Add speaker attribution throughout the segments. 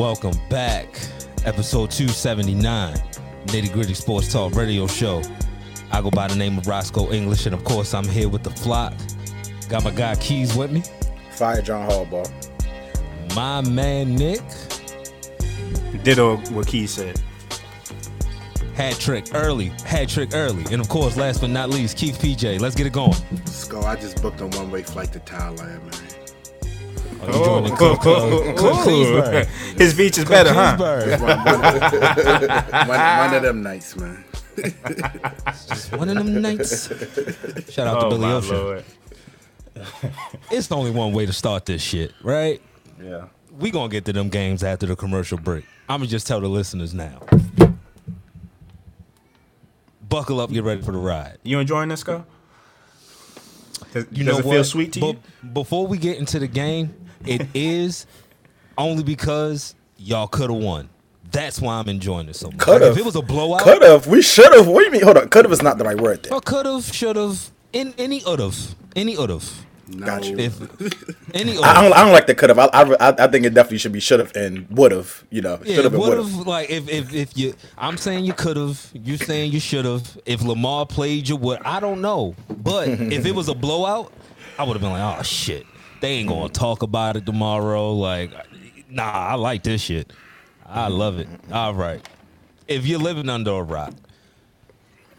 Speaker 1: Welcome back. Episode 279, Nitty Gritty Sports Talk Radio Show. I go by the name of Roscoe English, and of course, I'm here with the flock. Got my guy Keys with me.
Speaker 2: Fire John Harbaugh.
Speaker 1: My man Nick.
Speaker 3: Ditto what Key said.
Speaker 1: Hat trick early. Hat trick early. And of course, last but not least, Keith PJ. Let's get it going.
Speaker 4: Let's go. I just booked a one way flight to Thailand, man.
Speaker 1: Oh, you joining Cook, Cook
Speaker 3: His beach is better, huh?
Speaker 4: One, one of them nights, man.
Speaker 1: Just one of them nights. Shout out to
Speaker 3: Oh
Speaker 1: Billy
Speaker 3: my
Speaker 1: Ocean.
Speaker 3: lord.
Speaker 1: It's only one way to start this shit, right?
Speaker 3: Yeah.
Speaker 1: We gonna get to them games after the commercial break. I'ma just tell the listeners now. Buckle up, get ready for the ride.
Speaker 3: You enjoying this, Skull? Does,
Speaker 1: You
Speaker 3: does
Speaker 1: know
Speaker 3: it
Speaker 1: what?
Speaker 3: feel sweet to you?
Speaker 1: But before we get into the game, it is only because y'all could have won. That's why I'm enjoying this so much.
Speaker 2: Could've.
Speaker 1: Like, if it was a blowout,
Speaker 2: Could have. We should have. What do you mean? Hold on. Could have is not the right word there.
Speaker 1: or could have, should have, in any would have, any would have,
Speaker 4: No.
Speaker 2: Got you.
Speaker 1: if any.
Speaker 2: I don't, I don't like the could have. I, I, I think it definitely should be should have and would have. You know,
Speaker 1: Yeah,
Speaker 2: should have and
Speaker 1: would
Speaker 2: would have.
Speaker 1: have like if if if you I'm saying you could have, You're saying you should have. If Lamar played you, would. I don't know. But if it was a blowout, I would have been like, oh shit, they ain't gonna mm. talk about it tomorrow. Like, nah, I like this shit. I mm. love it. All right, if you're living under a rock,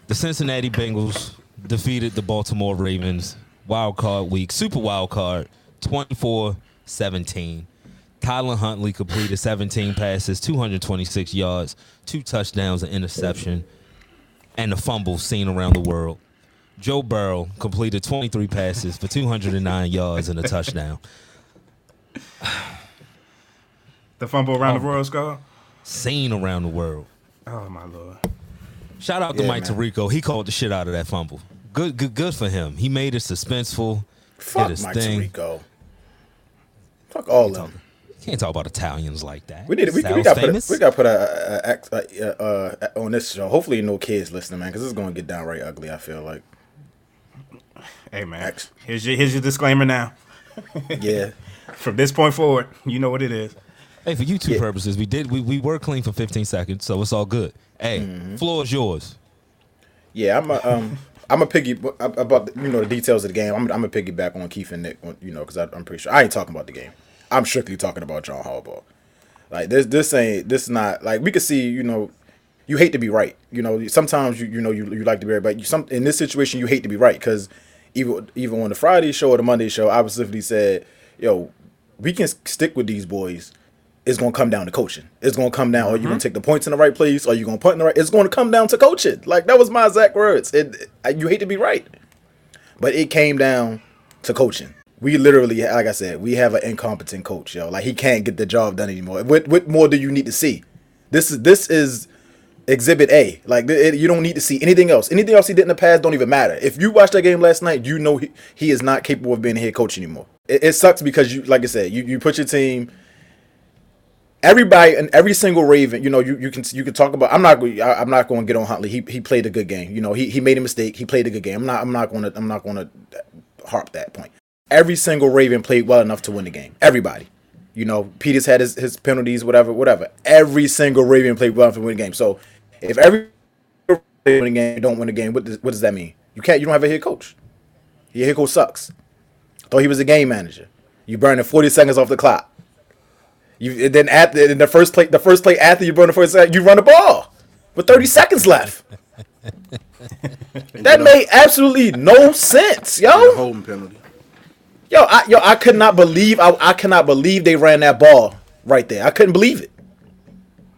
Speaker 1: the Cincinnati Bengals defeated the Baltimore Ravens wild card week, super wild card, 24-17. Tyler Huntley completed 17 passes, 226 yards, two touchdowns, an interception, and a fumble seen around the world. Joe Burrow completed 23 passes for 209 yards and a touchdown.
Speaker 3: the fumble around
Speaker 1: Oh.
Speaker 3: the world, Skull?
Speaker 1: Seen around the world.
Speaker 3: Oh my lord.
Speaker 1: Shout out to
Speaker 2: Yeah,
Speaker 1: Mike
Speaker 2: man.
Speaker 1: Tirico. He called the shit out of that fumble. Good, good, good for him. He made it suspenseful.
Speaker 2: Fuck
Speaker 1: his
Speaker 2: Mike
Speaker 1: thing.
Speaker 2: Tirico. Fuck all of them.
Speaker 1: Can't talk about Italians like that.
Speaker 2: We need. We, we
Speaker 1: Sounds
Speaker 2: got put.
Speaker 1: famous.
Speaker 2: A, we got to put a, a, a, a, a, on this show. Hopefully, no kids listening, man, because this is gonna get downright ugly. I feel like.
Speaker 3: Hey man.
Speaker 2: X.
Speaker 3: Here's your here's your disclaimer now.
Speaker 2: Yeah.
Speaker 3: From this point forward, you know what it is.
Speaker 1: Hey, for YouTube
Speaker 2: Yeah.
Speaker 1: purposes, we did we, we were clean for 15 seconds, so it's all good. Hey,
Speaker 2: Mm-hmm.
Speaker 1: floor is yours.
Speaker 2: Yeah, I'm a um, I'm a piggy about you know the details of the game. I'm I'm a piggyback on Keith and Nick, you know, because I'm pretty sure I ain't talking about the game. I'm strictly talking about John Harbaugh. Like this, this ain't this not like we could see. You know, you hate to be right. You know, sometimes you you know you, you like to be right, but you some in this situation you hate to be right because even even on the Friday show or the Monday show, I specifically said, yo, we can stick with these boys. It's gonna come down to coaching. It's gonna come down. Are you gonna mm-hmm. take the points in the right place? Are you gonna punt in the right? It's gonna come down to coaching. Like that was my exact words. It, it uh, you hate to be right, but it came down to coaching. We literally, like I said, we have an incompetent coach, yo. Like he can't get the job done anymore. What what more do you need to see? This is this is exhibit A. Like it, you don't need to see anything else. Anything else he did in the past don't even matter. If you watched that game last night, you know he, he is not capable of being a head coach anymore. It, it sucks because you, like I said, you, you put your team. Everybody and every single Raven, you know, you, you can you can talk about. I'm not. I'm not going to get on Huntley. He he played a good game. You know, he, he made a mistake. He played a good game. I'm not I'm not going to I'm not going to harp that point. Every single Raven played well enough to win the game. Everybody. You know, Peters had his, his penalties, whatever, whatever. Every single Raven played well enough to win the game. So if every win the game, you don't win a game, what does, what does that mean? You can't. You don't have a head coach. Your head coach sucks. Thought he was a game manager. You burning 40 seconds off the clock. You then at the, in the first play, the first play after you burn the first you run the ball with 30 seconds left. that made absolutely no sense, yo.
Speaker 4: Holding penalty.
Speaker 2: Yo, I yo, I could not believe I, I cannot believe they ran that ball right there. I couldn't believe it.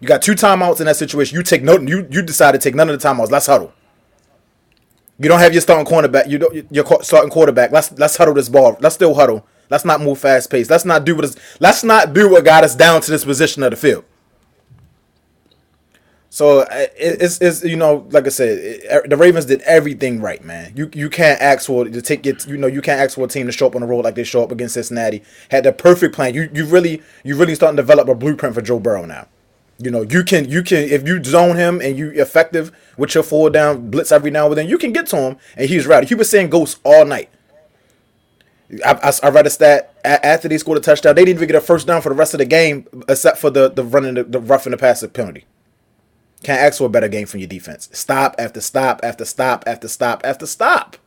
Speaker 2: You got two timeouts in that situation. You take no you you decide to take none of the timeouts. Let's huddle. You don't have your starting cornerback. You don't your starting quarterback. Let's let's huddle this ball. Let's still huddle. Let's not move fast pace. Let's not do what is, let's not do what got us down to this position of the field. So uh, it's, it's you know like I said, it, the Ravens did everything right, man. You you can't ask for to take it. You know you can't ask for a team to show up on the road like they show up against Cincinnati. Had the perfect plan. You you really you really starting to develop a blueprint for Joe Burrow now. You know you can you can if you zone him and you effective with your four down blitz every now and then you can get to him and he's ready. He was saying ghosts all night. I, I, I read a stat after they scored a touchdown, they didn't even get a first down for the rest of the game, except for the the running the, the roughing the passer penalty. Can't ask for a better game from your defense. Stop after stop after stop after stop after stop.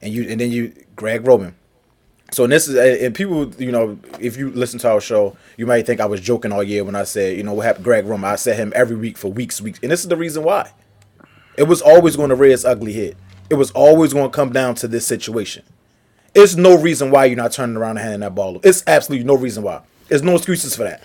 Speaker 2: And you and then you Greg Roman. So and this is and people, you know, if you listen to our show, you might think I was joking all year when I said, you know, what happened Greg Roman. I said him every week for weeks, weeks. And this is the reason why. It was always going to its ugly head. It was always going to come down to this situation. It's no reason why you're not turning around and handing that ball. It's absolutely no reason why. There's no excuses for that.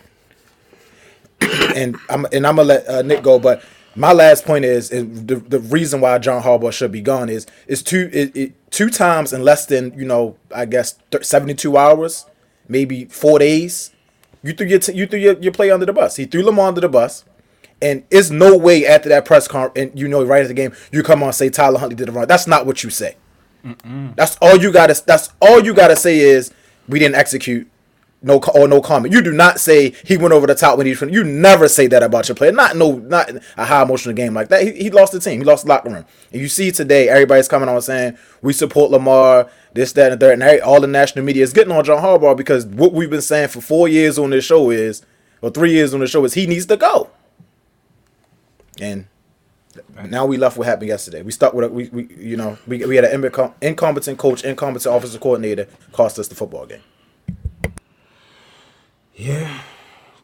Speaker 2: and I'm and I'm gonna let uh, Nick go, but my last point is, is the, the reason why John Harbaugh should be gone is is two it, it, two times in less than you know I guess 72 hours, maybe four days. You threw your t- you threw your, your play under the bus. He threw Lamar under the bus. And it's no way after that press conference, and you know, right at the game, you come on and say Tyler Huntley did it wrong. That's not what you say. That's all you gotta. That's all you gotta say is we didn't execute. No or no comment. You do not say he went over the top when he's. You never say that about your player. Not no, not a high emotional game like that. He, he lost the team. He lost the locker room. And you see today, everybody's coming on saying we support Lamar. This, that, and the third, and all the national media is getting on John Harbaugh because what we've been saying for four years on this show is, or three years on the show is he needs to go. And now we left what happened yesterday. We stuck with a, we, we you know we, we had an incompetent coach, incompetent offensive coordinator cost us the football game.
Speaker 3: Yeah,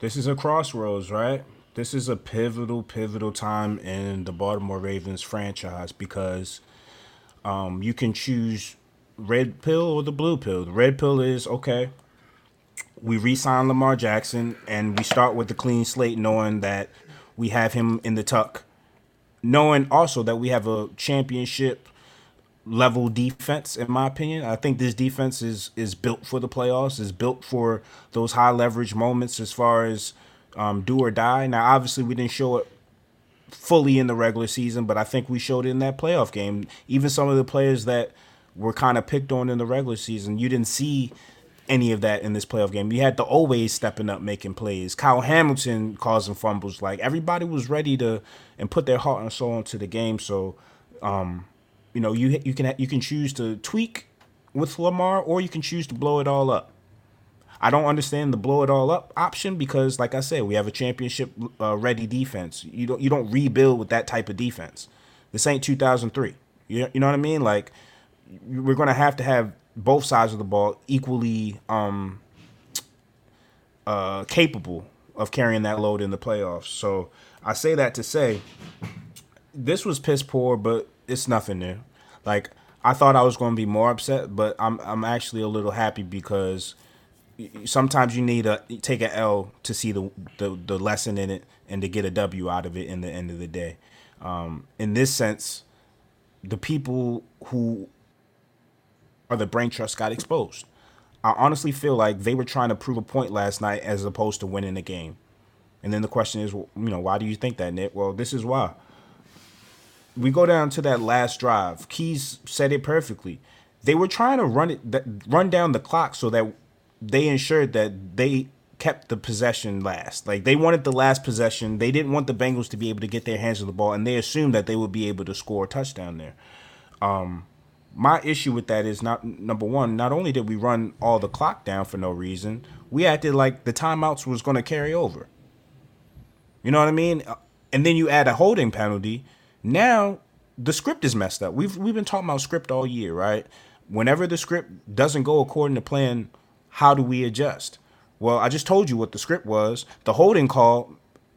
Speaker 3: this is a crossroads, right? This is a pivotal, pivotal time in the Baltimore Ravens franchise because um, you can choose red pill or the blue pill. The red pill is okay. We re-sign Lamar Jackson and we start with the clean slate, knowing that we have him in the tuck, knowing also that we have a championship level defense in my opinion. I think this defense is is built for the playoffs, is built for those high leverage moments as far as um, do or die. Now obviously we didn't show it fully in the regular season, but I think we showed it in that playoff game. Even some of the players that were kind of picked on in the regular season, you didn't see any of that in this playoff game. You had the always stepping up making plays. Kyle Hamilton causing fumbles. Like everybody was ready to and put their heart and soul into the game. So um, you know, you you can you can choose to tweak with Lamar, or you can choose to blow it all up. I don't understand the blow it all up option because, like I said, we have a championship uh, ready defense. You don't you don't rebuild with that type of defense. This ain't 2003. You you know what I mean? Like we're gonna have to have both sides of the ball equally um, uh, capable of carrying that load in the playoffs. So I say that to say this was piss poor, but it's nothing new. Like I thought I was going to be more upset, but I'm I'm actually a little happy because sometimes you need to take an L to see the, the the lesson in it and to get a W out of it in the end of the day. Um, in this sense, the people who are the brain trust got exposed. I honestly feel like they were trying to prove a point last night as opposed to winning the game. And then the question is, you know, why do you think that, Nick? Well, this is why we go down to that last drive. Keys said it perfectly. They were trying to run it, run down the clock so that they ensured that they kept the possession last. Like they wanted the last possession. They didn't want the Bengals to be able to get their hands on the ball, and they assumed that they would be able to score a touchdown there. Um, my issue with that is not number one. Not only did we run all the clock down for no reason, we acted like the timeouts was going to carry over. You know what I mean? And then you add a holding penalty. Now the script is messed up. We've we've been talking about script all year, right? Whenever the script doesn't go according to plan, how do we adjust? Well, I just told you what the script was. The holding call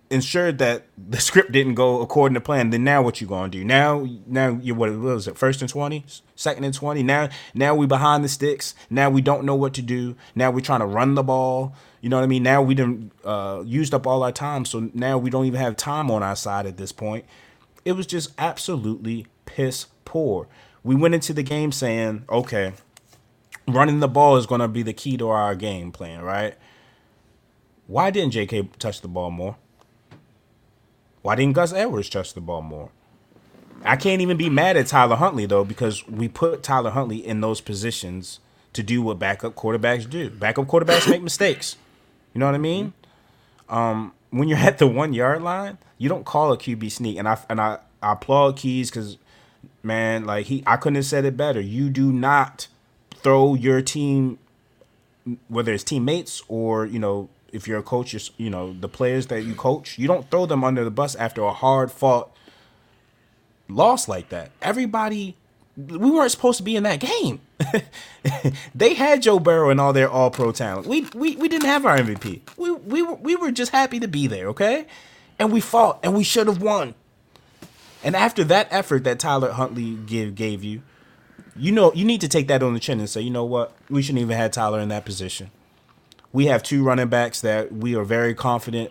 Speaker 3: ensured that the script didn't go according to plan. Then now what you gonna do? Now now you what was it? First and twenty, second and twenty. Now now we behind the sticks. Now we don't know what to do. Now we're trying to run the ball. You know what I mean? Now we done uh, used up all our time, so now we don't even have time on our side at this point. It was just absolutely piss poor. We went into the game saying, okay, running the ball is going to be the key to our game plan, right? Why didn't J.K. touch the ball more? Why didn't Gus Edwards touch the ball more? I can't even be mad at Tyler Huntley though because we put Tyler Huntley in those positions to do what backup quarterbacks do. Backup quarterbacks make mistakes. You know what I mean? Um, when you're at the one yard line, you don't call a QB sneak, and I and I, I applaud Keys because man, like he, I couldn't have said it better. You do not throw your team, whether it's teammates or you know if you're a coach, you're, you know the players that you coach, you don't throw them under the bus after a hard fought loss like that. Everybody, we weren't supposed to be in that game. they had Joe Burrow and all their All Pro talent. We we we didn't have our MVP. We we we were just happy to be there, okay? And we fought and we should have won. And after that effort that Tyler Huntley give gave you, you know you need to take that on the chin and say, you know what, we shouldn't even have Tyler in that position. We have two running backs that we are very confident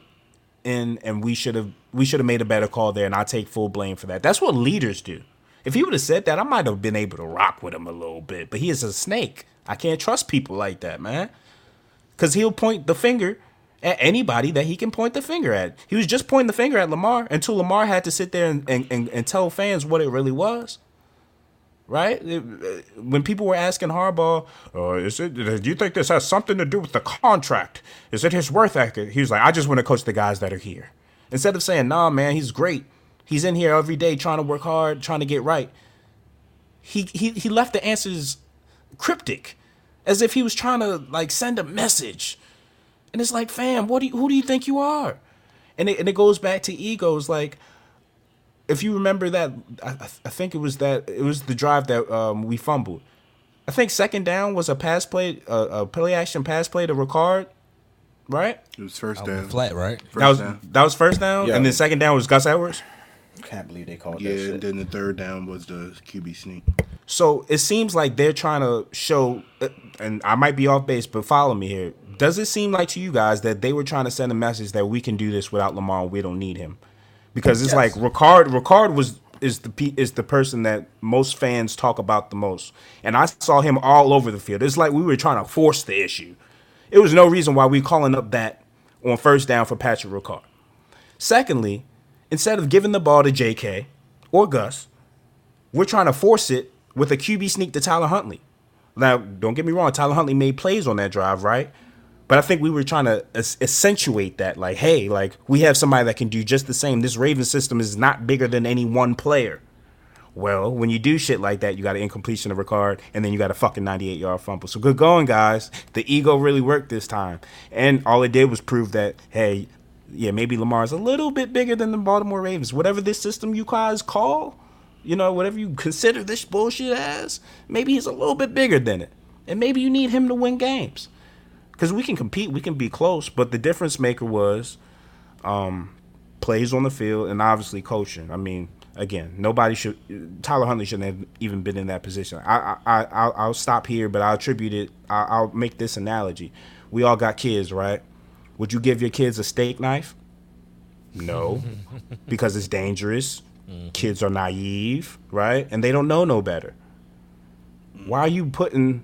Speaker 3: in, and we should have we should have made a better call there, and I take full blame for that. That's what leaders do. If he would have said that, I might have been able to rock with him a little bit. But he is a snake. I can't trust people like that, man. Because he'll point the finger at anybody that he can point the finger at. He was just pointing the finger at Lamar until Lamar had to sit there and, and, and, and tell fans what it really was. Right? Uh, when people were asking Harbaugh, uh, is it, do you think this has something to do with the contract? Is it his worth ethic? He was like, I just want to coach the guys that are here. Instead of saying, nah, man, he's great. He's in here every day trying to work hard, trying to get right. He, he, he left the answers cryptic as if he was trying to like send a message. And it's like, fam, what do you, who do you think you are? And it, and it goes back to egos. Like, if you remember that, I, I I think it was that it was the drive that um, we fumbled. I think second down was a pass play, uh, a play action pass play to Ricard, right?
Speaker 4: It was first
Speaker 1: On the
Speaker 4: down.
Speaker 1: flat, right?
Speaker 4: First
Speaker 3: that was
Speaker 4: down.
Speaker 3: that was first down,
Speaker 2: Yeah.
Speaker 3: and then second down was Gus Edwards.
Speaker 2: Can't believe they called
Speaker 4: Yeah,
Speaker 2: that
Speaker 4: and
Speaker 2: shit.
Speaker 4: then the third down was the QB sneak.
Speaker 3: So it seems like they're trying to show, uh, and I might be off base, but follow me here. Does it seem like to you guys that they were trying to send a message that we can do this without Lamar? and We don't need him, because it's like Ricard. Ricard was is the is the person that most fans talk about the most, and I saw him all over the field. It's like we were trying to force the issue. It was no reason why we calling up that on first down for Patrick Ricard. Secondly, instead of giving the ball to J.K. or Gus, we're trying to force it with a QB sneak to Tyler Huntley. Now, don't get me wrong, Tyler Huntley made plays on that drive, right? But I think we were trying to accentuate that, like, hey, like we have somebody that can do just the same. This Raven system is not bigger than any one player. Well, when you do shit like that, you got an incompletion of Ricard, and then you got a fucking 98 yard fumble. So good going, guys. The ego really worked this time. And all it did was prove that, hey, yeah, maybe Lamar's a little bit bigger than the Baltimore Ravens. Whatever this system you guys call, you know, whatever you consider this bullshit as, maybe he's a little bit bigger than it. And maybe you need him to win games. Because we can compete, we can be close, but the difference maker was um, plays on the field and obviously coaching. I mean, again, nobody should. Tyler Huntley shouldn't have even been in that position. I, I, I I'll, stop here, but I'll attribute it. I, I'll make this analogy. We all got kids, right? Would you give your kids a steak knife? No, because it's dangerous. Kids are naive, right? And they don't know no better. Why are you putting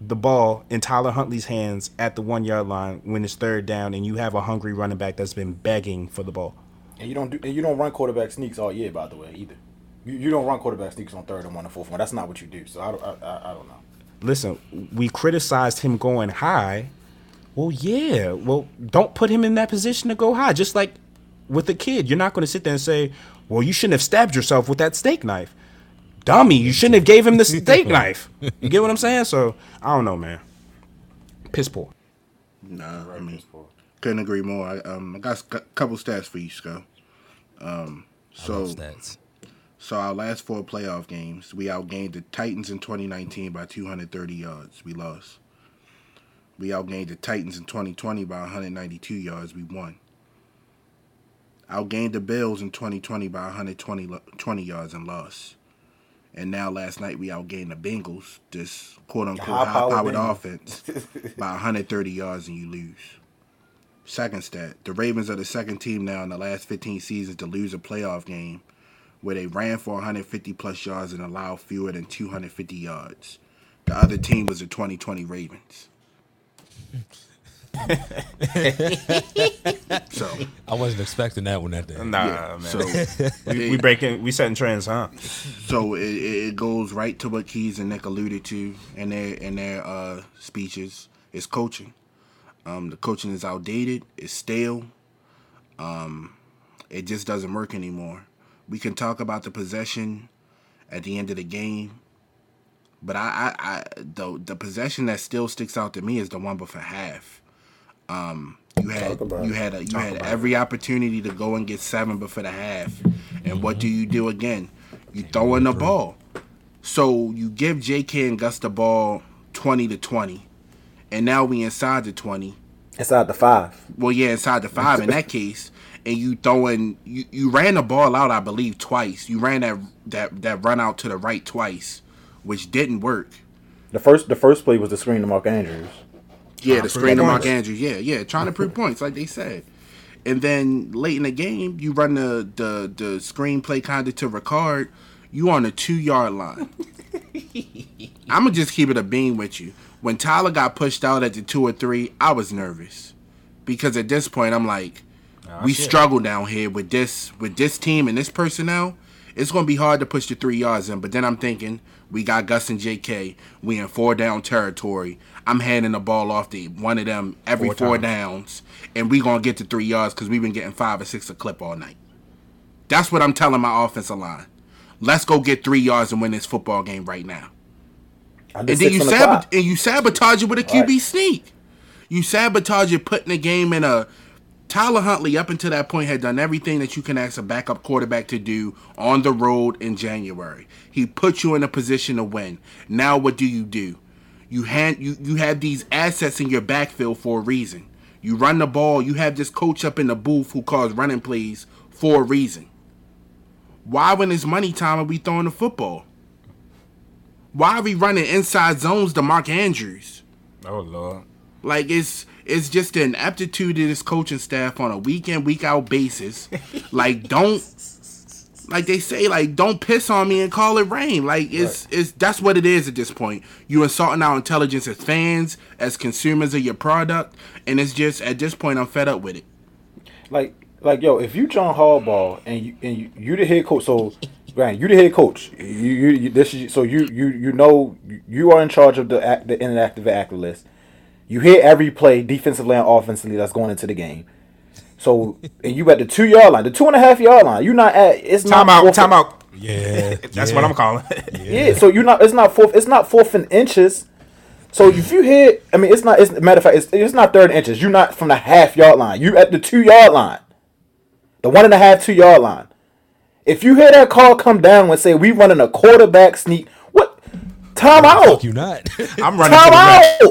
Speaker 3: the ball in Tyler Huntley's hands at the one yard line when it's third down and you have a hungry running back that's been begging for the ball?
Speaker 2: And you don't do and you don't run quarterback sneaks all year, by the way, either. You, you don't run quarterback sneaks on third and one and fourth one. That's not what you do. So I don't, I, I, I don't know.
Speaker 3: Listen, we criticized him going high. Well, yeah. Well, don't put him in that position to go high. Just like with a kid, you're not going to sit there and say, "Well, you shouldn't have stabbed yourself with that steak knife." Dummy, you shouldn't have gave him the steak knife. You get what I'm saying? So I don't know, man. Piss poor.
Speaker 4: Nah, I mean, couldn't agree more. I, um, I got a couple stats for you, Sco. Um, so,
Speaker 1: Stats.
Speaker 4: so our last four playoff games, we outgained the Titans in 2019 by 230 yards. We lost. We outgained the Titans in 2020 by 192 yards. We won. Outgained the Bills in 2020 by 120 20 yards and lost. And now last night we outgained the Bengals, this quote unquote high
Speaker 2: High-powered
Speaker 4: powered
Speaker 2: Bengals.
Speaker 4: offense, by 130 yards and you lose. Second stat: the Ravens are the second team now in the last 15 seasons to lose a playoff game, where they ran for 150 plus yards and allowed fewer than 250 yards. The other team was the 2020 Ravens. so
Speaker 1: I wasn't expecting that one that day.
Speaker 3: Nah,
Speaker 4: yeah,
Speaker 3: man.
Speaker 4: so
Speaker 3: we, we breaking, we setting trends, huh?
Speaker 4: so it, it it goes right to what Keys and Nick alluded to in their in their uh, speeches. It's coaching. Um, the coaching is outdated. It's stale. Um, it just doesn't work anymore. We can talk about the possession at the end of the game, But I, I, I the the possession that still sticks out to me is the one before half. Um, you had you had a, you had every opportunity to go and get seven before the half, and what do you do again? You throw in the ball. So you give J.K. and Gus the ball twenty to twenty, and now we inside the twenty.
Speaker 2: Inside the five.
Speaker 4: Well, yeah, inside the five in that case, and you throwing you, you ran the ball out, I believe, twice. You ran that that that run out to the right twice, which didn't work.
Speaker 2: The first the first play was the screen to Mark Andrews.
Speaker 4: Yeah, the screen to Mark. Andrews. Yeah, yeah, trying to prove points, like they said. And then late in the game, you run the the the screenplay kind of to Ricard. You on the two yard line. I'm gonna just keep it a beam with you. When Tyler got pushed out at the two or three, I was nervous because at this point, I'm like,
Speaker 3: Ah,
Speaker 4: we
Speaker 3: shit.
Speaker 4: struggle down here with this with this team and this personnel. It's gonna be hard to push the three yards in. But then I'm thinking, we got Gus and J.K. We in four down territory. I'm handing the ball off to one of them every
Speaker 3: Four
Speaker 4: four, downs, and we gonna get to three yards because we've been getting five or six a clip all night. That's what I'm telling my offensive line. Let's go get three yards and win this football game right now. And then you
Speaker 2: on the
Speaker 4: sabot- and you sabotage it with a QB
Speaker 2: Right.
Speaker 4: sneak. You sabotage it putting the game in a Tyler Huntley up until that point had done everything that you can ask a backup quarterback to do on the road in January. He put you in a position to win. Now what do you do? You hand you you have these assets in your backfield for a reason. You run the ball, you have this coach up in the booth who calls running plays for a reason. Why when it's money time are we throwing the football? Why are we running inside zones to Mark Andrews?
Speaker 3: Oh lord.
Speaker 4: Like it's it's just an aptitude to this coaching staff on a week in week out basis. like don't like they say like don't piss on me and call it rain. Like it's it's that's what it is at this point. You insulting our intelligence as fans, as consumers of your product, and it's just at this point I'm fed up with it.
Speaker 2: Like like yo, if you John Harbaugh and you and you, you the head coach, so Grant, you the head coach. You, you, you this is so you you you know you are in charge of the act, the inactive active list. You hear every play defensively and offensively that's going into the game. So and you at the two yard line, the two and a half yard line. You're not at it's
Speaker 3: Time
Speaker 2: not
Speaker 3: out.
Speaker 2: fourth-
Speaker 3: Time out.
Speaker 1: Yeah,
Speaker 3: That's what I'm calling. it.
Speaker 2: Yeah, so you're not. It's not fourth. It's not fourth in inches. So if you hit, I mean, it's not. It's matter of fact, it's, it's not third inches. You're not from the half yard line. You at the two yard line, the one and a half two yard line. If you hear that call come down and say we running a quarterback sneak, what? Time out.
Speaker 1: Fuck you not.
Speaker 3: I'm running
Speaker 2: Time
Speaker 3: to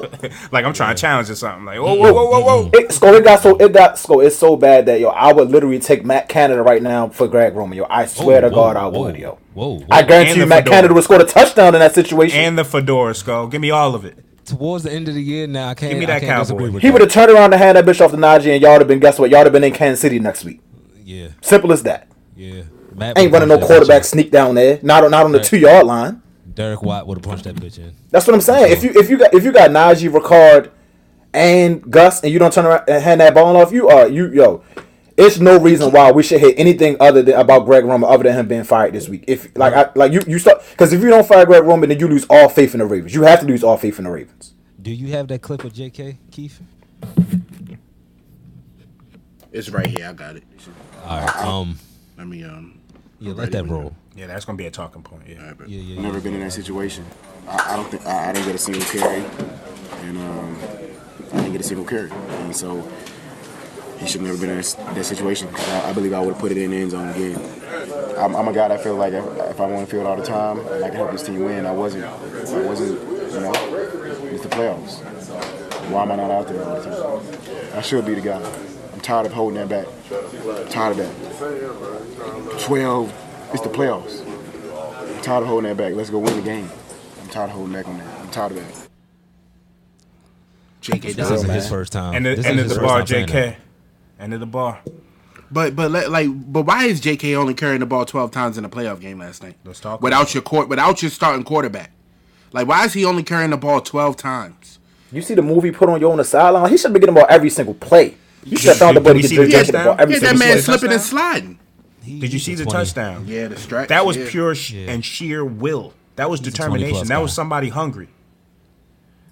Speaker 2: out.
Speaker 3: back. like I'm trying to challenge or something. Like whoa whoa whoa whoa whoa.
Speaker 2: It, Sko, it got so it got Sko, it's so bad that yo, I would literally take Matt Canada right now for Greg Roman. Yo, I swear to God, I
Speaker 1: whoa,
Speaker 2: would. Yo,
Speaker 1: Whoa, whoa.
Speaker 2: I guarantee
Speaker 3: And
Speaker 2: you, Matt
Speaker 3: fedora.
Speaker 2: Canada would score a touchdown in that situation.
Speaker 3: And the fedora skull. Give me all of it.
Speaker 1: Towards the end of the year, now I can't.
Speaker 3: Give me that
Speaker 1: can't
Speaker 3: cowboy.
Speaker 2: he would have turned around and hand that bitch off to Najee, and y'all would have been guess what? Y'all would have been in Kansas City next week.
Speaker 1: Yeah,
Speaker 2: Simple as that.
Speaker 1: yeah. Matt
Speaker 2: Ain't running no
Speaker 1: punched that bitch
Speaker 2: quarterback sneak down there. Not on not on the two yard line.
Speaker 1: Derek Watt would have punched that bitch in.
Speaker 2: That's what I'm saying. If you if you got if you got Najee, Ricard, and Gus, and you don't turn around and hand that ball off, you are you yo. It's no reason why we should hit anything other than about Greg Roman other than him being fired this week. If like I, like you you start because if you don't fire Greg Roman, then you lose all faith in the Ravens. You have to lose all faith in the Ravens.
Speaker 1: Do you have that clip of J.K. Keith?
Speaker 4: It's right here. I got it.
Speaker 1: All right. Um.
Speaker 4: Let me um.
Speaker 1: Yeah,
Speaker 4: I'm
Speaker 1: let
Speaker 4: ready
Speaker 1: that
Speaker 4: when
Speaker 1: roll.
Speaker 3: Yeah, that's gonna be a talking point. Yeah.
Speaker 4: All right, but-
Speaker 1: Yeah, yeah.
Speaker 5: never
Speaker 1: yeah.
Speaker 5: been in that situation. I, I don't think I, I didn't get a single carry, and um, I didn't get a single carry, and so he should never been in that, that situation. 'cause I, I believe I would have put it in the end zone again. I'm, I'm a guy that feel like if, if I'm on the field all the time and I can help this team win, I wasn't. I wasn't. You know, it's the playoffs. Why am I not out there all the time? I should be the guy. I'm tired of holding that back. I'm tired of that. 12. It's the playoffs. I'm tired of holding that back. Let's go win the game. I'm tired of holding back on that. I'm tired of that.
Speaker 4: J.K.
Speaker 1: This isn't his first time.
Speaker 3: End of,
Speaker 1: This
Speaker 3: end
Speaker 1: is
Speaker 3: of
Speaker 1: his
Speaker 3: the
Speaker 1: first
Speaker 3: bar,
Speaker 1: time saying that.
Speaker 3: J.K. End of the bar.
Speaker 4: But but let- like but why is J.K. only carrying the ball twelve times in a playoff game last night?
Speaker 3: Let's talk
Speaker 4: without
Speaker 3: about
Speaker 4: your court without your starting quarterback. Like why is he only carrying the ball twelve times?
Speaker 2: You see the movie put on you on the sideline. He should be getting the ball every single play. You should have found the
Speaker 3: did
Speaker 2: ball to get
Speaker 3: see the
Speaker 2: J- the ball
Speaker 3: touchdown?
Speaker 2: every
Speaker 4: Yeah, that man
Speaker 3: the
Speaker 4: slipping and sliding.
Speaker 1: He-
Speaker 3: Did you see the
Speaker 1: 20.
Speaker 3: touchdown?
Speaker 4: Yeah, the stretch.
Speaker 3: That was
Speaker 4: yeah.
Speaker 3: pure sh-
Speaker 1: Yeah.
Speaker 3: and sheer will. That was
Speaker 1: He's
Speaker 3: determination.
Speaker 1: plus
Speaker 3: That was somebody hungry.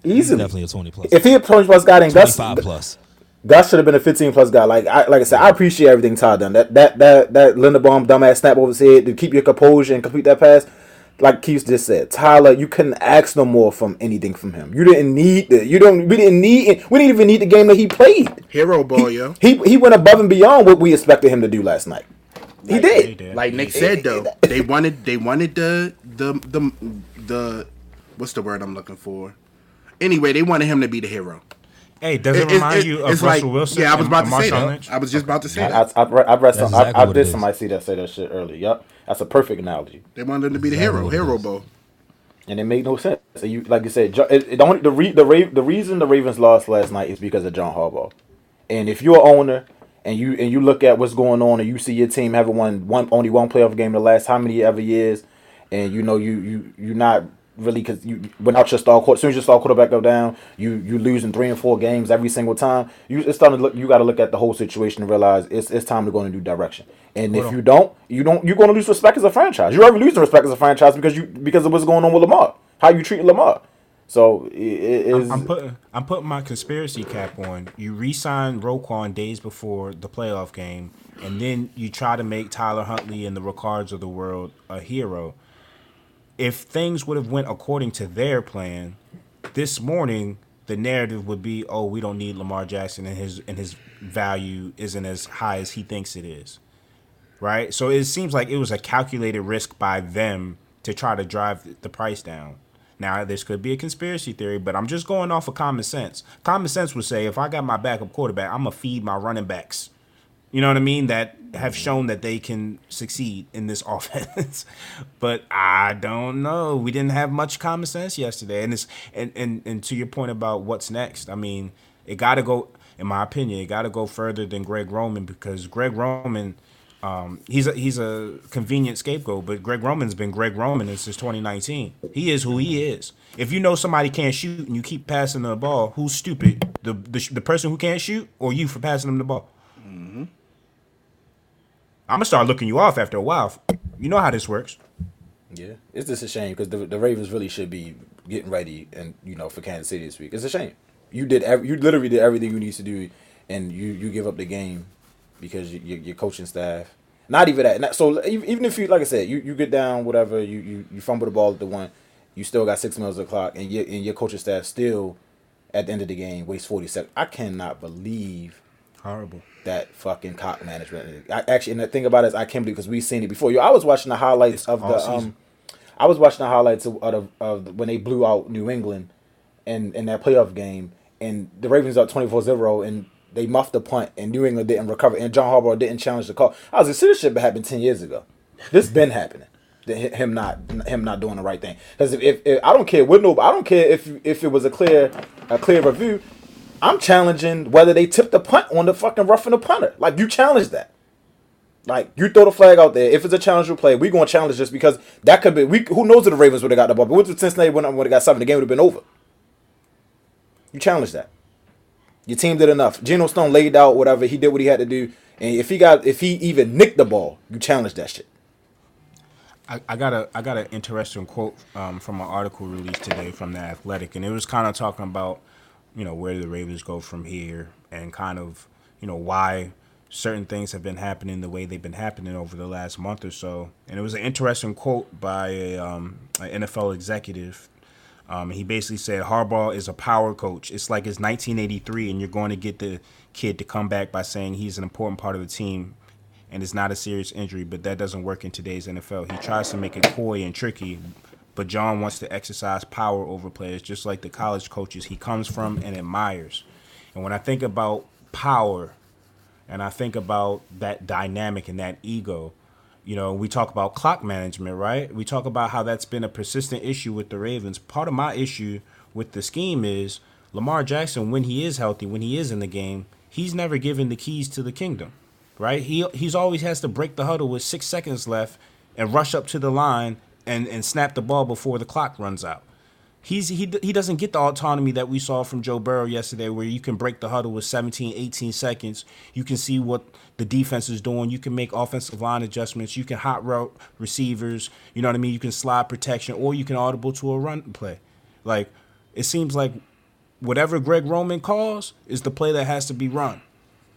Speaker 1: He's
Speaker 2: Easily.
Speaker 1: definitely a twenty plus.
Speaker 2: If he had twenty plus guy, then Gus,
Speaker 1: 25 plus.
Speaker 2: Gus should have been a 15 plus guy. Like I like I said, I appreciate everything Todd done. That that that that Linderbaum dumbass snap over his head to keep your composure and complete that pass. Like Keith just said, Tyler, you couldn't ask no more from anything from him. You didn't need the, you don't we didn't need we didn't even need the game that he played.
Speaker 4: Hero ball, yo.
Speaker 2: He he went above and beyond what we expected him to do last night. He
Speaker 3: He
Speaker 2: did.
Speaker 3: did.
Speaker 4: Like Nick said though, they wanted they wanted the the the the what's the word I'm looking for? Anyway, they wanted him to be the hero.
Speaker 3: Hey, does it,
Speaker 4: It- it-
Speaker 3: remind
Speaker 4: it-
Speaker 3: you of
Speaker 4: it's
Speaker 3: Russell
Speaker 4: like-
Speaker 3: Wilson?
Speaker 4: Yeah, I was about to say that.
Speaker 3: Lynch?
Speaker 4: I was just about to say
Speaker 2: I,
Speaker 4: that.
Speaker 2: I, I, read, I, read some,
Speaker 1: That's
Speaker 2: I, I did
Speaker 1: it is.
Speaker 2: somebody see that say that shit earlier. Yup, that's a perfect analogy,
Speaker 4: They wanted him to be the
Speaker 1: Exactly
Speaker 4: hero, hero
Speaker 1: is.
Speaker 4: ball.
Speaker 2: and it made no sense. So you, like you said, Jo- it, it, the only the re, the Ra- the reason the Ravens lost last night is because of John Harbaugh. And if you're an owner and you and you look at what's going on and you see your team having won one only one playoff game in the last how many ever years, and you know you you you're not really because you without your star quarter, as soon as your star quarterback go down, you you losing three and four games every single time. You it's starting to look. You got to look at the whole situation and realize it's it's time to go in a new direction. And if you don't, you don't you're going to lose respect as a franchise. You're already losing respect as a franchise because you because of what's going on with Lamar, how you treat Lamar. So it, is.
Speaker 3: I'm putting I'm putting my conspiracy cap on. You re-sign Roquan days before the playoff game, and then you try to make Tyler Huntley and the Ricards of the world a hero. If things would have went according to their plan, this morning the narrative would be, "Oh, we don't need Lamar Jackson, and his and his value isn't as high as he thinks it is." Right. So it seems like it was a calculated risk by them to try to drive the price down. Now, this could be a conspiracy theory, but I'm just going off of common sense. Common sense would say if I got my backup quarterback, I'm going to feed my running backs. You know what I mean? That have shown that they can succeed in this offense. but I don't know. We didn't have much common sense yesterday. And it's and, and, and to your point about what's next, I mean, it gotta go in my opinion, it gotta go further than Greg Roman because Greg Roman um, he's a he's a convenient scapegoat, but Greg Roman's been Greg Roman since 2019. He is who he is. If you know somebody can't shoot and you keep passing the ball, who's stupid? The the, the person who can't shoot, or you for passing them the ball? I'm gonna start looking you off after a while. You know how this works.
Speaker 2: Yeah, it's just a shame because the, the Ravens really should be getting ready and you know for Kansas City this week. It's a shame. You did every, you literally did everything you need to do, and you you give up the game because you, your, your coaching staff. Not even that. Not, so even even if you like I said, you, you get down whatever you, you you fumble the ball at the one, you still got six minutes of the clock, and your and your coaching staff still at the end of the game waste forty seconds. I cannot believe
Speaker 3: Horrible.
Speaker 2: That fucking clock management. I actually, and the thing about it is, I can't believe because we've seen it before. Yo, I was watching the highlights of the
Speaker 3: season.
Speaker 2: um, I was watching the highlights of, of, of when they blew out New England, in in that playoff game, and the Ravens up 24-0, and they muffed the punt, and New England didn't recover, and John Harbaugh didn't challenge the call. I was like, this shit happened ten years ago. This been happening. Him not him not doing the right thing because if, if, if I don't care what no I don't care if if it was a clear a clear review I'm challenging whether they tipped the punt on the fucking roughing the punter. Like you challenge that. Like you throw the flag out there. If it's a challenge play, we gonna challenge just because that could be. We who knows if the Ravens would have got the ball. But what if Cincinnati would have got seven? The game would have been over. You challenge that. Your team did enough. Geno Stone laid out whatever he did what he had to do, and if he got if he even nicked the ball, you challenge that shit.
Speaker 3: I, I got a I got an interesting quote um, from an article released today from the Athletic, and it was kind of talking about you know where the Ravens go from here, and kind of you know why certain things have been happening the way they've been happening over the last month or so. And it was an interesting quote by a, um, an NFL executive. Um, he basically said Harbaugh is a power coach. It's like it's 1983, and you're going to get the kid to come back by saying he's an important part of the team and it's not a serious injury, but that doesn't work in today's NFL. He tries to make it coy and tricky, but John wants to exercise power over players, just like the college coaches he comes from and admires. And when I think about power, and I think about that dynamic and that ego, you know, we talk about clock management, right? We talk about how that's been a persistent issue with the Ravens. Part of my issue with the scheme is Lamar Jackson, when he is healthy, when he is in the game, he's never given the keys to the kingdom, right? He he's always has to break the huddle with six seconds left and rush up to the line and, and snap the ball before the clock runs out. He's he he doesn't get the autonomy that we saw from Joe Burrow yesterday where you can break the huddle with 17 18 seconds. You can see what the defense is doing. You can make offensive line adjustments. You can hot route receivers. You know what I mean? You can slide protection or you can audible to a run play. Like it seems like whatever Greg Roman calls is the play that has to be run.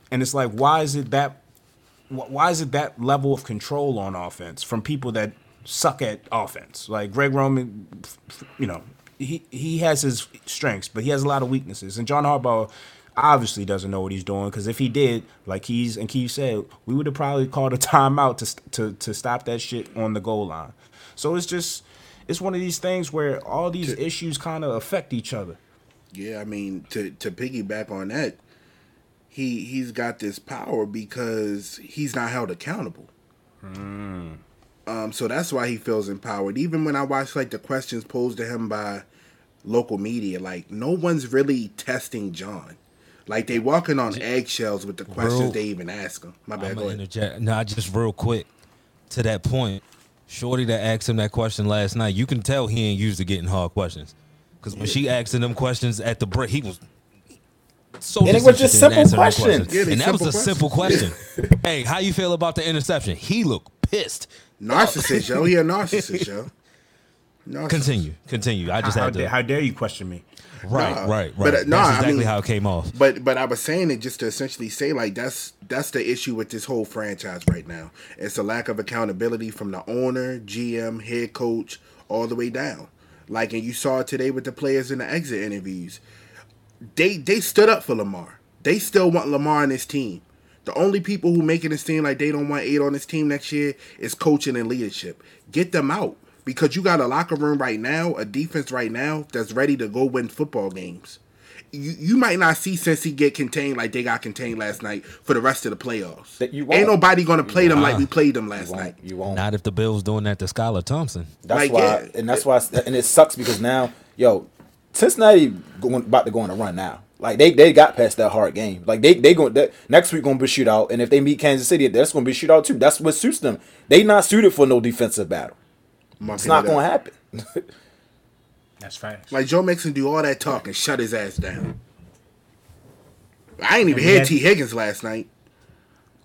Speaker 3: And it's like why is it that why is it that level of control on offense from people that suck at offense. Like Greg Roman, you know, he he has his strengths, but he has a lot of weaknesses. And John Harbaugh obviously doesn't know what he's doing because if he did, like he's and Keith said, we would have probably called a timeout to to to stop that shit on the goal line. So it's just it's one of these things where all these issues kind of affect each other.
Speaker 4: Yeah, I mean to to piggyback on that, he he's got this power because he's not held accountable. Hmm. Um, so that's why he feels empowered. Even when I watch like the questions posed to him by local media, like no one's really testing John. Like they walking on eggshells with the questions
Speaker 1: Bro.
Speaker 4: they even ask him. My bad.
Speaker 1: I'm gonna interject. Nah, just real quick to that point. Shorty that asked him that question last night, you can tell he ain't used to getting hard questions. Because when she asked him them questions at the break, he was so
Speaker 2: And it was just simple
Speaker 1: answering them
Speaker 2: questions.
Speaker 4: Yeah,
Speaker 1: and that was a
Speaker 4: simple
Speaker 1: simple question. hey, how you feel about the interception? He looked pissed.
Speaker 4: Narcissist, yo. He a narcissist, yo. Narcissist.
Speaker 1: Continue, continue. I just
Speaker 3: How,
Speaker 1: had
Speaker 3: dare,
Speaker 1: to.
Speaker 3: how dare you question me?
Speaker 1: right,
Speaker 4: Nah,
Speaker 1: right, right.
Speaker 4: but, uh,
Speaker 1: That's
Speaker 4: nah, I
Speaker 1: exactly
Speaker 4: mean-
Speaker 1: how it came off.
Speaker 4: But but I was saying it just to essentially say like that's that's the issue with this whole franchise right now. It's a lack of accountability from the owner, GM, head coach, all the way down. Like and you saw it today with the players in the exit interviews. They they stood up for Lamar. They still want Lamar on his team. The only people who making it seem like they don't want eight on this team next year is coaching and leadership. Get them out because you got a locker room right now, a defense right now that's ready to go win football games. You you might not see Cincy get contained like they got contained last night for the rest of the playoffs.
Speaker 2: That you
Speaker 4: Ain't
Speaker 2: won't.
Speaker 4: nobody gonna play them like we played them
Speaker 2: You
Speaker 4: last night.
Speaker 2: You won't.
Speaker 1: Not if the Bills doing that to Skylar Thompson.
Speaker 2: That's
Speaker 4: Like,
Speaker 2: why,
Speaker 4: yeah.
Speaker 2: and that's why, and it sucks because now, yo, Cincinnati going about to go on a run now. Like they, they got past that hard game. Like they they going that next week gonna be a shootout, and if they meet Kansas City, that's gonna be a shootout too. That's what suits them. They not suited for no defensive battle. It's not gonna happen.
Speaker 3: That's facts.
Speaker 4: Like Joe Mixon do all that talk and shut his ass down. I ain't even
Speaker 3: And we
Speaker 4: hear
Speaker 3: had-
Speaker 4: Tee Higgins last night.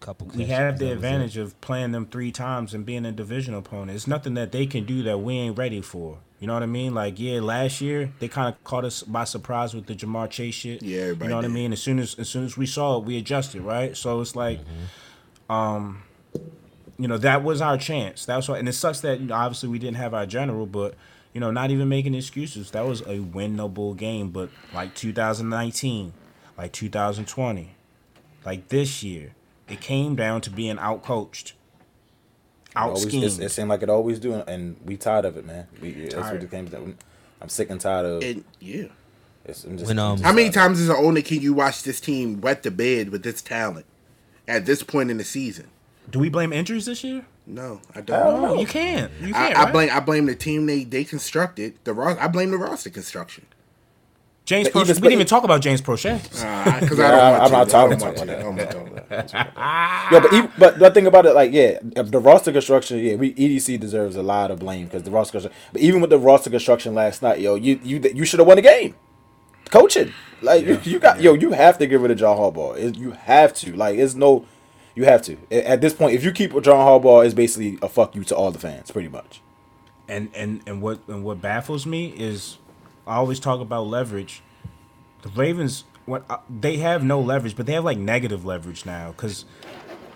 Speaker 1: Couple.
Speaker 3: we have the
Speaker 1: that was it.
Speaker 3: advantage of playing them three times and being a division opponent. It's nothing that they can do that we ain't ready for. You know what I mean? Like, yeah, last year they kind of caught us by surprise with the Ja'Marr Chase shit.
Speaker 4: Yeah, everybody
Speaker 3: you know what I mean. As soon as as soon as we saw it, we adjusted, right? So it's like, um, you know, that was our chance. That's why, and it sucks that you know, obviously we didn't have our general, but you know, not even making excuses. That was a winnable game, but like 2019, like 2020, like this year, it came down to being outcoached, out
Speaker 2: Always,
Speaker 3: schemed.
Speaker 2: it's, it seemed like it always do, and we tired of it, man. We, that's what
Speaker 3: Tired.
Speaker 2: it came down. I'm sick and tired of.
Speaker 4: And yeah.
Speaker 2: It's, I'm just,
Speaker 1: When, um,
Speaker 4: How many times as an owner can you watch this team wet the bed with this talent at this point in the season?
Speaker 3: Do we blame injuries this year?
Speaker 4: No, I don't.
Speaker 3: No, you can't. You
Speaker 4: I,
Speaker 3: can't.
Speaker 4: I
Speaker 3: right?
Speaker 4: blame I blame the team they they constructed. The ro- I blame the roster construction.
Speaker 3: James.
Speaker 2: But Proche.
Speaker 3: we didn't even talk about James Proche.
Speaker 4: Because
Speaker 2: Yeah,
Speaker 4: I don't
Speaker 2: I'm
Speaker 4: want
Speaker 2: not
Speaker 4: to.
Speaker 2: talking
Speaker 4: I don't want
Speaker 2: about
Speaker 4: to. I don't want to talk about that.
Speaker 2: Yeah, but even, but the thing about it, like, yeah, the roster construction, yeah, we EDC deserves a lot of blame because the roster construction. But even with the roster construction last night, yo, you you you should have won the game. Coaching, like you, you got, yo, you have to get rid of John Harbaugh. It, you have to, like, it's no, you have to. A- At this point, if you keep with John Harbaugh, it's basically a fuck you to all the fans, pretty much.
Speaker 3: and and and what and what baffles me is I always talk about leverage. The Ravens, what uh, they have no leverage, but they have like negative leverage now. Because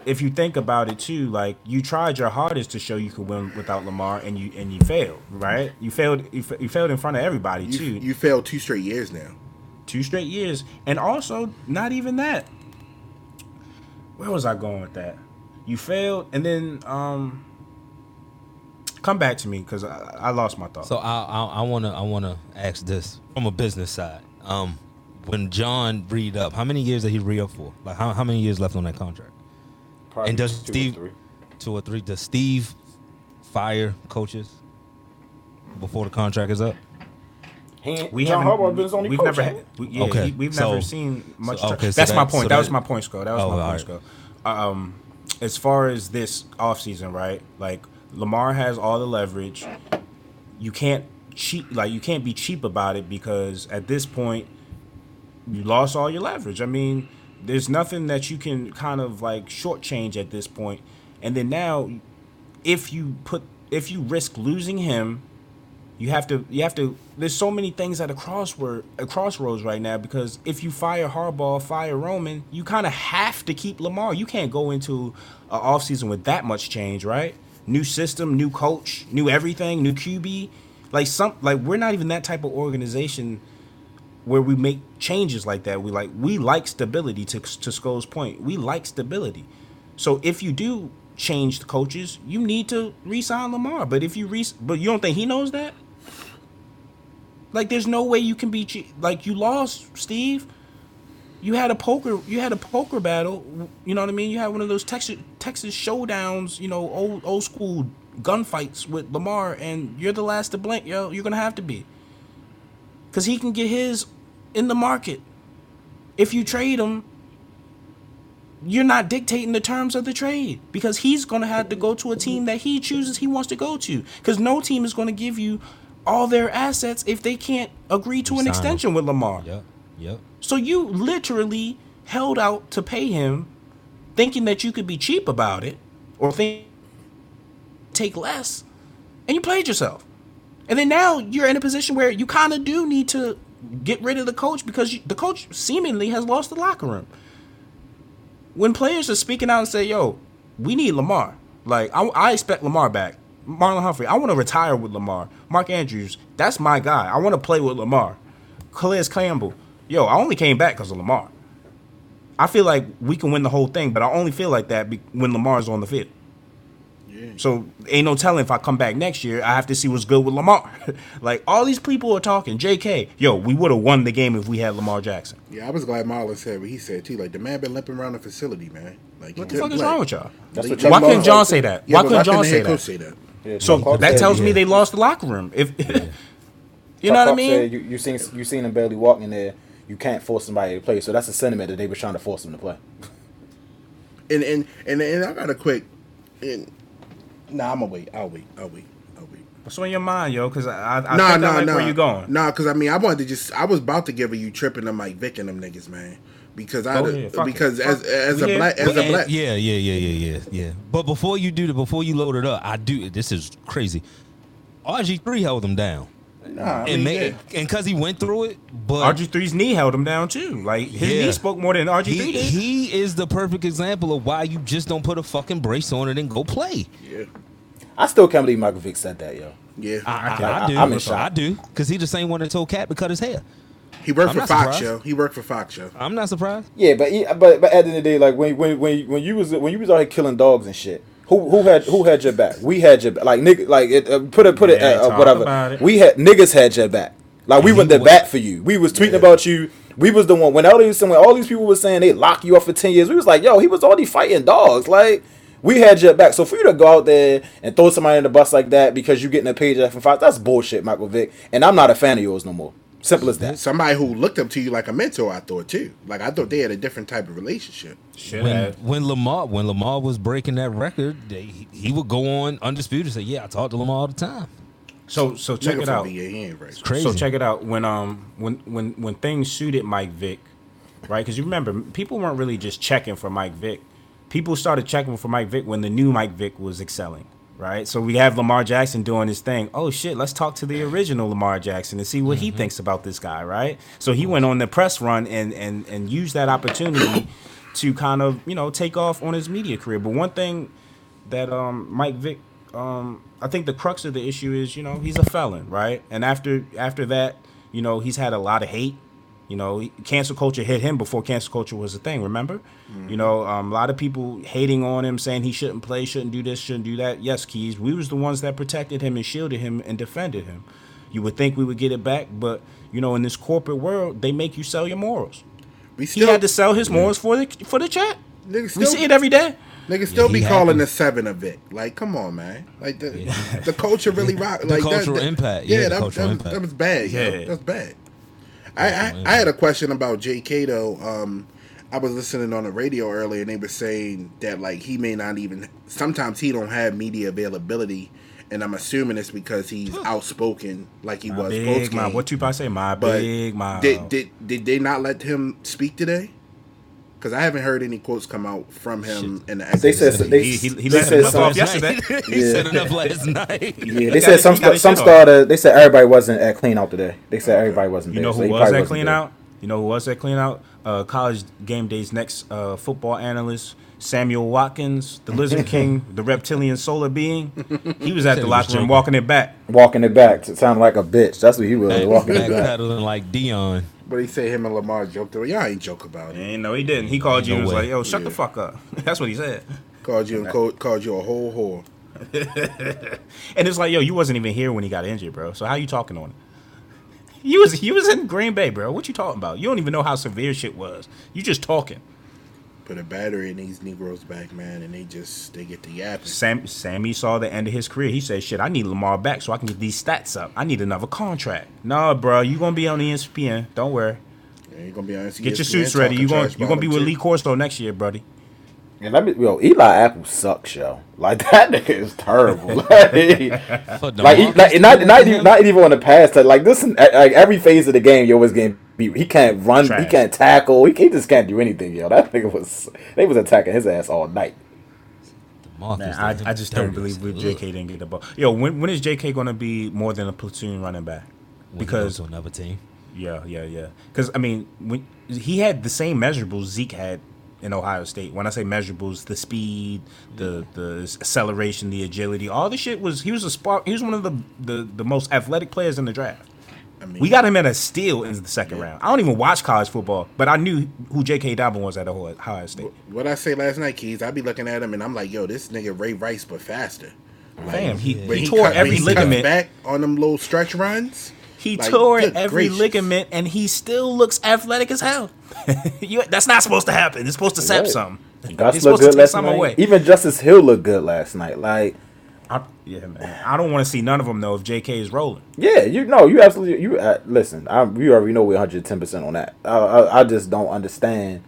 Speaker 3: if you think about it too, like you tried your hardest to show you could win without Lamar, and you and you failed, right? You failed. You, fa- you failed in front of everybody
Speaker 4: You,
Speaker 3: too.
Speaker 4: you failed two straight years now.
Speaker 3: two straight years, and also not even that. Where was I going with that? You failed, and then um, come back to me because I, I lost my thought.
Speaker 1: So I I, I wanna I wanna ask this from a business side. Um, when John read up, how many years did he re up for? Like how, how many years left on that contract?
Speaker 2: Probably
Speaker 1: And does
Speaker 2: two or
Speaker 1: Steve
Speaker 2: three.
Speaker 1: two or three? Does Steve fire coaches before the contract is up?
Speaker 2: He
Speaker 3: we
Speaker 2: John
Speaker 3: haven't.
Speaker 2: Harbaugh been his only
Speaker 3: we've
Speaker 2: coach,
Speaker 3: never. Had, we, yeah,
Speaker 1: Okay,
Speaker 3: he- we've
Speaker 1: so-
Speaker 3: never seen much.
Speaker 1: so-
Speaker 3: tra-
Speaker 1: okay, so
Speaker 3: that's my point.
Speaker 1: so
Speaker 3: that, was my point, Sco. That was
Speaker 1: Oh,
Speaker 3: my
Speaker 1: all
Speaker 3: point, Sco. Um, as far as this offseason, right? Like Lamar has all the leverage. You can't cheat. Like you can't be cheap about it because at this point, you lost all your leverage. I mean, there's nothing that you can kind of like shortchange at this point. And then now, if you put if you risk losing him, you have to you have to. There's so many things at a crossword a crossroads right now because if you fire Harbaugh, fire Roman, you kind of have to keep Lamar. You can't go into an offseason with that much change, right? New system, new coach, new everything, new QB. Like some like we're not even that type of organization where we make changes like that. We like we like stability to to Skull's point. We like stability. So if you do change the coaches, you need to re-sign Lamar. But if you re but you don't think he knows that? Like there's no way you can be like you lost, Steve. You had a poker you had a poker battle, you know what I mean? You had one of those Texas Texas showdowns, you know, old old school gunfights with Lamar and you're the last to blink, yo. You're going to have to be. Cuz he can get his in the market. If you trade him, you're not dictating the terms of the trade because he's going to have to go to a team that he chooses he wants to go to because no team is going to give you all their assets if they can't agree to an extension with Lamar.
Speaker 1: Yep. Yep.
Speaker 3: So you literally held out to pay him thinking that you could be cheap about it or think take less and you played yourself. And then now you're in a position where you kind of do need to get rid of the coach because you, the coach seemingly has lost the locker room. When players are speaking out and say, "Yo, we need Lamar," like I, I expect Lamar back. Marlon Humphrey, I want to retire with Lamar. Mark Andrews, that's my guy. I want to play with Lamar. Calais Campbell, yo, I only came back because of Lamar. I feel like we can win the whole thing, but I only feel like that be- when Lamar's on the field. So ain't no telling if I come back next year, I have to see what's good with Lamar. like all these people are talking. J.K. Yo, we would have won the game if we had Lamar Jackson.
Speaker 4: Yeah, I was glad Marlon said what he said too. Like the man been limping around the facility, man. Like he
Speaker 3: What the
Speaker 4: couldn't
Speaker 3: fuck is wrong with y'all?
Speaker 2: That's
Speaker 3: Why couldn't John say that?
Speaker 4: Yeah,
Speaker 3: Why couldn't John say that?
Speaker 4: say that?
Speaker 2: Yeah,
Speaker 3: So
Speaker 2: Clark
Speaker 3: that
Speaker 2: said-
Speaker 3: tells me they lost the locker room. If you know
Speaker 2: Chuck
Speaker 3: what I mean?
Speaker 2: said you, you seen you seen him barely walking there. You can't force somebody to play. So that's a sentiment that they were trying to force him to play.
Speaker 4: And and and, and I got a quick. And, nah, I'm gonna wait. I'll wait. I'll wait. I'll wait.
Speaker 3: What's on your mind, yo? Because I, I, I
Speaker 4: Nah,
Speaker 3: think I
Speaker 4: nah,
Speaker 3: like
Speaker 4: nah.
Speaker 3: where you going.
Speaker 4: Nah, because I mean, I wanted to just. I was about to give a you tripping to Mike Vick and them niggas, man. Because I
Speaker 3: ahead, fuck it.
Speaker 4: because as as
Speaker 3: We
Speaker 4: a black as a black
Speaker 1: yeah, yeah, yeah, yeah, yeah, yeah. But before you do the, before you load it up, I do. This is crazy. RG three held them down,
Speaker 4: Nah, I
Speaker 1: and
Speaker 4: mean,
Speaker 1: ma-
Speaker 4: yeah.
Speaker 1: and because he went through it. But
Speaker 3: RG3's knee held him down too. Like his
Speaker 1: Yeah.
Speaker 3: knee spoke more than RG3
Speaker 1: he,
Speaker 3: did.
Speaker 1: he is the perfect example of why you just don't put a fucking brace on it and go play.
Speaker 4: yeah,
Speaker 2: I still can't believe Michael Vick said that, yo.
Speaker 4: yeah.
Speaker 1: I, I,
Speaker 2: can't-
Speaker 1: I do.
Speaker 2: I'm in shock.
Speaker 1: I do because he the same one that told Cat to cut his hair.
Speaker 4: he worked
Speaker 1: I'm
Speaker 4: for
Speaker 1: not
Speaker 4: Fox
Speaker 1: surprised.
Speaker 4: show. He worked for Fox show.
Speaker 1: I'm not surprised.
Speaker 2: Yeah, but he, but but at the end of the day, like when when when when you was when you was out here killing dogs and shit, who who had who had your back? We had your back. Like nigga, like it, uh, put it put it
Speaker 3: Yeah,
Speaker 2: uh, uh, whatever.
Speaker 3: it.
Speaker 2: We had niggas had your back. Like we went
Speaker 1: he
Speaker 2: to
Speaker 1: was-
Speaker 2: bat for you. We was tweeting about you. We was the one when all these when all these people were saying they lock you up for ten years. We was like, yo, he was already fighting dogs. Like we had your back. So for you to go out there and throw somebody in the bus like that because you getting a page from five, that's bullshit, Michael Vick. And I'm not a fan of yours no more. Simple as that.
Speaker 4: Somebody who looked up to you like a mentor, I thought too. Like I thought they had a different type of relationship.
Speaker 3: Should
Speaker 1: When
Speaker 3: have.
Speaker 1: when Lamar when Lamar was breaking that record, they, he, he would go on undisputed and say, "Yeah, I talk to Lamar all the time."
Speaker 3: So so check
Speaker 4: Nigga
Speaker 3: it out.
Speaker 4: VA, he right.
Speaker 1: Crazy.
Speaker 3: So check it out. When um when when when things suited Mike Vick, right? Because you remember people weren't really just checking for Mike Vick. People started checking for Mike Vick when the new Mike Vick was excelling, right? So we have Lamar Jackson doing his thing. Oh shit, let's talk to the original Lamar Jackson and see what he thinks about this guy, right? So he went on the press run and and and used that opportunity to kind of you know take off on his media career. But one thing that um Mike Vick um I think the crux of the issue is, you know, he's a felon, right? And after after that, you know, he's had a lot of hate. You know, he- cancel culture hit him before cancel culture was a thing, remember? You know, um, a lot of people hating on him, saying he shouldn't play, shouldn't do this, shouldn't do that. Yes, Keys, we was the ones that protected him and shielded him and defended him. You would think we would get it back, but you know, in this corporate world, they make you sell your morals.
Speaker 4: We
Speaker 3: He
Speaker 4: still
Speaker 3: had to sell his morals for the for the chat.
Speaker 4: Niggas
Speaker 3: We see it every day.
Speaker 4: Niggas still
Speaker 1: he
Speaker 4: be
Speaker 1: happy.
Speaker 4: calling the seven of it. Like, come on, man. Like the the culture really rock.
Speaker 1: The
Speaker 4: like that-
Speaker 1: cultural
Speaker 4: that-
Speaker 1: impact.
Speaker 4: Yeah,
Speaker 1: Yeah,
Speaker 4: that,
Speaker 1: cultural
Speaker 4: that,
Speaker 1: impact.
Speaker 4: that was bad. Yeah,
Speaker 3: Yeah.
Speaker 4: that's bad. I, I I had a question about J.K. though. Um, I was listening on the radio earlier, and they were saying that like he may not even. Sometimes he don't have media availability, and I'm assuming it's because he's outspoken, like he
Speaker 3: My
Speaker 4: was
Speaker 3: big mouth. What Tupac say? My
Speaker 4: But
Speaker 3: big mouth.
Speaker 4: did, did did they not let him speak today? Because I haven't heard any quotes come out from him in the.
Speaker 2: They said
Speaker 4: exit.
Speaker 2: they,
Speaker 3: He- he- he
Speaker 2: they said
Speaker 3: him
Speaker 2: some,
Speaker 3: off yesterday.
Speaker 1: he
Speaker 2: Yeah.
Speaker 1: said enough last night.
Speaker 2: Yeah, they said
Speaker 3: his-
Speaker 2: some
Speaker 3: he got
Speaker 2: sta-
Speaker 3: his
Speaker 2: some
Speaker 3: shit off.
Speaker 2: starter. They said everybody wasn't at clean out today. They said everybody wasn't
Speaker 3: You
Speaker 2: there.
Speaker 3: know
Speaker 2: so
Speaker 3: who
Speaker 2: he
Speaker 3: was
Speaker 2: probably
Speaker 3: that clean
Speaker 2: there.
Speaker 3: out? You know who was that clean out? Uh, college game day's next uh, football analyst, Samuel Watkins, the Lizard King, the reptilian solar being. He was at the
Speaker 1: he was
Speaker 3: locker room walking it back.
Speaker 2: Walking it back to sound like a bitch. That's what he was
Speaker 1: Back,
Speaker 2: walking it back.
Speaker 1: backpedaling like Deion.
Speaker 4: But he said him and Lamar joked around. Y'all ain't joke about it.
Speaker 3: And no, he didn't. He called you
Speaker 1: No
Speaker 3: and was
Speaker 1: way.
Speaker 3: like, "Yo, shut the fuck up." That's what he said.
Speaker 4: Called you and called, called you a whole whore.
Speaker 3: And it's like, yo, you wasn't even here when he got injured, bro. So how you talking on it? You was you was in Green Bay, bro. What you talking about? You don't even know how severe shit was. You just talking.
Speaker 4: Put a battery in these Negroes back, man, and they just they get the yapping.
Speaker 3: Sam Sammy saw the end of his career. He said, "Shit, I need Lamar back so I can get these stats up. I need another contract." Nah, bro, you gonna be on ESPN. Don't worry.
Speaker 4: Yeah, you gonna be honest.
Speaker 3: Get your suits ready. You gonna you gonna be with Lee Corso next year, buddy.
Speaker 2: And let me, yo, Eli Apple sucks, yo. Like that nigga is terrible. like, like, like not,
Speaker 1: Thornton
Speaker 2: not, even, not even on the pass. touch. Like this, like every phase of the game, yo, always getting beat. He can't run. He can't tackle. He, he just can't do anything, yo. That nigga was. They was attacking his ass all night.
Speaker 3: Man, I, I just don't believe
Speaker 1: as
Speaker 3: with. JK didn't get the ball. Yo, when when is JK gonna be more than a platoon running back?
Speaker 1: When he
Speaker 3: Because
Speaker 1: goes to another team.
Speaker 3: Yeah, yeah, yeah. Because I mean, when he had the same measurables Zeke had in Ohio State. When I say measurables, the speed, the the acceleration, the agility, all the shit was. He was a spark. He was one of the the, the most athletic players in the draft.
Speaker 4: I mean,
Speaker 3: We got him at a steal in the second round. I don't even watch college football, but I knew who J.K. Dobbin was at Ohio State.
Speaker 4: what I say last night, Keys. I be looking at him and I'm like, yo, this nigga Ray Rice, but faster.
Speaker 3: Fam, he,
Speaker 4: When
Speaker 3: he tore
Speaker 4: cut-
Speaker 3: every
Speaker 4: he
Speaker 3: ligament.
Speaker 4: back on them little stretch runs.
Speaker 3: He
Speaker 4: Like,
Speaker 3: tore every
Speaker 4: gracious.
Speaker 3: ligament, and he still looks athletic as hell. you, that's not supposed to happen. It's supposed to sap
Speaker 2: Right.
Speaker 3: something.
Speaker 2: Gus
Speaker 3: It's
Speaker 2: looked
Speaker 3: supposed to
Speaker 2: good
Speaker 3: take
Speaker 2: last night.
Speaker 3: away.
Speaker 2: Even Justice Hill looked good last night. Like,
Speaker 3: I, yeah, man. I don't want to see none of them though if J.K. is rolling.
Speaker 2: yeah, you know, you absolutely. You uh, listen. I, you already know we're 110 percent on that. I, I, I just don't understand.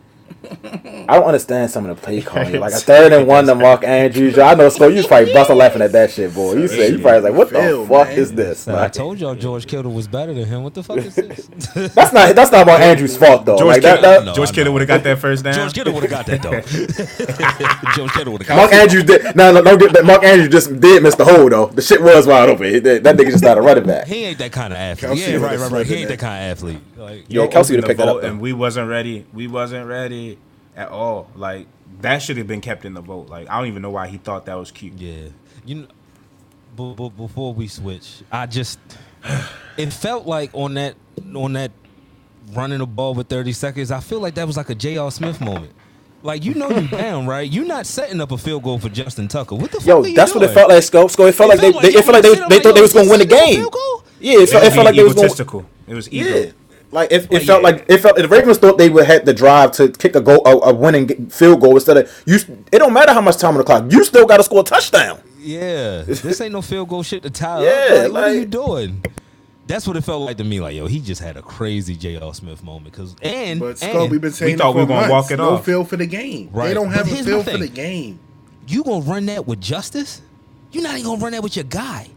Speaker 2: I don't understand some of the play calling. Like a third and one to Mark Andrews. I know, so you probably busting laughing at that shit, boy. You said you probably like, what the fuck
Speaker 4: man.
Speaker 2: is this?
Speaker 1: I told y'all George Kittle was better than him. What the fuck is this?
Speaker 2: that's not that's not Mark Andrews' fault though.
Speaker 3: George
Speaker 2: like
Speaker 3: Kittle,
Speaker 2: that,
Speaker 1: No,
Speaker 3: George Kittle would have got that first down.
Speaker 1: George Kittle would have got that though. George Kittle would have got
Speaker 2: Mark Andrews did. No, no, don't get that. Mark Andrews just did miss the hole though. The shit was wide open. That, that nigga just not a running back.
Speaker 1: He ain't that kind of athlete. Yeah, right, right, right. He ain't that kind of athlete. Like,
Speaker 2: Yeah,
Speaker 3: Yo,
Speaker 2: Kelce
Speaker 3: opened
Speaker 2: would've picked
Speaker 3: the
Speaker 2: that up,
Speaker 3: vote,
Speaker 2: though.
Speaker 3: and we wasn't ready. We wasn't ready at all. Like that should have been kept in the vote. Like I don't even know why he thought that was cute.
Speaker 1: yeah, you know. But, but before we switch, I just it felt like on that on that running the ball with 30 seconds, I feel like that was like a J.R. Smith moment. Like you know you down, right? You're not setting up a field goal for Justin Tucker. What the fuck?
Speaker 2: Yo,
Speaker 1: are you
Speaker 2: that's what it felt like. Scope, Scope. It felt like they, they, it felt like they, they thought they was gonna win the game. Yeah, it felt, it felt like they was going.
Speaker 3: egotistical. It was ego.
Speaker 2: Yeah, like if it
Speaker 1: Well,
Speaker 2: felt
Speaker 1: yeah.
Speaker 2: like it felt the Ravens thought they would have the drive to kick a goal, a, a winning field goal instead of you. It don't matter how much time on the clock. You still got to score a touchdown.
Speaker 1: Yeah, this ain't no field goal shit to tie
Speaker 2: Yeah,
Speaker 1: up. Like, what are you doing? That's what it felt like to me. Like, yo, he just had a crazy J.R. Smith moment. Cause and,
Speaker 4: But
Speaker 1: and
Speaker 4: we've been saying
Speaker 3: we
Speaker 4: thought for
Speaker 3: we were gonna
Speaker 4: months.
Speaker 3: walk it
Speaker 4: no
Speaker 3: off.
Speaker 4: feel for the game.
Speaker 1: Right.
Speaker 4: They don't
Speaker 1: But
Speaker 4: have a
Speaker 1: here's my
Speaker 4: feel for the game.
Speaker 1: you gonna run that with justice? You're not even gonna run that with your guy.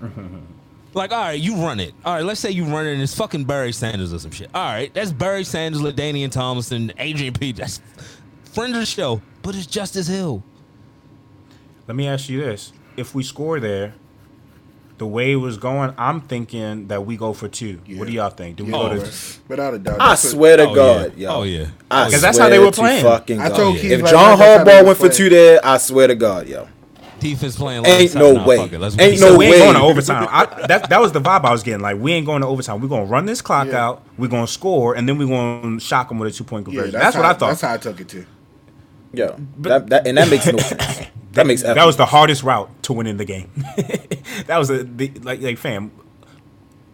Speaker 1: like, all right, you run it. All right, let's say you run it and it's fucking Barry Sanders or some shit. All right, that's Barry Sanders, LaDainian Tomlinson, Adrian Peterson. That's friend of the show, but it's Justice Hill.
Speaker 3: Let me ask you this: If we score there, the way it was going, I'm thinking that we go for two. What do y'all think? Do we
Speaker 1: Oh,
Speaker 3: go
Speaker 4: Yeah,
Speaker 3: to?
Speaker 4: Without a doubt.
Speaker 2: I swear to
Speaker 1: Oh,
Speaker 2: God,
Speaker 1: yeah.
Speaker 2: yo.
Speaker 1: Oh, yeah.
Speaker 2: I
Speaker 3: 'Cause that's how they
Speaker 2: swear
Speaker 3: were
Speaker 2: to
Speaker 3: playing.
Speaker 2: Fucking
Speaker 4: I
Speaker 2: God.
Speaker 4: told Keith
Speaker 2: if
Speaker 4: last
Speaker 2: John
Speaker 4: night that's how they
Speaker 2: Harbaugh
Speaker 4: was
Speaker 2: went for two there, I swear to God, yo.
Speaker 1: Defense playing.
Speaker 2: Ain't no
Speaker 1: nah,
Speaker 2: way.
Speaker 1: fuck it, let's
Speaker 2: Ain't
Speaker 1: win.
Speaker 2: no
Speaker 3: we ain't going to overtime. I, that that was the vibe I was getting. Like we ain't going to overtime. We're gonna run this clock
Speaker 4: Yeah.
Speaker 3: out. We're gonna score, and then we're gonna shock them with a two point
Speaker 4: Yeah,
Speaker 3: conversion.
Speaker 4: that's,
Speaker 3: that's, what I thought.
Speaker 4: That's how I took it too.
Speaker 2: Yo, that, that and that makes no sense. That makes
Speaker 3: that was the hardest route to winning the game. that was a the, like like fam.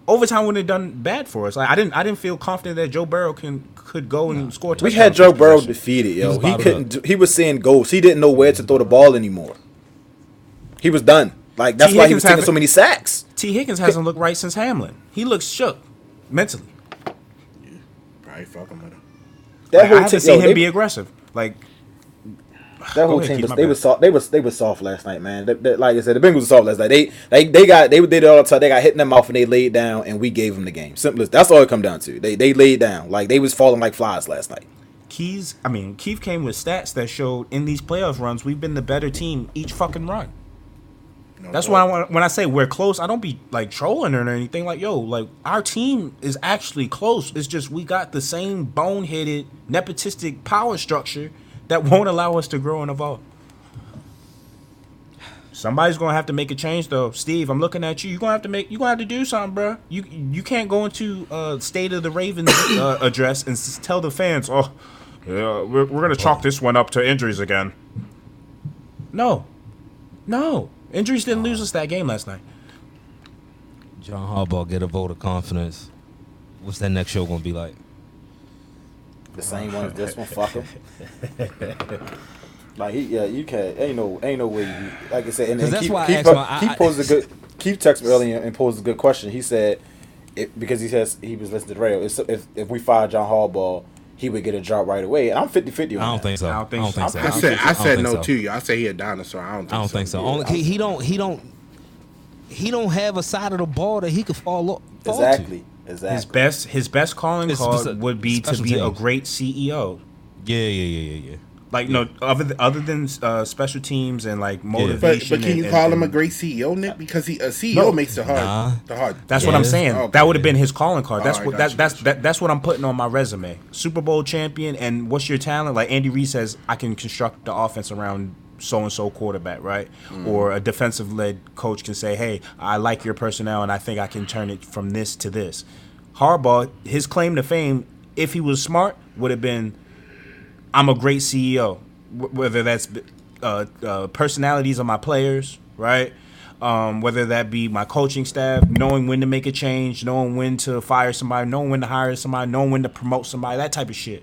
Speaker 3: Overtime wouldn't have done bad for us. Like I didn't I didn't feel confident that Joe Burrow can could go and score.
Speaker 2: We had Joe Burrow defeated, yo.
Speaker 1: was
Speaker 2: He, couldn't. Do, he was seeing ghosts. He didn't know where to throw the ball anymore. He was done. Like that's
Speaker 3: T.
Speaker 2: why he was taking so many sacks.
Speaker 3: Tee Higgins hasn't looked right since Hamlin. He looks shook mentally.
Speaker 4: Yeah, Probably fucking with him.
Speaker 2: That
Speaker 3: Like, I
Speaker 2: whole
Speaker 3: haven't
Speaker 2: team,
Speaker 3: seen
Speaker 2: yo,
Speaker 3: him
Speaker 2: they,
Speaker 3: be aggressive. Like
Speaker 2: that whole
Speaker 3: Go ahead,
Speaker 2: team was they
Speaker 3: bad.
Speaker 2: was soft. They was they was soft last night, man. They- they- like I said, the Bengals was soft last night. They they they got they did it all the time. They got hit in the mouth and they laid down and we gave them the game. Simple as that's all it come down to. They they laid down like they was falling like flies last night.
Speaker 3: Keys, I mean, Keith came with stats that showed in these playoff runs we've been the better team each fucking run. That's why I want, when I say we're close, I don't be like trolling or anything. Like, yo, like our team is actually close. It's just we got the same boneheaded, nepotistic power structure that won't allow us to grow and evolve. Somebody's gonna have to make a change, though. Steve, I'm looking at you. You're gonna have to make. You gonna have to do something, bro. You you can't go into uh, State of the Ravens uh, address and s- tell the fans, "Oh, yeah, we're, we're gonna chalk this one up to injuries again." No, no, injuries didn't lose us that game last night.
Speaker 1: John Harbaugh get a vote of confidence. What's that next show gonna be like?
Speaker 2: The same one as this one. Fuck him. like he, yeah, you can't. Ain't no, ain't no way. You, like I said, and,
Speaker 1: 'Cause
Speaker 2: and
Speaker 1: that's
Speaker 2: Keith,
Speaker 1: why I asked
Speaker 2: po-
Speaker 1: my- I-
Speaker 2: Keith
Speaker 1: I-
Speaker 2: posed a good. Keith texted me earlier and posed a good question. He said, it, because he says he was listening to the radio. If, if if we fired John Harbaugh, he would get a job right away. And I'm 50 50 on
Speaker 1: I don't think so.
Speaker 3: I don't think so.
Speaker 1: so.
Speaker 4: I said I said
Speaker 1: think
Speaker 4: no
Speaker 1: so.
Speaker 4: to you. I say he a dinosaur. I don't. Think
Speaker 1: I don't
Speaker 4: so.
Speaker 1: think so.
Speaker 2: Yeah,
Speaker 1: Only he, he don't he don't he don't have a side of the ball that he could fall, o- fall
Speaker 2: Exactly.
Speaker 1: to.
Speaker 2: Exactly.
Speaker 3: His best his best calling
Speaker 1: It's
Speaker 3: card
Speaker 1: speci-
Speaker 3: would be to
Speaker 1: special
Speaker 3: be a great CEO.
Speaker 1: Yeah, yeah, yeah, yeah, yeah.
Speaker 3: Like no other th- other than uh, special teams and like
Speaker 4: But
Speaker 3: motivation.
Speaker 4: but can
Speaker 3: and-
Speaker 4: you
Speaker 3: and-
Speaker 4: call him a great CEO, Nick? Because he a CEO
Speaker 3: No.
Speaker 4: makes it hard.
Speaker 1: Nah.
Speaker 4: The hard.
Speaker 3: That's what I'm
Speaker 1: Yeah.
Speaker 3: saying.
Speaker 4: Okay.
Speaker 3: That would have been his calling card. That's
Speaker 4: Alright,
Speaker 3: what
Speaker 4: got
Speaker 3: that,
Speaker 4: you,
Speaker 3: that's
Speaker 4: got you.
Speaker 3: that, that's what I'm putting on my resume. Super Bowl champion and what's your talent? Like Andy Reid says, I can construct the offense around so and so quarterback, right?
Speaker 4: Mm.
Speaker 3: Or a defensive led coach can say, Hey, I like your personnel and I think I can turn it from this to this. Harbaugh, his claim to fame, if he was smart, would have been I'm a great CEO. Whether that's uh, uh, personalities of my players, right? Um, whether that be my coaching staff, knowing when to make a change, knowing when to fire somebody, knowing when to hire somebody, knowing when to promote somebody, that type of shit.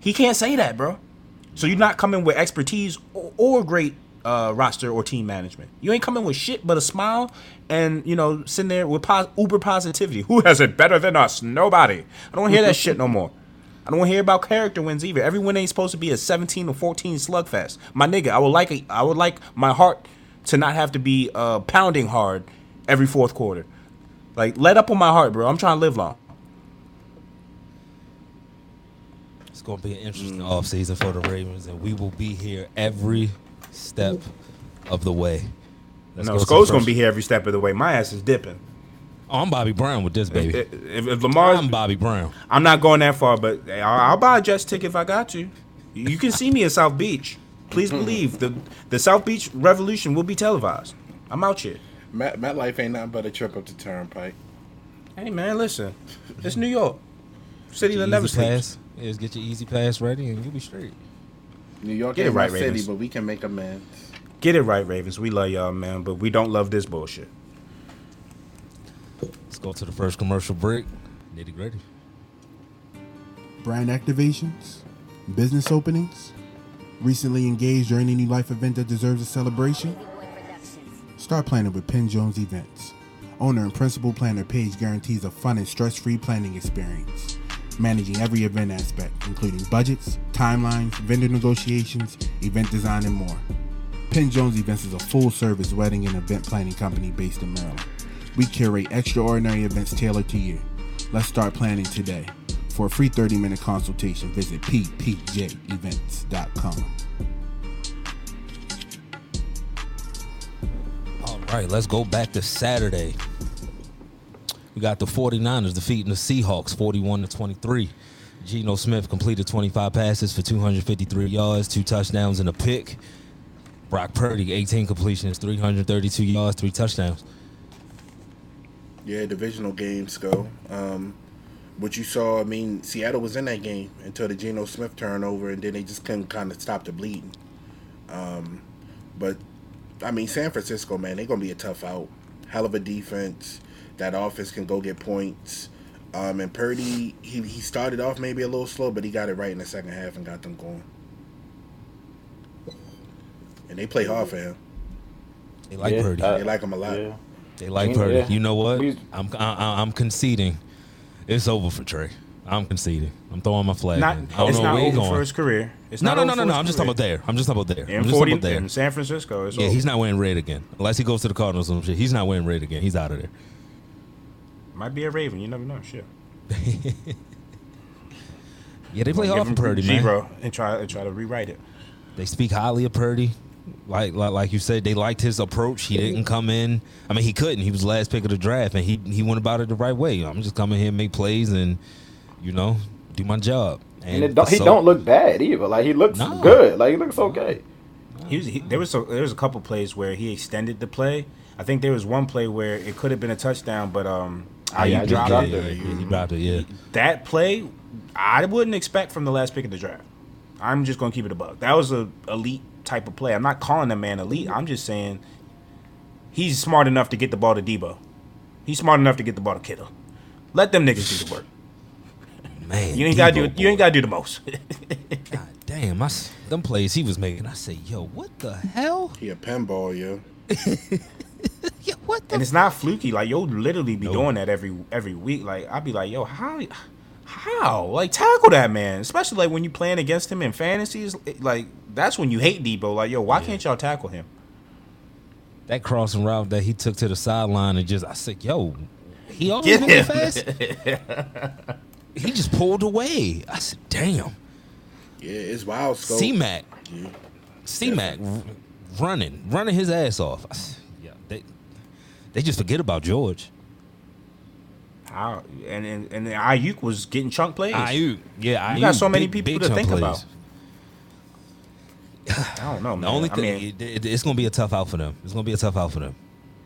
Speaker 3: He can't say that, bro. So you're not coming with expertise or, or great uh, roster or team management. You ain't coming with shit but a smile and you know sitting there with pos- uber positivity. Who has it better than us? Nobody. I don't hear that shit no more. I don't want to hear about character wins either. Every win ain't supposed to be a 17 or 14 slugfest. My nigga, I would like a, I would like my heart to not have to be uh, pounding hard every fourth quarter. Like let up on my heart, bro. I'm trying to live long.
Speaker 1: It's gonna be an interesting offseason for the Ravens, and we will be here every step of the way. Let's
Speaker 3: no,
Speaker 1: go to
Speaker 3: gonna be here every step of the way. My ass is dipping.
Speaker 1: Oh, I'm Bobby Brown with this baby.
Speaker 3: If, if, if Lamar's,
Speaker 1: I'm Bobby Brown.
Speaker 3: I'm not going that far, but I'll, I'll buy a Jets ticket if I got to. You can see me in South Beach. Please believe the the South Beach Revolution will be televised. I'm out here.
Speaker 4: Matt, Matt life ain't nothing but a trip up the turnpike.
Speaker 3: Hey man, listen, it's New York, city that
Speaker 1: Easy
Speaker 3: never sleeps.
Speaker 1: pass. Yeah, just get your E-ZPass ready, and you'll be straight.
Speaker 4: New York
Speaker 3: Get it
Speaker 4: ain't my
Speaker 3: right,
Speaker 4: city,
Speaker 3: Ravens.
Speaker 4: but we can make amends.
Speaker 3: Get it right, Ravens. We love y'all, man, but we don't love this bullshit.
Speaker 1: Go to the first commercial break. Nitty gritty.
Speaker 6: brand activations, business openings, recently engaged or any new life event that deserves a celebration? Start planning with Penn Jones Events. Owner and principal planner Paige guarantees a fun and stress free planning experience, managing every event aspect, including budgets, timelines, vendor negotiations, event design, and more. Penn Jones Events is a full service wedding and event planning company based in Maryland. We curate extraordinary events tailored to you. Let's start planning today. For a free 30 minute consultation, visit ppjevents.com.
Speaker 1: All right, let's go back to Saturday. We got the 49ers defeating the Seahawks 41 to 23. Geno Smith completed 25 passes for 253 yards, two touchdowns, and a pick. Brock Purdy, 18 completions, 332 yards, three touchdowns.
Speaker 4: Yeah, divisional games go. Um, what you saw, I mean, Seattle was in that game until the Geno Smith turnover, and then they just couldn't kind of stop the bleeding. Um, but I mean, San Francisco, man, they're gonna be a tough out. Hell of a defense. That offense can go get points. Um, and Purdy, he, he started off maybe a little slow, but he got it right in the second half and got them going. And they play hard for him.
Speaker 1: They like
Speaker 2: Yeah,
Speaker 1: Purdy.
Speaker 2: uh,
Speaker 4: They like him a lot.
Speaker 2: Yeah.
Speaker 1: They like
Speaker 2: yeah.
Speaker 1: Purdy. You know what? I'm I, I- I'm conceding. It's over for Trey. I'm conceding. I'm throwing my flag.
Speaker 3: Not,
Speaker 1: in. I don't
Speaker 3: it's
Speaker 1: know
Speaker 3: not
Speaker 1: where
Speaker 3: over
Speaker 1: going.
Speaker 3: for his career. It's
Speaker 1: no,
Speaker 3: not
Speaker 1: no, no, no, no. I'm just talking about there. I'm just talking about there.
Speaker 3: In
Speaker 1: I'm just
Speaker 3: 40
Speaker 1: talking about there.
Speaker 3: in San Francisco.
Speaker 1: Yeah,
Speaker 3: over.
Speaker 1: he's not wearing red again. Unless he goes to the Cardinals or some shit. He's not wearing red again. He's out of there.
Speaker 3: Might be a Raven. You never know. Shit.
Speaker 1: Yeah, they play hard for Purdy, man.
Speaker 3: And try and try to rewrite it.
Speaker 1: They speak highly of Purdy. Like, like like you said, they liked his approach. He didn't come in. I mean, he couldn't. He was last pick of the draft, and he he went about it the right way. I'm just coming here, and make plays, and you know, do my job.
Speaker 2: And it don't, he
Speaker 1: so-
Speaker 2: don't look bad either. Like he looks
Speaker 1: No.
Speaker 2: good. Like he looks okay.
Speaker 3: He was, he, there was a, there was a couple plays where he extended the play. I think there was one play where it could have been a touchdown, but um,
Speaker 2: Oh, yeah, Aiyuk
Speaker 3: dropped
Speaker 2: dropped
Speaker 3: it.
Speaker 1: Yeah,
Speaker 2: it.
Speaker 1: yeah, he dropped it. Yeah,
Speaker 3: That play, I wouldn't expect from the last pick of the draft. I'm just gonna keep it a buck. That was a elite type of play. I'm not calling the man elite. I'm just saying he's smart enough to get the ball to Deebo. He's smart enough to get the ball to Kittle. Let them niggas do the work.
Speaker 1: man.
Speaker 3: You ain't gotta do
Speaker 1: Deebo,
Speaker 3: you ain't gotta do the most.
Speaker 1: God damn, I s them plays he was making. I say, yo, what the hell?
Speaker 4: He a pinball, yo.
Speaker 1: Yeah, what the?
Speaker 3: and it's not fluky. Like you'll literally be
Speaker 1: No.
Speaker 3: doing that every every week. Like I'd be like, yo, how how like tackle that man, especially like when you playing against him in fantasies. Like that's when you hate Deebo. Like yo, why can't y'all tackle him?
Speaker 1: that crossing route that he took to the sideline and just I said, yo, he always
Speaker 3: Get
Speaker 1: moving
Speaker 3: him.
Speaker 1: fast. he just pulled away. I said, damn.
Speaker 4: Yeah, it's wild. Scope.
Speaker 1: C Mac, C Mac, running, running his ass off. Said, yeah, they they just forget about George.
Speaker 3: How and and, and Aiyuk was getting chunk plays.
Speaker 1: Aiyuk, yeah, Aiyuk,
Speaker 3: You got so many
Speaker 1: big-
Speaker 3: people
Speaker 1: big
Speaker 3: to think
Speaker 1: plays.
Speaker 3: about. I don't know, man.
Speaker 1: The only
Speaker 3: I
Speaker 1: thing,
Speaker 3: mean,
Speaker 1: it, it- it's gonna be a tough out for them. It's gonna be a tough out for them.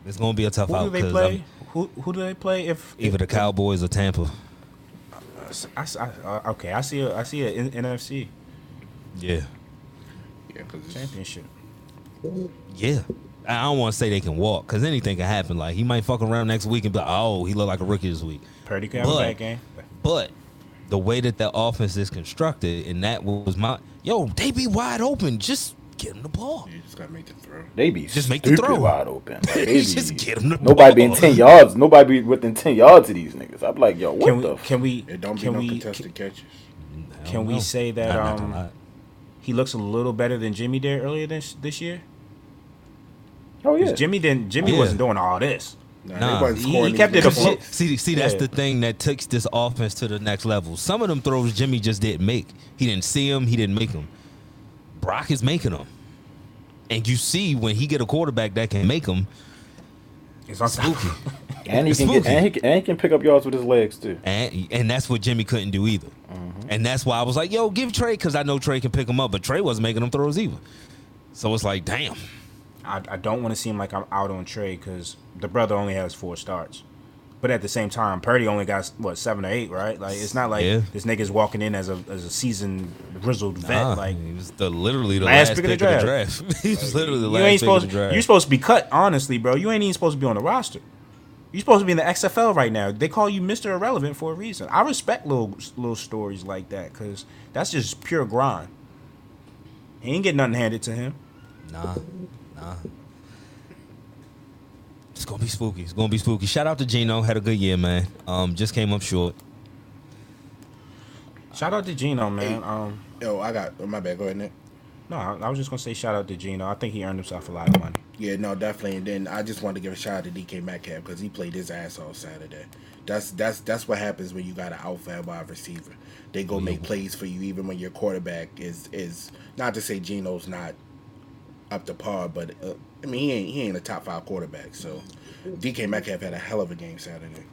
Speaker 1: It's gonna be a tough
Speaker 3: who do
Speaker 1: out
Speaker 3: they
Speaker 1: because
Speaker 3: play? Who who do they play? If
Speaker 1: either
Speaker 3: if
Speaker 1: the Cowboys or Tampa.
Speaker 3: I, I, uh, okay, I see. A, I see a N- NFC
Speaker 1: Yeah,
Speaker 4: Yeah, because
Speaker 3: championship.
Speaker 1: yeah. I don't want to say they can walk because anything can happen. Like he might fuck around next week and be like, "Oh, he looked like a rookie this week."
Speaker 3: Purdy could have a
Speaker 1: But-
Speaker 3: bad game.
Speaker 1: But the way that the offense is constructed, and that was my yo, they be wide open. Just get him the ball.
Speaker 4: you just gotta make the throw.
Speaker 2: They be
Speaker 1: Just make the
Speaker 2: stupid
Speaker 1: throw.
Speaker 2: wide open. Like, be-
Speaker 1: Just get him the
Speaker 2: nobody
Speaker 1: ball.
Speaker 2: being ten yards. Nobody be within ten yards of these niggas. I'm like, yo, what
Speaker 3: Can
Speaker 2: the?
Speaker 3: we? Can we?
Speaker 4: It don't be no
Speaker 3: we?
Speaker 4: contested catches.
Speaker 3: Can we
Speaker 1: know.
Speaker 3: say that,
Speaker 1: not
Speaker 3: um,
Speaker 1: lie.
Speaker 3: He looks a little better than Jimmy did earlier this this year.
Speaker 2: oh yeah,
Speaker 3: 'Cause Jimmy didn't. Jimmy
Speaker 1: Yeah.
Speaker 3: wasn't doing all this.
Speaker 4: Nah,
Speaker 1: Nah.
Speaker 3: He- he kept it
Speaker 4: niggas.
Speaker 3: afloat.
Speaker 1: See, see, that's
Speaker 3: Yeah.
Speaker 1: the thing that takes this offense to the next level. Some of them throws Jimmy just didn't make. He didn't see them. He didn't make them. Brock is making them, and you see when he get a quarterback that can make them.
Speaker 3: It's unstoppable.
Speaker 2: and he
Speaker 1: It's
Speaker 2: can get,
Speaker 1: spooky.
Speaker 2: and he can, and he can pick up yards with his legs too.
Speaker 1: And and that's what Jimmy couldn't do either.
Speaker 3: Mm-hmm.
Speaker 1: And that's why I was like, yo, give Trey because I know Trey can pick him up, but Trey wasn't making them throws either. So it's like, damn.
Speaker 3: I, I don't want to seem like I'm out on Trey because the brother only has four starts. But at the same time, Purdy only got what seven or eight, right? Like it's not like
Speaker 1: Yeah.
Speaker 3: this nigga's walking in as a as a seasoned grizzled vet.
Speaker 1: Nah,
Speaker 3: like
Speaker 1: he was the literally the
Speaker 3: Last
Speaker 1: last,
Speaker 3: pick
Speaker 1: pick,
Speaker 3: of the
Speaker 1: of the draft. he was literally the
Speaker 3: you
Speaker 1: last
Speaker 3: ain't
Speaker 1: pick
Speaker 3: supposed
Speaker 1: of the draft.
Speaker 3: you supposed to be cut. Honestly, bro, you ain't even supposed to be on the roster. You're supposed to be in the XFL right now. They call you Mister Irrelevant for a reason. I respect little little stories like that because that's just pure grind. He ain't getting nothing handed to him.
Speaker 1: Nah, nah. It's gonna be spooky. It's gonna be spooky. Shout out to Geno. Had a good year, man. Um, just came up short.
Speaker 3: Shout out to Geno, man. Um,
Speaker 4: Yo, I got. Oh, my bad. Go ahead, Nick.
Speaker 3: no, I, I was just gonna say shout out to Geno. I think he earned himself a lot of money.
Speaker 4: Yeah, no, definitely. And then I just wanted to give a shout out to DK Metcalf because he played his ass off Saturday. That's that's that's what happens when you got an alpha wide receiver. They go make plays for you even when your quarterback is is not to say Geno's not up to par, but uh, I mean he ain't he ain't a top five quarterback. So DK Metcalf had a hell of a game Saturday.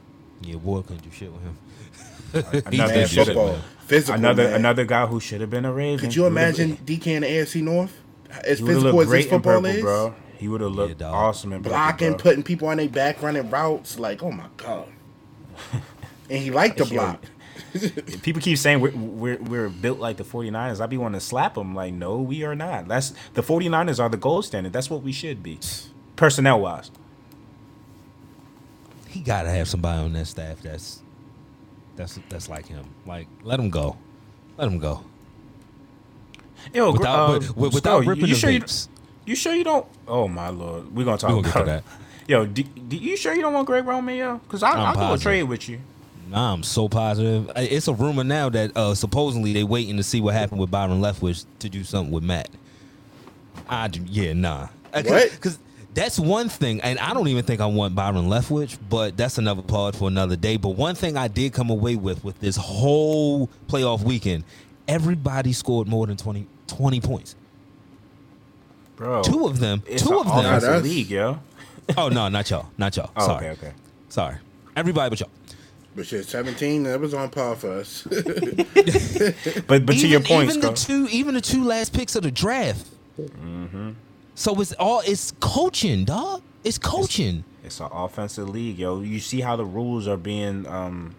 Speaker 1: Yeah, Ward couldn't do shit with him.
Speaker 3: Another
Speaker 4: Man,
Speaker 1: couldn't do shit
Speaker 4: football, physical.
Speaker 3: Another
Speaker 4: man.
Speaker 3: another guy who should have been a Raven.
Speaker 4: Could you imagine DK in the AFC North? As
Speaker 3: He would have
Speaker 4: physical as
Speaker 3: great
Speaker 4: his football
Speaker 3: purple,
Speaker 4: is,
Speaker 3: bro. He would have looked
Speaker 1: dog.
Speaker 3: awesome in purple,
Speaker 4: blocking,
Speaker 3: bro.
Speaker 4: putting people on their back, running routes. Like, oh my god. and he liked to
Speaker 3: Yo,
Speaker 4: block.
Speaker 3: People keep saying we're, we're, we're built like the 49ers. I'd be wanting to slap them. Like, no, we are not. That's The 49ers are the gold standard. That's what we should be, personnel wise.
Speaker 1: He gotta have somebody on that staff that's that's that's like him. Like, let him go. Let him go.
Speaker 3: Yo,
Speaker 1: Without,
Speaker 3: uh,
Speaker 1: but- without
Speaker 3: Spo,
Speaker 1: ripping
Speaker 3: you
Speaker 1: the
Speaker 3: sure you,
Speaker 1: vapes.
Speaker 3: you sure you don't? Oh my lord, we're gonna talk
Speaker 1: We
Speaker 3: about that. Yo, do, do you sure you don't want Greg Roman, yo? Because
Speaker 1: I'm
Speaker 3: I'll a trade with you.
Speaker 1: Nah, I'm so positive. It's a rumor now that uh, supposedly they waiting to see what happened with Byron Leftwich to do something with Matt. I do, yeah, nah.
Speaker 4: What?
Speaker 1: Because that's one thing, and I don't even think I want Byron Leftwich, but that's another part for another day. But one thing I did come away with with this whole playoff weekend, everybody scored more than 20, 20 points.
Speaker 3: bro.
Speaker 1: Two of them.
Speaker 3: It's
Speaker 1: two of them.
Speaker 4: That's-
Speaker 3: league, yo.
Speaker 1: Oh no, not y'all. Not y'all.
Speaker 3: Oh,
Speaker 1: Sorry.
Speaker 3: okay, okay.
Speaker 1: Sorry. Everybody but y'all.
Speaker 4: But shit, 17, that was on par for us.
Speaker 3: But but to your point,
Speaker 1: even the two, even the two last picks of the draft.
Speaker 3: Mm-hmm.
Speaker 1: So it's all it's coaching, dog. It's coaching.
Speaker 3: It's an offensive league, yo. You see how the rules are being um,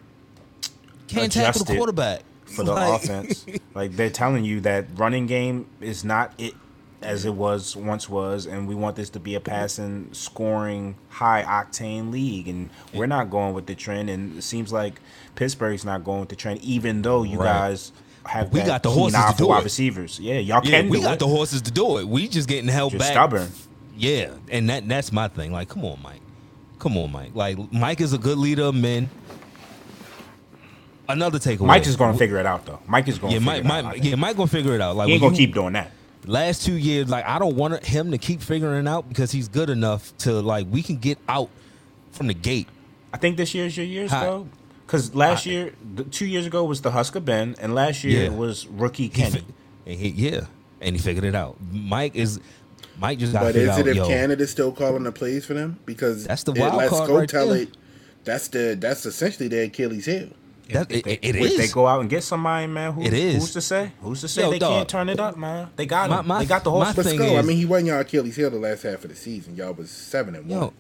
Speaker 1: Can't tackle the quarterback
Speaker 3: for the
Speaker 1: Like-
Speaker 3: offense. Like they're telling you that running game is not it as it was once was, and we want this to be a passing, scoring, high octane league, and we're not going with the trend. And it seems like Pittsburgh's not going with the trend, even though you
Speaker 1: Right.
Speaker 3: guys have
Speaker 1: We got the horses to do
Speaker 3: wide
Speaker 1: it.
Speaker 3: receivers. Yeah, y'all
Speaker 1: Yeah,
Speaker 3: can
Speaker 1: we got
Speaker 3: it.
Speaker 1: the horses to do it. We just getting held
Speaker 3: You're
Speaker 1: back.
Speaker 3: stubborn.
Speaker 1: Yeah, and that that's my thing. Like, come on, Mike. Come on, Mike. Like, Mike is a good leader of men. Another takeaway.
Speaker 3: Mike is going to figure it out, though. Mike is going
Speaker 1: Yeah,
Speaker 3: to
Speaker 1: Mike.
Speaker 3: figure it out. I
Speaker 1: Mike
Speaker 3: think.
Speaker 1: yeah, Mike gonna figure it out. Like,
Speaker 3: he ain't going to keep doing that.
Speaker 1: Last two years, like I don't want him to keep figuring it out because he's good enough to like we can get out from the gate.
Speaker 3: I think this year's your year,
Speaker 1: Hi.
Speaker 3: though, because last year, two years ago was the Husker Ben, and last year
Speaker 1: Yeah.
Speaker 3: was rookie
Speaker 1: He
Speaker 3: Kenny.
Speaker 1: fi- and he, yeah, and he figured it out. Mike is Mike just got to
Speaker 4: but
Speaker 1: figure
Speaker 4: is
Speaker 1: out.
Speaker 4: it if
Speaker 1: yo,
Speaker 4: Canada's still calling the plays for them? Because
Speaker 1: That's the
Speaker 4: it
Speaker 1: wild
Speaker 4: lets
Speaker 1: card
Speaker 4: go
Speaker 1: right
Speaker 4: tell
Speaker 1: there.
Speaker 4: it. That's the that's essentially their Achilles heel.
Speaker 1: That,
Speaker 3: If
Speaker 1: it,
Speaker 3: they,
Speaker 1: it
Speaker 3: if
Speaker 1: is.
Speaker 3: they go out and get somebody, man, who,
Speaker 1: It is.
Speaker 3: Who's to say? Who's to say
Speaker 1: Yo,
Speaker 3: they
Speaker 1: dog.
Speaker 3: can't turn it up, man? They got
Speaker 1: My-
Speaker 3: him.
Speaker 1: my-
Speaker 3: they got the
Speaker 1: my
Speaker 3: horse.
Speaker 4: But
Speaker 1: thing
Speaker 4: still, I mean, he wasn't your Achilles heel the last half of the season. Y'all was seven and one.
Speaker 1: Yo,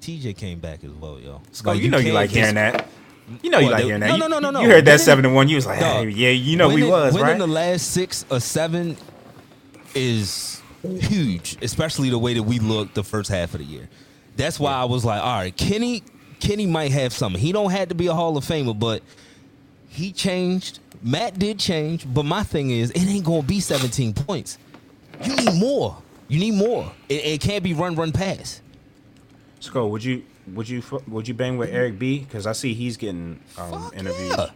Speaker 1: TJ came back as well, yo.
Speaker 3: Oh, you, know you like hearing that. You know you
Speaker 1: What,
Speaker 3: like
Speaker 1: they-
Speaker 3: hearing that.
Speaker 1: no, no, no, no, no.
Speaker 3: You heard that
Speaker 1: Winning-
Speaker 3: seven and one. You was like,
Speaker 1: Dog,
Speaker 3: hey, yeah, you know we
Speaker 1: winning,
Speaker 3: was
Speaker 1: winning
Speaker 3: right.
Speaker 1: the last six or seven is huge, especially the way that we looked the first half of the year. That's why I was like, all right, Kenny, Kenny might have something. He don't have to be a Hall of Famer, but he changed. Matt did change, but my thing is, it ain't gonna be 17 points. You need more. You need more. It, it can't be run, run, pass.
Speaker 3: Sko, would you would you would you bang with Eric B? Because I see he's getting um,
Speaker 1: Fuck
Speaker 3: interviewed.
Speaker 1: yeah.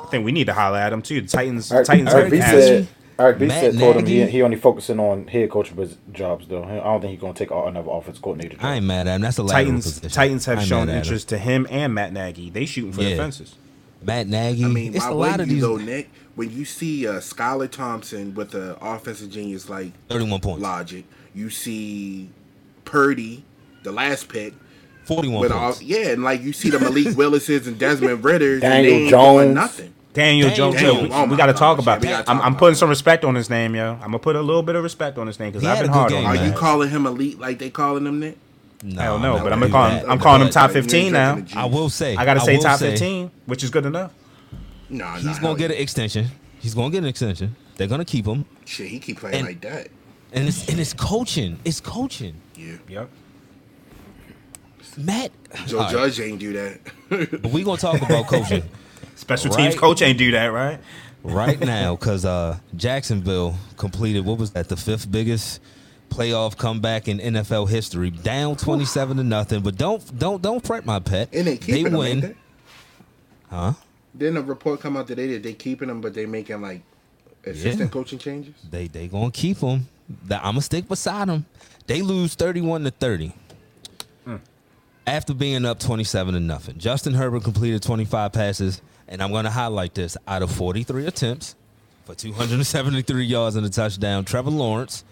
Speaker 3: I think we need to holler at him too. The Titans,
Speaker 2: Eric,
Speaker 3: Titans
Speaker 2: Eric
Speaker 3: have
Speaker 2: B said, Eric B
Speaker 1: Matt
Speaker 2: said told him he, he only focusing on head coach bus- jobs though. I don't think he's gonna take another offense coordinator. Job.
Speaker 1: I ain't mad at him. That's a lateral
Speaker 3: Titans
Speaker 1: position.
Speaker 3: Titans
Speaker 1: I
Speaker 3: have shown
Speaker 1: mad at him.
Speaker 3: interest to him and Matt Nagy. They shooting for the fences.
Speaker 1: Matt Nagy.
Speaker 4: I mean,
Speaker 1: it's
Speaker 4: why
Speaker 1: a lot of
Speaker 4: you
Speaker 1: these
Speaker 4: though, Nick? When you see uh, Skylar Thompson with the offensive genius like
Speaker 1: 31 points,
Speaker 4: logic, you see Purdy, the last pick,
Speaker 1: 41
Speaker 4: with
Speaker 1: points.
Speaker 4: all yeah, and like you see the Malik Willis's and Desmond Ridders,
Speaker 2: Daniel
Speaker 4: and they ain't doing
Speaker 2: Jones.
Speaker 4: nothing.
Speaker 3: Daniel
Speaker 1: Daniel
Speaker 3: Jones.
Speaker 1: Jones.
Speaker 3: yo, we,
Speaker 4: Oh
Speaker 3: got to talk about
Speaker 4: we
Speaker 3: that.
Speaker 4: gotta
Speaker 3: I'm,
Speaker 4: talk
Speaker 3: I'm putting some respect on his name, yo. I'm gonna put a little bit of respect on his name because I've been hard
Speaker 1: game,
Speaker 3: on
Speaker 4: Are
Speaker 3: him.
Speaker 4: you calling him elite like they calling him Nick?
Speaker 1: No,
Speaker 3: I don't know,
Speaker 1: I'm
Speaker 3: but I'm
Speaker 1: gonna
Speaker 3: gonna call him. I'm calling him top 15 now.
Speaker 4: drinking the juice.
Speaker 1: I will say.
Speaker 3: I gotta say top
Speaker 1: say
Speaker 3: 15, which is good enough.
Speaker 4: No,
Speaker 1: He's gonna get an extension. He's gonna get an extension. They're gonna keep him,
Speaker 4: Shit, he keep playing
Speaker 1: And-
Speaker 4: like that.
Speaker 1: and it's and it's coaching. It's coaching.
Speaker 4: Yeah,
Speaker 3: Yep.
Speaker 1: Matt,
Speaker 4: Joe
Speaker 1: all right,
Speaker 4: Judge ain't do that.
Speaker 1: but we gonna talk about coaching
Speaker 3: Special
Speaker 1: Right.
Speaker 3: teams coach ain't do that, right?
Speaker 1: right now because uh, Jacksonville completed what was that the fifth biggest playoff comeback in NFL history, down twenty seven to nothing. But don't don't don't fret, my pet.
Speaker 4: and they keeping him, ain't they?
Speaker 1: huh?
Speaker 4: Didn't a report come out today that they keeping them, but they making like assistant
Speaker 1: Yeah.
Speaker 4: coaching changes?
Speaker 1: They they gonna keep him. I'm gonna stick beside them. They lose 31 to 30. After being up 27 to nothing. Justin Herbert completed 25 passes, and I'm gonna highlight this. Out of 43 attempts for 273 yards and a touchdown, Trevor Lawrence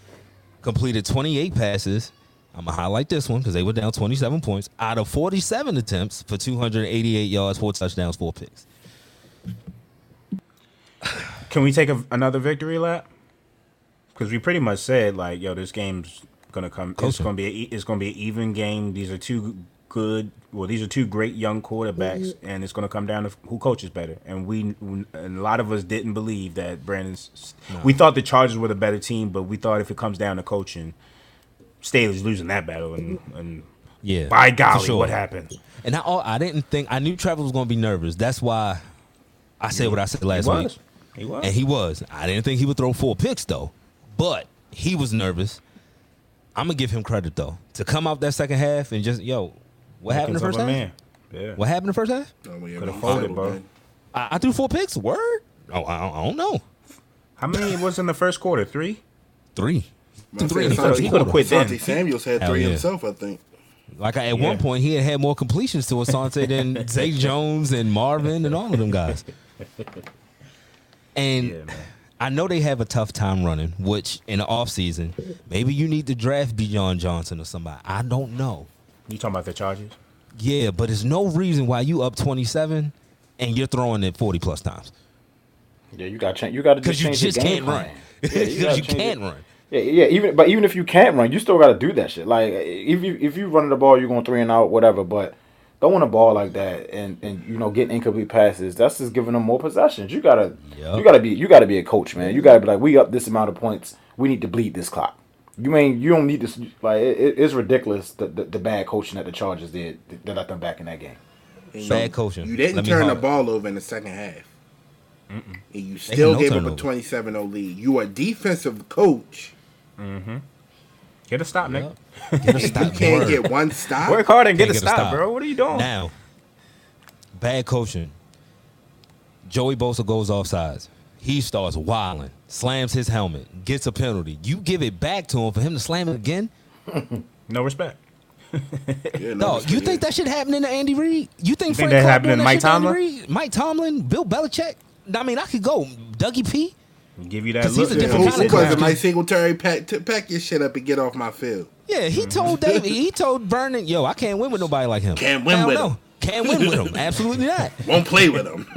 Speaker 1: completed 28 passes. I'm gonna highlight this one because they were down 27 points. Out of 47 attempts for 288 yards, four touchdowns, four picks.
Speaker 3: Can we take a, another victory lap? Because we pretty much said like, yo, this game's gonna come. It's
Speaker 1: Coaching.
Speaker 3: gonna be a, it's gonna be an even game. These are two good. Well, these are two great young quarterbacks, mm-hmm. and it's gonna come down to who coaches better. And we, and a lot of us didn't believe that Brandon's. We thought the Chargers were the better team, but we thought if it comes down to coaching, Staley's losing that battle. And, and
Speaker 1: Yeah.
Speaker 3: by
Speaker 1: for
Speaker 3: golly,
Speaker 1: sure.
Speaker 3: what happened?
Speaker 1: And I, all- I didn't think I knew Trevor was going to be nervous. That's why I said what I said last
Speaker 3: he
Speaker 1: week.
Speaker 3: He was.
Speaker 1: And he was. I didn't think he would throw four picks though, but he was nervous. I'm gonna give him credit though to come out that second half and just yo, what happened in the first
Speaker 3: of
Speaker 1: half?
Speaker 3: man. Yeah.
Speaker 1: What happened in the first half?
Speaker 4: Oh, well,
Speaker 3: Coulda
Speaker 4: man,
Speaker 3: folded, bro.
Speaker 1: I, I threw four picks. Word? Oh, I, don't- I don't know.
Speaker 3: How many was in the first quarter? Three.
Speaker 1: Three.
Speaker 4: Man,
Speaker 1: Three in the first
Speaker 3: He could have
Speaker 1: quarter.
Speaker 3: quit then.
Speaker 4: Asante Samuels had
Speaker 1: Hell
Speaker 4: three
Speaker 1: yeah.
Speaker 4: himself, I think.
Speaker 1: Like I, at
Speaker 3: Yeah.
Speaker 1: one point, he had had more completions to Asante than Zay Jones and Marvin and all of them guys. And
Speaker 3: Yeah.
Speaker 1: I know they have a tough time running, which in the offseason, maybe you need to draft Bijan Johnson or somebody. I don't know.
Speaker 3: You talking about the Chargers?
Speaker 1: Yeah, but there's no reason why you up 27 and you're throwing it 40 plus times.
Speaker 2: Yeah, you got to change. You got to
Speaker 1: Because you
Speaker 2: change
Speaker 1: just can't run. Because
Speaker 2: Yeah,
Speaker 1: you,
Speaker 2: gotta
Speaker 1: can't
Speaker 2: it.
Speaker 1: run.
Speaker 2: Yeah, yeah. Even but even if you can't run, you still got to do that shit. Like if you if you running the ball, you're going three and out, whatever. But throwing a ball like that and and you know getting incomplete passes, that's just giving them more possessions. You gotta
Speaker 1: Yup.
Speaker 2: you gotta be you gotta be a coach, man. You gotta be like, we up this amount of points. We need to bleed this clock. You ain't you don't need this. Like it, it- it's ridiculous the, the the bad coaching that the Chargers did that let them back in that game.
Speaker 4: And
Speaker 1: Bad coaching.
Speaker 4: You didn't
Speaker 1: Let
Speaker 4: turn the ball over in the second half. And you still
Speaker 1: no
Speaker 4: gave up a
Speaker 1: turnover.
Speaker 4: 27 0 lead. You a defensive coach. Mm-hmm.
Speaker 3: Get a stop, Nick.
Speaker 1: Get a
Speaker 4: And you can't
Speaker 1: Word.
Speaker 4: get one stop.
Speaker 3: Work hard and get a
Speaker 1: get a
Speaker 3: stop,
Speaker 1: stop.
Speaker 3: bro. What are you doing?
Speaker 1: Now, bad coaching. Joey Bosa goes offsides. He starts wilding, slams his helmet, gets a penalty. You give it back to him for him to slam it again?
Speaker 3: No respect.
Speaker 4: Yeah,
Speaker 1: No,
Speaker 4: it's
Speaker 1: you
Speaker 4: good.
Speaker 1: think that should happen in Andy Reid? You think,
Speaker 3: You think
Speaker 1: Frank
Speaker 3: that
Speaker 1: Clark
Speaker 3: happened
Speaker 1: doing
Speaker 3: to Mike
Speaker 1: shit to Andy
Speaker 3: Tomlin?
Speaker 1: Mike Tomlin, Bill Belichick. I mean, I could go Dougie P.
Speaker 3: Give you that look.
Speaker 1: he's a
Speaker 3: yeah,
Speaker 1: different
Speaker 4: Who,
Speaker 3: he
Speaker 1: kind
Speaker 4: who
Speaker 1: of
Speaker 3: said
Speaker 4: was. Mike Singletary? Pack, t- pack your shit up and get off my field.
Speaker 1: Yeah, he told mm-hmm. David. He told Vernon, "Yo, I can't win with nobody like him.
Speaker 4: Can't win
Speaker 1: Hell
Speaker 4: with
Speaker 1: no.
Speaker 4: him.
Speaker 1: Can't win with him. Absolutely not.
Speaker 4: Won't play with him.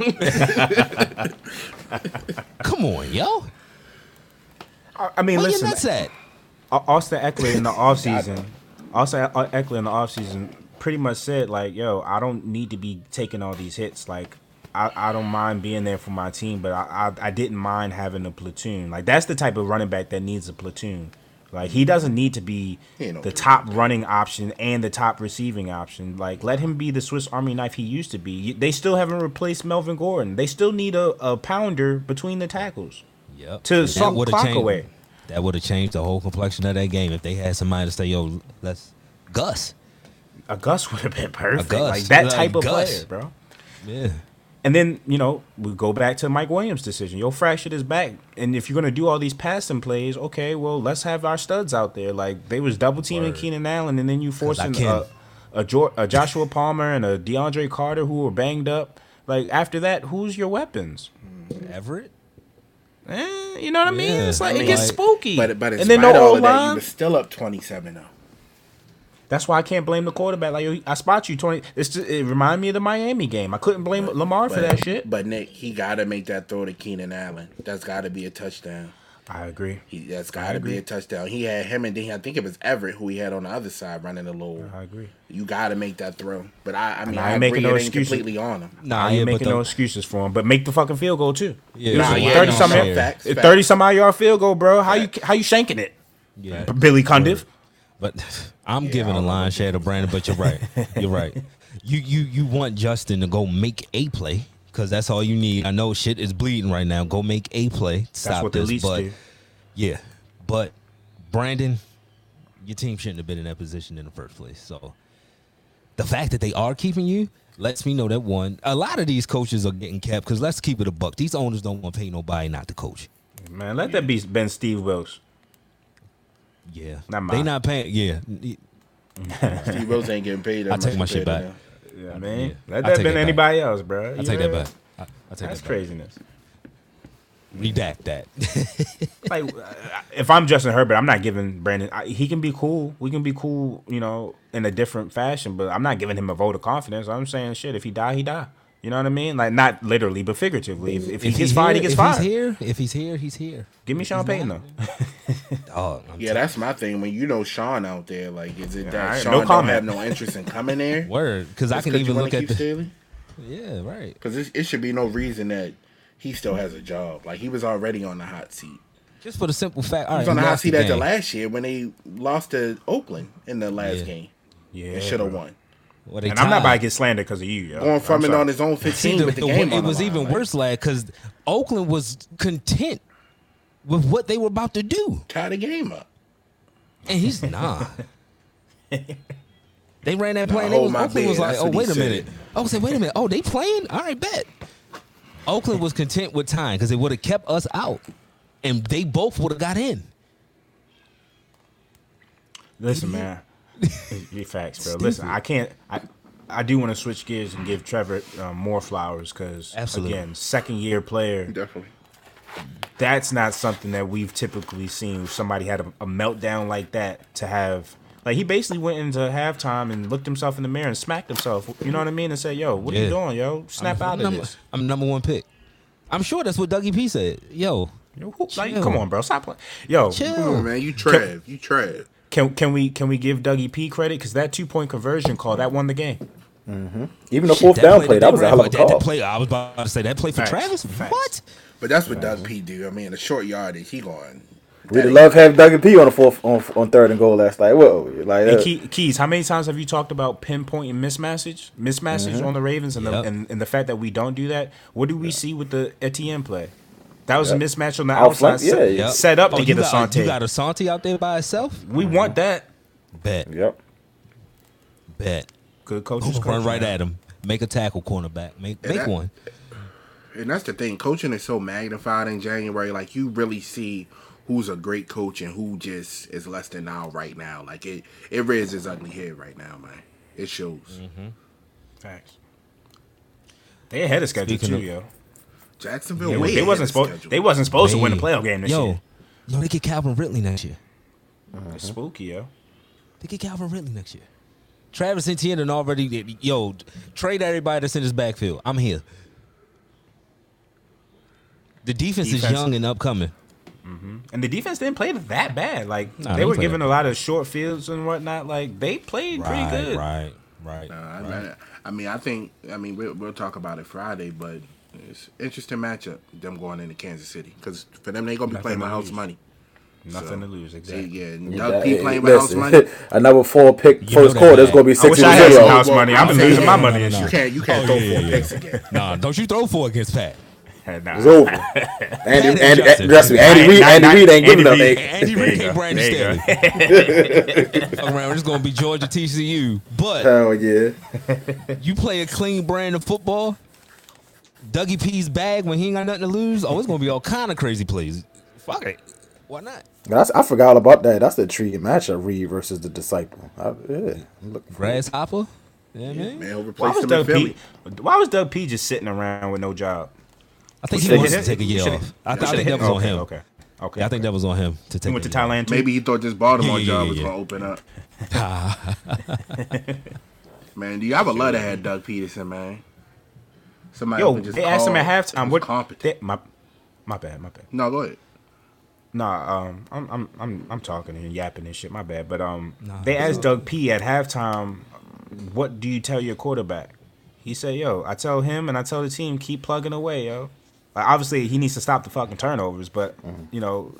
Speaker 1: Come on, yo.
Speaker 3: I- I mean,
Speaker 1: Where your
Speaker 3: listen.
Speaker 1: nuts at?
Speaker 3: Au- Austin Ekeler in the offseason, Austin Ekeler in the offseason pretty much said like, "Yo, I don't need to be taking all these hits. Like, I, I don't mind being there for my team, but I, I I didn't mind having a platoon. Like, that's the type of running back that needs a platoon. Like, he doesn't need to be
Speaker 4: He ain't no
Speaker 3: the
Speaker 4: platoon.
Speaker 3: top running option and the top receiving option. Like, let him be the Swiss Army knife he used to be. They still haven't replaced Melvin Gordon. They still need a, a pounder between the tackles.
Speaker 1: Yep.
Speaker 3: To
Speaker 1: That
Speaker 3: suck
Speaker 1: would've
Speaker 3: clock
Speaker 1: changed-
Speaker 3: away.
Speaker 1: That would have changed the whole complexion of that game if they had somebody to say, "Yo, let's Gus."
Speaker 3: A Gus would have been perfect.
Speaker 1: Gus.
Speaker 3: Like that
Speaker 1: Like
Speaker 3: type of
Speaker 1: Gus.
Speaker 3: player, bro.
Speaker 1: Yeah.
Speaker 3: And then, you know, we go back to Mike Williams' decision. Yo, fractured his back. And if you're going to do all these passing plays, okay, well, let's have our studs out there. Like, they was double teaming
Speaker 1: Word.
Speaker 3: Keenan Allen, and then you forcing a, a, Jo- a Joshua Palmer and a DeAndre Carter who were banged up. Like, after that, who's your weapons?
Speaker 1: Everett.
Speaker 3: Eh, you know what I mean?
Speaker 1: Yeah,
Speaker 3: It's like,
Speaker 1: I
Speaker 3: it gets
Speaker 1: like-
Speaker 3: spooky.
Speaker 4: But but in
Speaker 3: and then no
Speaker 4: of all
Speaker 3: O
Speaker 4: of that, you
Speaker 3: line.
Speaker 4: was still up 27 0.
Speaker 3: That's why I can't blame the quarterback. Like, yo, I spot you 20. It's just, it reminded me of the Miami game. I couldn't blame Lamar for that shit.
Speaker 4: But Nick, he got to make that throw to Keenan Allen. That's got to be a touchdown.
Speaker 3: I agree.
Speaker 4: He, that's got to be a touchdown. He had him and then I think it was Everett who he had on the other side running a little.
Speaker 3: I agree.
Speaker 4: You got to make that throw. But I, I mean,
Speaker 3: I
Speaker 4: I,
Speaker 3: ain't
Speaker 4: agree
Speaker 3: making no excuses.
Speaker 4: completely on him.
Speaker 1: Nah,
Speaker 3: I ain't
Speaker 1: but
Speaker 3: making
Speaker 1: the-
Speaker 3: no excuses for him, but make the fucking field goal too.
Speaker 1: Yeah, nah, yeah,
Speaker 3: thirty
Speaker 1: no,
Speaker 3: some
Speaker 1: sure.
Speaker 3: yard,
Speaker 4: Facts, facts.
Speaker 3: thirty some odd yard field goal, bro. How you how you shanking it,
Speaker 1: Yeah.
Speaker 3: Billy Cundiff?
Speaker 1: But I'm giving a line share to Brandon, but you're right. You're right. You you you want Justin to go make a play because that's all you need. I know shit is bleeding right now. Go make a play. Stop
Speaker 3: That's what
Speaker 1: this. but
Speaker 3: do.
Speaker 1: yeah, but Brandon, your team shouldn't have been in that position in the first place. So the fact that they are keeping you lets me know that one. A lot of these coaches are getting kept because let's keep it a buck. These owners don't want to pay nobody not to coach.
Speaker 3: Man, let that be Ben Steve Wills.
Speaker 1: Yeah,
Speaker 3: Not
Speaker 1: they
Speaker 3: mine.
Speaker 1: not paying. Yeah,
Speaker 4: Steve Rose ain't getting paid that
Speaker 1: I take my shit back.
Speaker 4: them.
Speaker 3: Yeah, man.
Speaker 1: yeah.
Speaker 3: Let that
Speaker 1: take
Speaker 3: been
Speaker 1: that back.
Speaker 3: anybody else, bro.
Speaker 1: I
Speaker 3: You
Speaker 1: take that back. I, I take
Speaker 3: That's
Speaker 1: that back.
Speaker 3: That's craziness.
Speaker 1: Redact that.
Speaker 3: like uh, if I'm Justin Herbert, I'm not giving Brandon. I, he can be cool. We can be cool, you know, in a different fashion. But I'm not giving him a vote of confidence. I'm saying, shit, if he die, he die. You know what I mean? Like not literally, but figuratively. If, if he
Speaker 1: If
Speaker 3: gets
Speaker 1: he's
Speaker 3: fired, he
Speaker 1: here-
Speaker 3: gets
Speaker 1: if
Speaker 3: fired.
Speaker 1: He's here. If he's here, he's here.
Speaker 3: Give me Sean Payton though.
Speaker 1: Oh, I'm
Speaker 4: Yeah, that's my thing. When you know Sean out there, like, is it that
Speaker 3: alright,
Speaker 4: Sean
Speaker 3: no
Speaker 4: don't
Speaker 3: comment.
Speaker 4: have no interest in coming there?
Speaker 1: word because I
Speaker 4: can
Speaker 1: can
Speaker 4: 'cause you
Speaker 1: even
Speaker 4: wanna
Speaker 1: look at
Speaker 4: keep
Speaker 1: the.
Speaker 4: Staley?
Speaker 1: Yeah, right.
Speaker 4: Because it, it should be no reason that he still has a job. Like he was already on the hot seat.
Speaker 1: Just for the simple fact, all
Speaker 4: He
Speaker 1: right,
Speaker 4: was on the hot
Speaker 1: lost
Speaker 4: seat after last year when they lost to Oakland in the last
Speaker 1: Yeah.
Speaker 4: game.
Speaker 3: Yeah,
Speaker 4: and should have won.
Speaker 1: Well, they
Speaker 3: And I'm not about to get slandered because of you. Yo.
Speaker 4: Going from it on his own
Speaker 1: See,
Speaker 4: 15
Speaker 1: the-
Speaker 4: with the,
Speaker 1: the-
Speaker 4: game.
Speaker 1: it
Speaker 4: on the
Speaker 1: was
Speaker 4: line.
Speaker 1: even
Speaker 4: Like,
Speaker 1: worse, lad, because Oakland was content with what they were about to do,
Speaker 4: Tie the game up.
Speaker 1: and he's nah. They ran that play, and
Speaker 4: hold
Speaker 1: they was,
Speaker 4: my
Speaker 1: Oakland was like,
Speaker 4: That's
Speaker 1: "Oh, wait a
Speaker 4: said.
Speaker 1: minute." I was like, "Wait a minute. Oh, they playing? All right, bet." Oakland was content with time because it would have kept us out, and they both would have got in.
Speaker 3: Listen, man. Be facts, bro. Listen, I can't. I I do want to switch gears and give Trevor um, more flowers because again, second year player.
Speaker 4: Definitely.
Speaker 3: that's not something that we've typically seen. If somebody had a, a meltdown like that to have. Like he basically went into halftime and looked himself in the mirror and smacked himself. You know what I mean? And said, "Yo, what are you doing, yo? Snap
Speaker 1: I'm
Speaker 3: out of
Speaker 1: number,
Speaker 3: this."
Speaker 1: I'm number one pick. I'm sure that's what Dougie P said. Yo,
Speaker 3: Yo, who- like, come on, bro, stop playing. Yo,
Speaker 1: chill.
Speaker 4: Come on, man. You Trev. You Trev.
Speaker 3: Can can we can we give Dougie P credit because that two point conversion call that won the game?
Speaker 2: Even the fourth down play, that was a
Speaker 1: ran
Speaker 2: hell of a
Speaker 1: that-
Speaker 2: call.
Speaker 1: that play, I was about to say that play for
Speaker 3: Facts.
Speaker 1: Travis.
Speaker 3: Facts.
Speaker 1: What?
Speaker 4: But that's what Doug P do. I mean, the short yardage, he going.
Speaker 2: We'd have loved having Dougie P on the fourth on, on third and goal last night. Whoa, like
Speaker 3: And
Speaker 2: uh,
Speaker 3: Key, Keys, how many times have you talked about pinpointing mismatches, mismatches on the Ravens, and,
Speaker 1: Yep.
Speaker 3: the, and and the fact that we don't do that? What do we see with the Etienne play? That was
Speaker 2: Yep.
Speaker 3: a mismatch on the
Speaker 2: Out
Speaker 3: outside,
Speaker 2: front, yeah,
Speaker 3: set,
Speaker 2: yeah.
Speaker 3: set up
Speaker 1: Oh,
Speaker 3: to get
Speaker 1: got,
Speaker 3: Asante.
Speaker 1: You got Asante out there by itself.
Speaker 3: we want that.
Speaker 1: Bet,
Speaker 2: Yep.
Speaker 1: bet.
Speaker 3: Good coaches,
Speaker 1: Run
Speaker 3: coach,
Speaker 1: right
Speaker 3: man.
Speaker 1: at him. Make a tackle, cornerback. Make
Speaker 4: And
Speaker 1: make
Speaker 4: that-
Speaker 1: one.
Speaker 4: And that's the thing. Coaching is so magnified in January. Like you really see who's a great coach and who just is less than now right now. Like it, it rears its ugly head right now, man. It shows.
Speaker 1: Mm-hmm.
Speaker 3: Facts. They ahead of schedule
Speaker 1: Speaking
Speaker 3: too,
Speaker 1: of-
Speaker 3: yo.
Speaker 4: Jacksonville,
Speaker 3: They,
Speaker 4: way
Speaker 3: they wasn't
Speaker 4: of
Speaker 3: supposed. They wasn't supposed to win the playoff game this
Speaker 1: yo,
Speaker 3: year.
Speaker 1: Yo, they get Calvin Ridley next year.
Speaker 3: It's spooky, yo.
Speaker 1: They get Calvin Ridley next year. Travis Etienne and already yo trade everybody that's in his backfield. I'm here. The defense, is young and upcoming. Mm-hmm.
Speaker 3: And the defense didn't play that bad. Like
Speaker 1: Nah,
Speaker 3: they
Speaker 1: they
Speaker 3: were
Speaker 1: played
Speaker 3: given a lot of short fields and whatnot. Like they played pretty good.
Speaker 1: right, right.
Speaker 4: Uh, I, I, I mean, I think. I mean, we'll, we'll talk about it Friday, but it's interesting matchup. Them going into Kansas City because for them they gonna be
Speaker 3: Nothing
Speaker 4: playing
Speaker 3: to
Speaker 4: with house money.
Speaker 3: Nothing
Speaker 4: So,
Speaker 3: to lose, exactly.
Speaker 4: yeah,
Speaker 2: Yeah,
Speaker 4: Doug
Speaker 2: that-
Speaker 4: P playing with house money.
Speaker 2: Another four pick
Speaker 1: You
Speaker 2: first quarter.
Speaker 1: that,
Speaker 2: It's gonna be
Speaker 1: man.
Speaker 3: I
Speaker 2: six
Speaker 3: wish
Speaker 2: in
Speaker 3: I
Speaker 2: the
Speaker 3: had some
Speaker 2: video.
Speaker 3: house money. I've been
Speaker 4: I'm
Speaker 3: losing my money
Speaker 1: no,
Speaker 3: and
Speaker 1: no.
Speaker 4: You can't you can't
Speaker 1: Oh,
Speaker 4: throw
Speaker 1: yeah,
Speaker 4: four
Speaker 1: yeah,
Speaker 4: picks again.
Speaker 1: Nah, don't you throw four against Pat.
Speaker 3: Nah.
Speaker 2: It's over. Andy,
Speaker 1: Pat
Speaker 2: Andy,
Speaker 1: Justin.
Speaker 2: trust me, Andy Reid, Andy Reid ain't good
Speaker 3: Andy
Speaker 2: enough.
Speaker 3: Reid.
Speaker 2: eh?
Speaker 1: Andy Reid
Speaker 3: you
Speaker 1: can't
Speaker 3: go.
Speaker 1: Brandon
Speaker 3: There
Speaker 1: Staley. Around, it's gonna be Georgia TCU. But
Speaker 2: Hell yeah.
Speaker 1: you play a clean brand of football. Dougie P's bag when he ain't got nothing to lose. Oh, it's gonna be all kind of crazy plays. Fuck it. Why not?
Speaker 2: That's, I forgot all about that. That's the intriguing matchup, Reid versus the disciple. I, yeah, I'm looking for it.
Speaker 1: Grasshopper. Yeah, man.
Speaker 4: Man, who
Speaker 3: Why was
Speaker 4: him
Speaker 3: Doug P? Why was Doug P just sitting around with no job?
Speaker 1: I think
Speaker 3: He
Speaker 1: he wants to take a year off. I, th- I think that was on him.
Speaker 3: Okay. Okay.
Speaker 1: Yeah, I think that was on him to take.
Speaker 3: He went to
Speaker 1: a year off.
Speaker 3: Thailand too.
Speaker 4: Maybe he thought this Baltimore
Speaker 1: Yeah, yeah,
Speaker 4: job was
Speaker 1: yeah.
Speaker 4: gonna open up. man, do you ever love to have Doug Pederson, man? Somebody
Speaker 3: Yo,
Speaker 4: who just
Speaker 3: they asked him at halftime. What?
Speaker 4: competent?
Speaker 3: They, my, my bad. My bad.
Speaker 4: no, go ahead.
Speaker 3: Nah, um, I'm I'm I'm I'm talking and yapping and shit. My bad. But um,
Speaker 1: Nah,
Speaker 3: they asked Doug P at halftime, "What do you tell your quarterback?" He said, "Yo, I tell him and I tell the team keep plugging away, yo. Like, obviously, he needs to stop the fucking turnovers, but you know."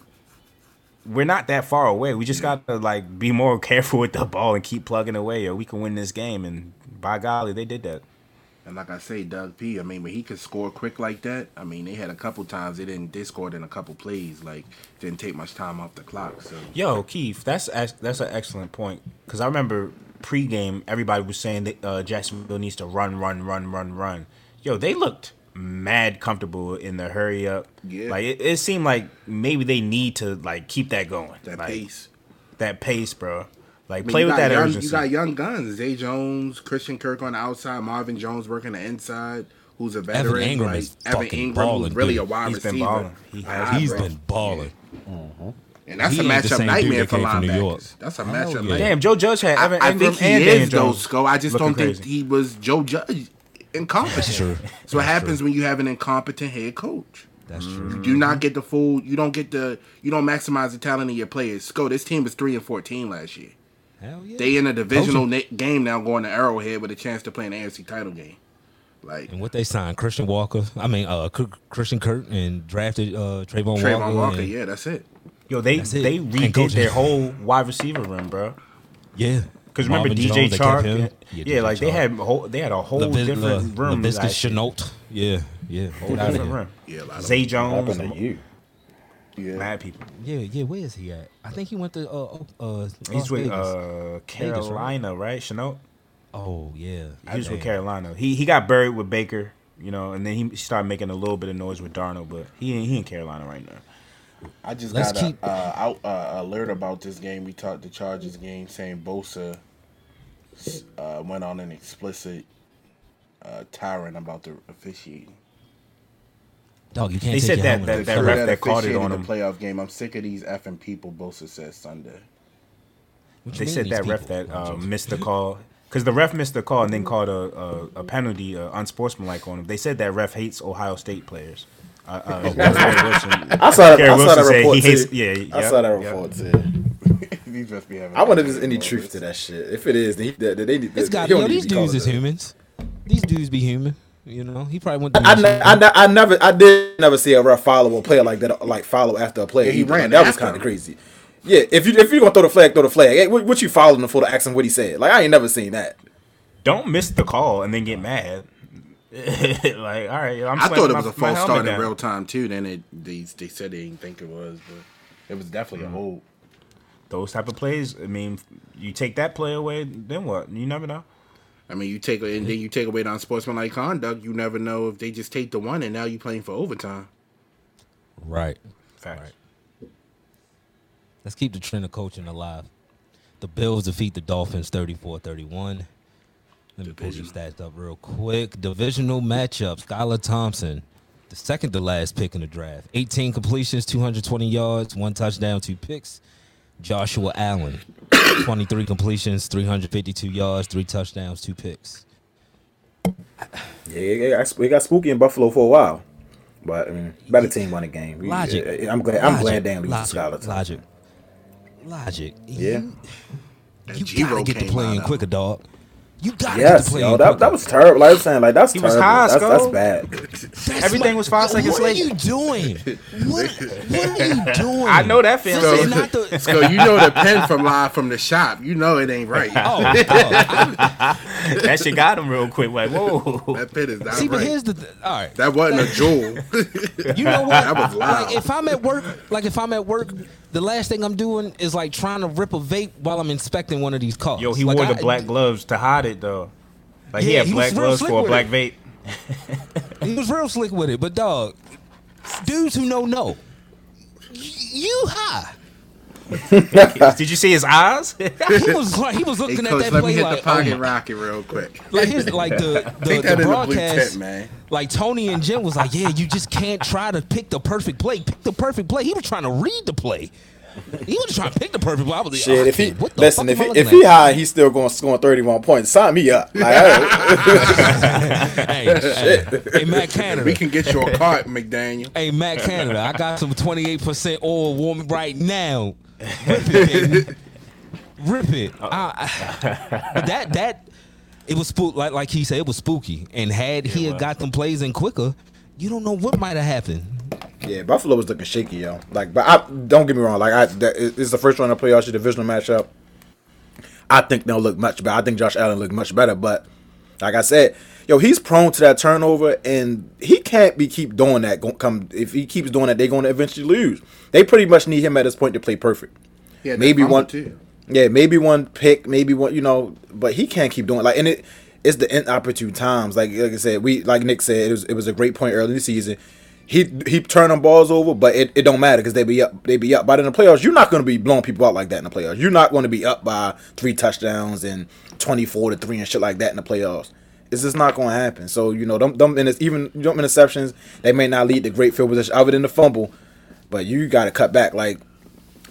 Speaker 3: We're not that far away. We just got to like be more careful with the ball and keep plugging away, yo. We can win this game, and by golly, they did that.
Speaker 4: And like I say, Doug P. I mean, when he could score quick like that, I mean, they had a couple times they didn't. They scored in a couple plays, like didn't take much time off the clock. So
Speaker 3: Yo, Keith, that's that's an excellent point because I remember pregame everybody was saying that uh, Jacksonville needs to run, run, run, run, run. Yo, they looked mad comfortable in the hurry up.
Speaker 4: Yeah.
Speaker 3: like it, it seemed like maybe they need to like keep that going.
Speaker 4: that
Speaker 3: like,
Speaker 4: pace.
Speaker 3: that pace, bro. Like
Speaker 4: I mean,
Speaker 3: play
Speaker 4: you
Speaker 3: with
Speaker 4: got
Speaker 3: that
Speaker 4: young,
Speaker 3: urgency.
Speaker 4: You got young guns: Zay Jones, Christian Kirk on the outside, Marvin Jones working the inside, who's a veteran.
Speaker 1: Engram
Speaker 4: like,
Speaker 1: is
Speaker 4: Evan
Speaker 1: fucking
Speaker 4: Engram,
Speaker 1: balling,
Speaker 4: really
Speaker 1: dude.
Speaker 4: a wide
Speaker 3: He's been
Speaker 4: receiver.
Speaker 3: balling. He has.
Speaker 1: He's
Speaker 4: bro.
Speaker 1: been balling. Mm-hmm.
Speaker 4: and that's
Speaker 1: He
Speaker 4: a matchup nightmare
Speaker 1: that
Speaker 4: for
Speaker 1: came New York.
Speaker 4: linebackers. That's a matchup
Speaker 1: yeah.
Speaker 4: nightmare.
Speaker 3: Damn, Joe Judge had Evan
Speaker 4: I, I
Speaker 3: Engram
Speaker 4: think he
Speaker 3: and
Speaker 4: is though,
Speaker 3: Jones.
Speaker 4: Sco. I just don't think
Speaker 3: crazy.
Speaker 4: he was Joe Judge incompetent.
Speaker 1: That's true.
Speaker 4: That's what happens when you have an incompetent head coach.
Speaker 1: That's true.
Speaker 4: You do not get the full. You don't get the. You don't maximize the talent of your players. Sco, this team was three and fourteen last year.
Speaker 1: Hell yeah.
Speaker 4: They in a divisional na- game now, going to Arrowhead with a chance to play an AFC title game. Like
Speaker 1: And what they signed, Christian Walker. I mean, uh, K- Christian Kirk and drafted uh, Travon,
Speaker 4: Travon
Speaker 1: Walker.
Speaker 4: Walker,
Speaker 1: and-
Speaker 4: yeah, that's it.
Speaker 3: Yo, they
Speaker 1: it.
Speaker 3: they
Speaker 1: And
Speaker 3: redid their whole wide receiver room, bro.
Speaker 1: yeah.
Speaker 3: Because remember
Speaker 1: Marvin
Speaker 3: DJ
Speaker 1: Jones,
Speaker 3: Chark,
Speaker 1: him.
Speaker 3: yeah,
Speaker 1: DJ
Speaker 3: like they
Speaker 1: Chark.
Speaker 3: had whole, they had a whole
Speaker 1: Levis-
Speaker 3: different
Speaker 1: uh,
Speaker 3: room.
Speaker 1: Laviska
Speaker 3: last year.
Speaker 1: Shenault. Yeah, yeah.
Speaker 3: Whole
Speaker 1: Get out of
Speaker 3: different room.
Speaker 4: Yeah, a lot of
Speaker 3: Zay Jones,
Speaker 2: happened to you?
Speaker 4: Yeah,
Speaker 3: mad people.
Speaker 1: Yeah, yeah. Where is he at? I think he went to uh, uh Las
Speaker 3: He's with
Speaker 1: Vegas.
Speaker 3: uh, Carolina, right? Shenault.
Speaker 1: oh yeah,
Speaker 3: He was with Carolina. He he got buried with Baker, you know, and then he started making a little bit of noise with Darnold, but he ain't- he in Carolina right now.
Speaker 4: I just
Speaker 1: Let's
Speaker 4: got a
Speaker 1: keep-
Speaker 4: uh, out uh, alert about this game. We talked the Chargers game, saying Bosa uh, went on an explicit uh, tyrant about the officiating.
Speaker 1: Dog, you can't.
Speaker 3: They
Speaker 1: take
Speaker 3: said that- that- that ref that called it
Speaker 4: officiated
Speaker 3: on
Speaker 4: the
Speaker 3: him.
Speaker 4: playoff game. I'm sick of these effing people. Bosa said Sunday.
Speaker 3: They said
Speaker 1: these
Speaker 3: that ref that uh, missed the call because the ref missed the call and then called a a, a penalty, uh, unsportsmanlike on him. They said that ref hates Ohio State players. Uh, uh, Wilson-
Speaker 2: I saw that.
Speaker 3: Gary
Speaker 2: I saw that report
Speaker 3: he
Speaker 2: too.
Speaker 3: hates- yeah,
Speaker 2: I saw that
Speaker 3: yeah.
Speaker 2: report too.
Speaker 4: These must be having.
Speaker 2: I wonder if there's any truth to that shit. If it is, then he, they, they, they,
Speaker 1: It's got
Speaker 2: he
Speaker 1: yo.
Speaker 2: need
Speaker 1: These
Speaker 2: to be
Speaker 1: dudes is humans. These dudes be human. You know, he probably went. To
Speaker 2: I,
Speaker 1: Michigan.
Speaker 2: ne- I, ne- I never, I did never see a ref follow a player like that, like follow after a player.
Speaker 4: Yeah, he
Speaker 2: either.
Speaker 4: ran
Speaker 2: Like, that was kind of crazy. Yeah, if you if you gonna throw the flag, throw the flag. Hey, what, what you following him for to ask him what he said? Like I ain't never seen that.
Speaker 3: Don't miss the call and then get mad. like, all right, I'm
Speaker 4: I thought
Speaker 3: slamming
Speaker 4: it
Speaker 3: my-
Speaker 4: was a false
Speaker 3: helmet
Speaker 4: start in real time too. Then it they they said they didn't think it was, but it was definitely
Speaker 3: Mm-hmm.
Speaker 4: a hold.
Speaker 3: Those type of plays. I mean, you take that play away, then what? You never know.
Speaker 4: I mean, you take and then you take away the unsportsmanlike conduct. You never know if they just take the one and now you're playing for overtime.
Speaker 1: Right.
Speaker 3: Facts.
Speaker 1: Let's keep the trend of coaching alive. The Bills defeat the Dolphins 34-31. Let me pull these stats up real quick. Divisional matchup. Skylar Thompson, the second to last pick in the draft. 18 completions, 220 yards, one touchdown, two picks. Joshua Allen, 23 completions, 352 yards, three touchdowns, two picks.
Speaker 2: Yeah, it got, it got spooky in Buffalo for a while, but I mean, better team won the game. We-
Speaker 1: Logic.
Speaker 2: I'm glad. I'm
Speaker 1: Logic.
Speaker 2: glad Dan lose
Speaker 1: Logic.
Speaker 2: to Skylar.
Speaker 1: Logic. Logic.
Speaker 2: Yeah.
Speaker 1: You,
Speaker 4: That
Speaker 1: you
Speaker 4: G-Roll
Speaker 1: gotta get the
Speaker 4: came
Speaker 1: play in quicker, dog. You gotta
Speaker 2: Yes,
Speaker 1: the play
Speaker 2: yo, that, that was terrible. Like I was saying, like that's
Speaker 3: He was
Speaker 2: terrible.
Speaker 3: high,
Speaker 2: that's, that's bad.
Speaker 1: That's
Speaker 3: Everything was five seconds
Speaker 1: what
Speaker 3: late.
Speaker 1: What are you doing? What, what are you doing?
Speaker 3: I know that feeling.
Speaker 4: So-
Speaker 1: not the.
Speaker 4: So you know the pen from live from the shop. You know it ain't right.
Speaker 1: Oh, oh,
Speaker 3: that shit got him real quick. Like, whoa.
Speaker 4: That pen is not
Speaker 1: see, but here's the. Th- all right,
Speaker 4: That wasn't a jewel.
Speaker 1: you know what?
Speaker 4: that was loud.
Speaker 1: Like if I'm at work, like if I'm at work, the last thing I'm doing is like trying to rip a vape while I'm inspecting one of these cars.
Speaker 3: Yo, he
Speaker 1: Like,
Speaker 3: wore
Speaker 1: I-
Speaker 3: the black gloves to hide it though. Like he had
Speaker 1: he
Speaker 3: black gloves for a black
Speaker 1: it.
Speaker 3: vape.
Speaker 1: He was real slick with it, but dog, dudes who know know. You high.
Speaker 3: Did you see his eyes?
Speaker 1: He was like he was
Speaker 4: hey,
Speaker 1: looking at
Speaker 4: coach,
Speaker 1: that
Speaker 4: let me
Speaker 1: play
Speaker 4: hit
Speaker 1: like,
Speaker 4: the pocket
Speaker 1: oh,
Speaker 4: rocket real quick.
Speaker 1: like his like the the,
Speaker 4: Take
Speaker 1: the
Speaker 4: that the
Speaker 1: broadcast.
Speaker 4: tent, man.
Speaker 1: Like Tony and Jim was like, yeah, you just can't try to pick the perfect play. Pick the perfect play. He was trying to read the play. He was trying to pick the perfect play. I was like,
Speaker 2: Shit,
Speaker 1: oh,
Speaker 2: if he
Speaker 1: what the
Speaker 2: listen, if he, if he high, he's still going to score 31 points. Sign me up. Like, I-
Speaker 1: hey, hey, hey, Matt Canada.
Speaker 4: We can get you a cart, McDaniel.
Speaker 1: Hey, Matt Canada, I got some 28% oil warming right now. Rip it. Rip it. Oh. I- I- that that it was spook like like he said it was spooky. And had he had got them plays in quicker, you don't know what might have happened.
Speaker 2: yeah, Buffalo was looking shaky, yo. Like, but I don't get me wrong. Like, I that, it's the first round of playoffs, your divisional matchup. I think they'll look much better. I think Josh Allen looked much better, but like I said, yo, he's prone to that turnover, and he can't be keep doing that. Come if he keeps doing that, they're going to eventually lose. They pretty much need him at this point to play perfect.
Speaker 4: Yeah,
Speaker 2: maybe one
Speaker 4: too.
Speaker 2: Yeah, maybe one pick, maybe one, you know, but he can't keep doing like and it it's the inopportune times. Like like I said, we like Nick said, it was it was a great point early in the season. He he turned them balls over, but it, it don't matter because they be up they be up. But in the playoffs, you're not going to be blowing people out like that in the playoffs. You're not going to be up by three touchdowns and twenty four to three and shit like that in the playoffs. It's just not going to happen. So you know, them them even them interceptions they may not lead to great field position other than the fumble, but you got to cut back. Like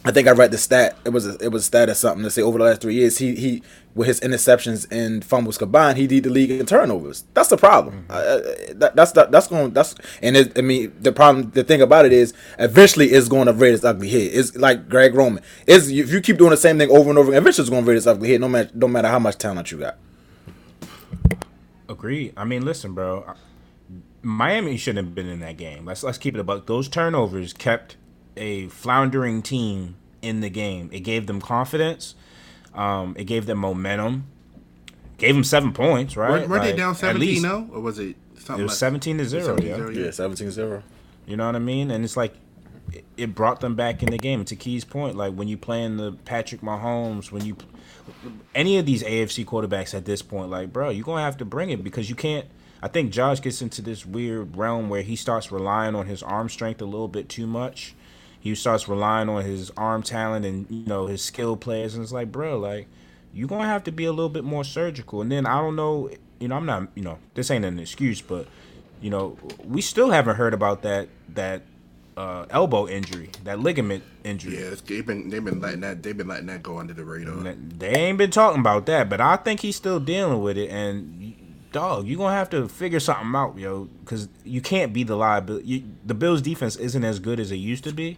Speaker 2: I think I read the stat. It was a, it was a stat or something to say over the last three years, he he with his interceptions and fumbles combined, he lead the league in turnovers. That's the problem.
Speaker 1: Mm-hmm.
Speaker 2: Uh, that, that's that, that's going that's and it, I mean the problem. The thing about it is eventually it's going to rear its ugly head. It's like Greg Roman. Is if you keep doing the same thing over and over, eventually it's going to rear its ugly head. No matter no matter how much talent you got.
Speaker 3: Agreed. I mean, listen, bro. Miami shouldn't have been in that game. Let's let's keep it about those turnovers kept a floundering team in the game. It gave them confidence. Um, it gave them momentum. Gave them seven points, right?
Speaker 4: Were, were they
Speaker 3: Like,
Speaker 4: down
Speaker 3: at
Speaker 4: 17
Speaker 3: least.
Speaker 4: Or was it something
Speaker 3: It was
Speaker 4: like
Speaker 3: seventeen to zero.
Speaker 4: 17
Speaker 3: Yeah.
Speaker 4: zero,
Speaker 2: Yeah, 17-0.
Speaker 3: You know what I mean? And it's like it- it brought them back in the game. To Key's point, like when you play in the Patrick Mahomes, when you any of these AFC quarterbacks at this point, like bro, you're gonna have to bring it because you can't. I think Josh gets into this weird realm where he starts relying on his arm strength a little bit too much. He starts relying on his arm talent and you know his skill players, and it's like, bro, like you're gonna have to be a little bit more surgical. And then I don't know, you know, I'm not, you know, this ain't an excuse, but you know, we still haven't heard about that that uh, elbow injury, that ligament injury.
Speaker 4: Yeah, it's, they've been they've been letting that they've been letting that go under the radar.
Speaker 3: They ain't been talking about that, but I think he's still dealing with it. And dog, you gonna have to figure something out, yo, because you can't be the liability. You, the Bills' defense isn't as good as it used to be,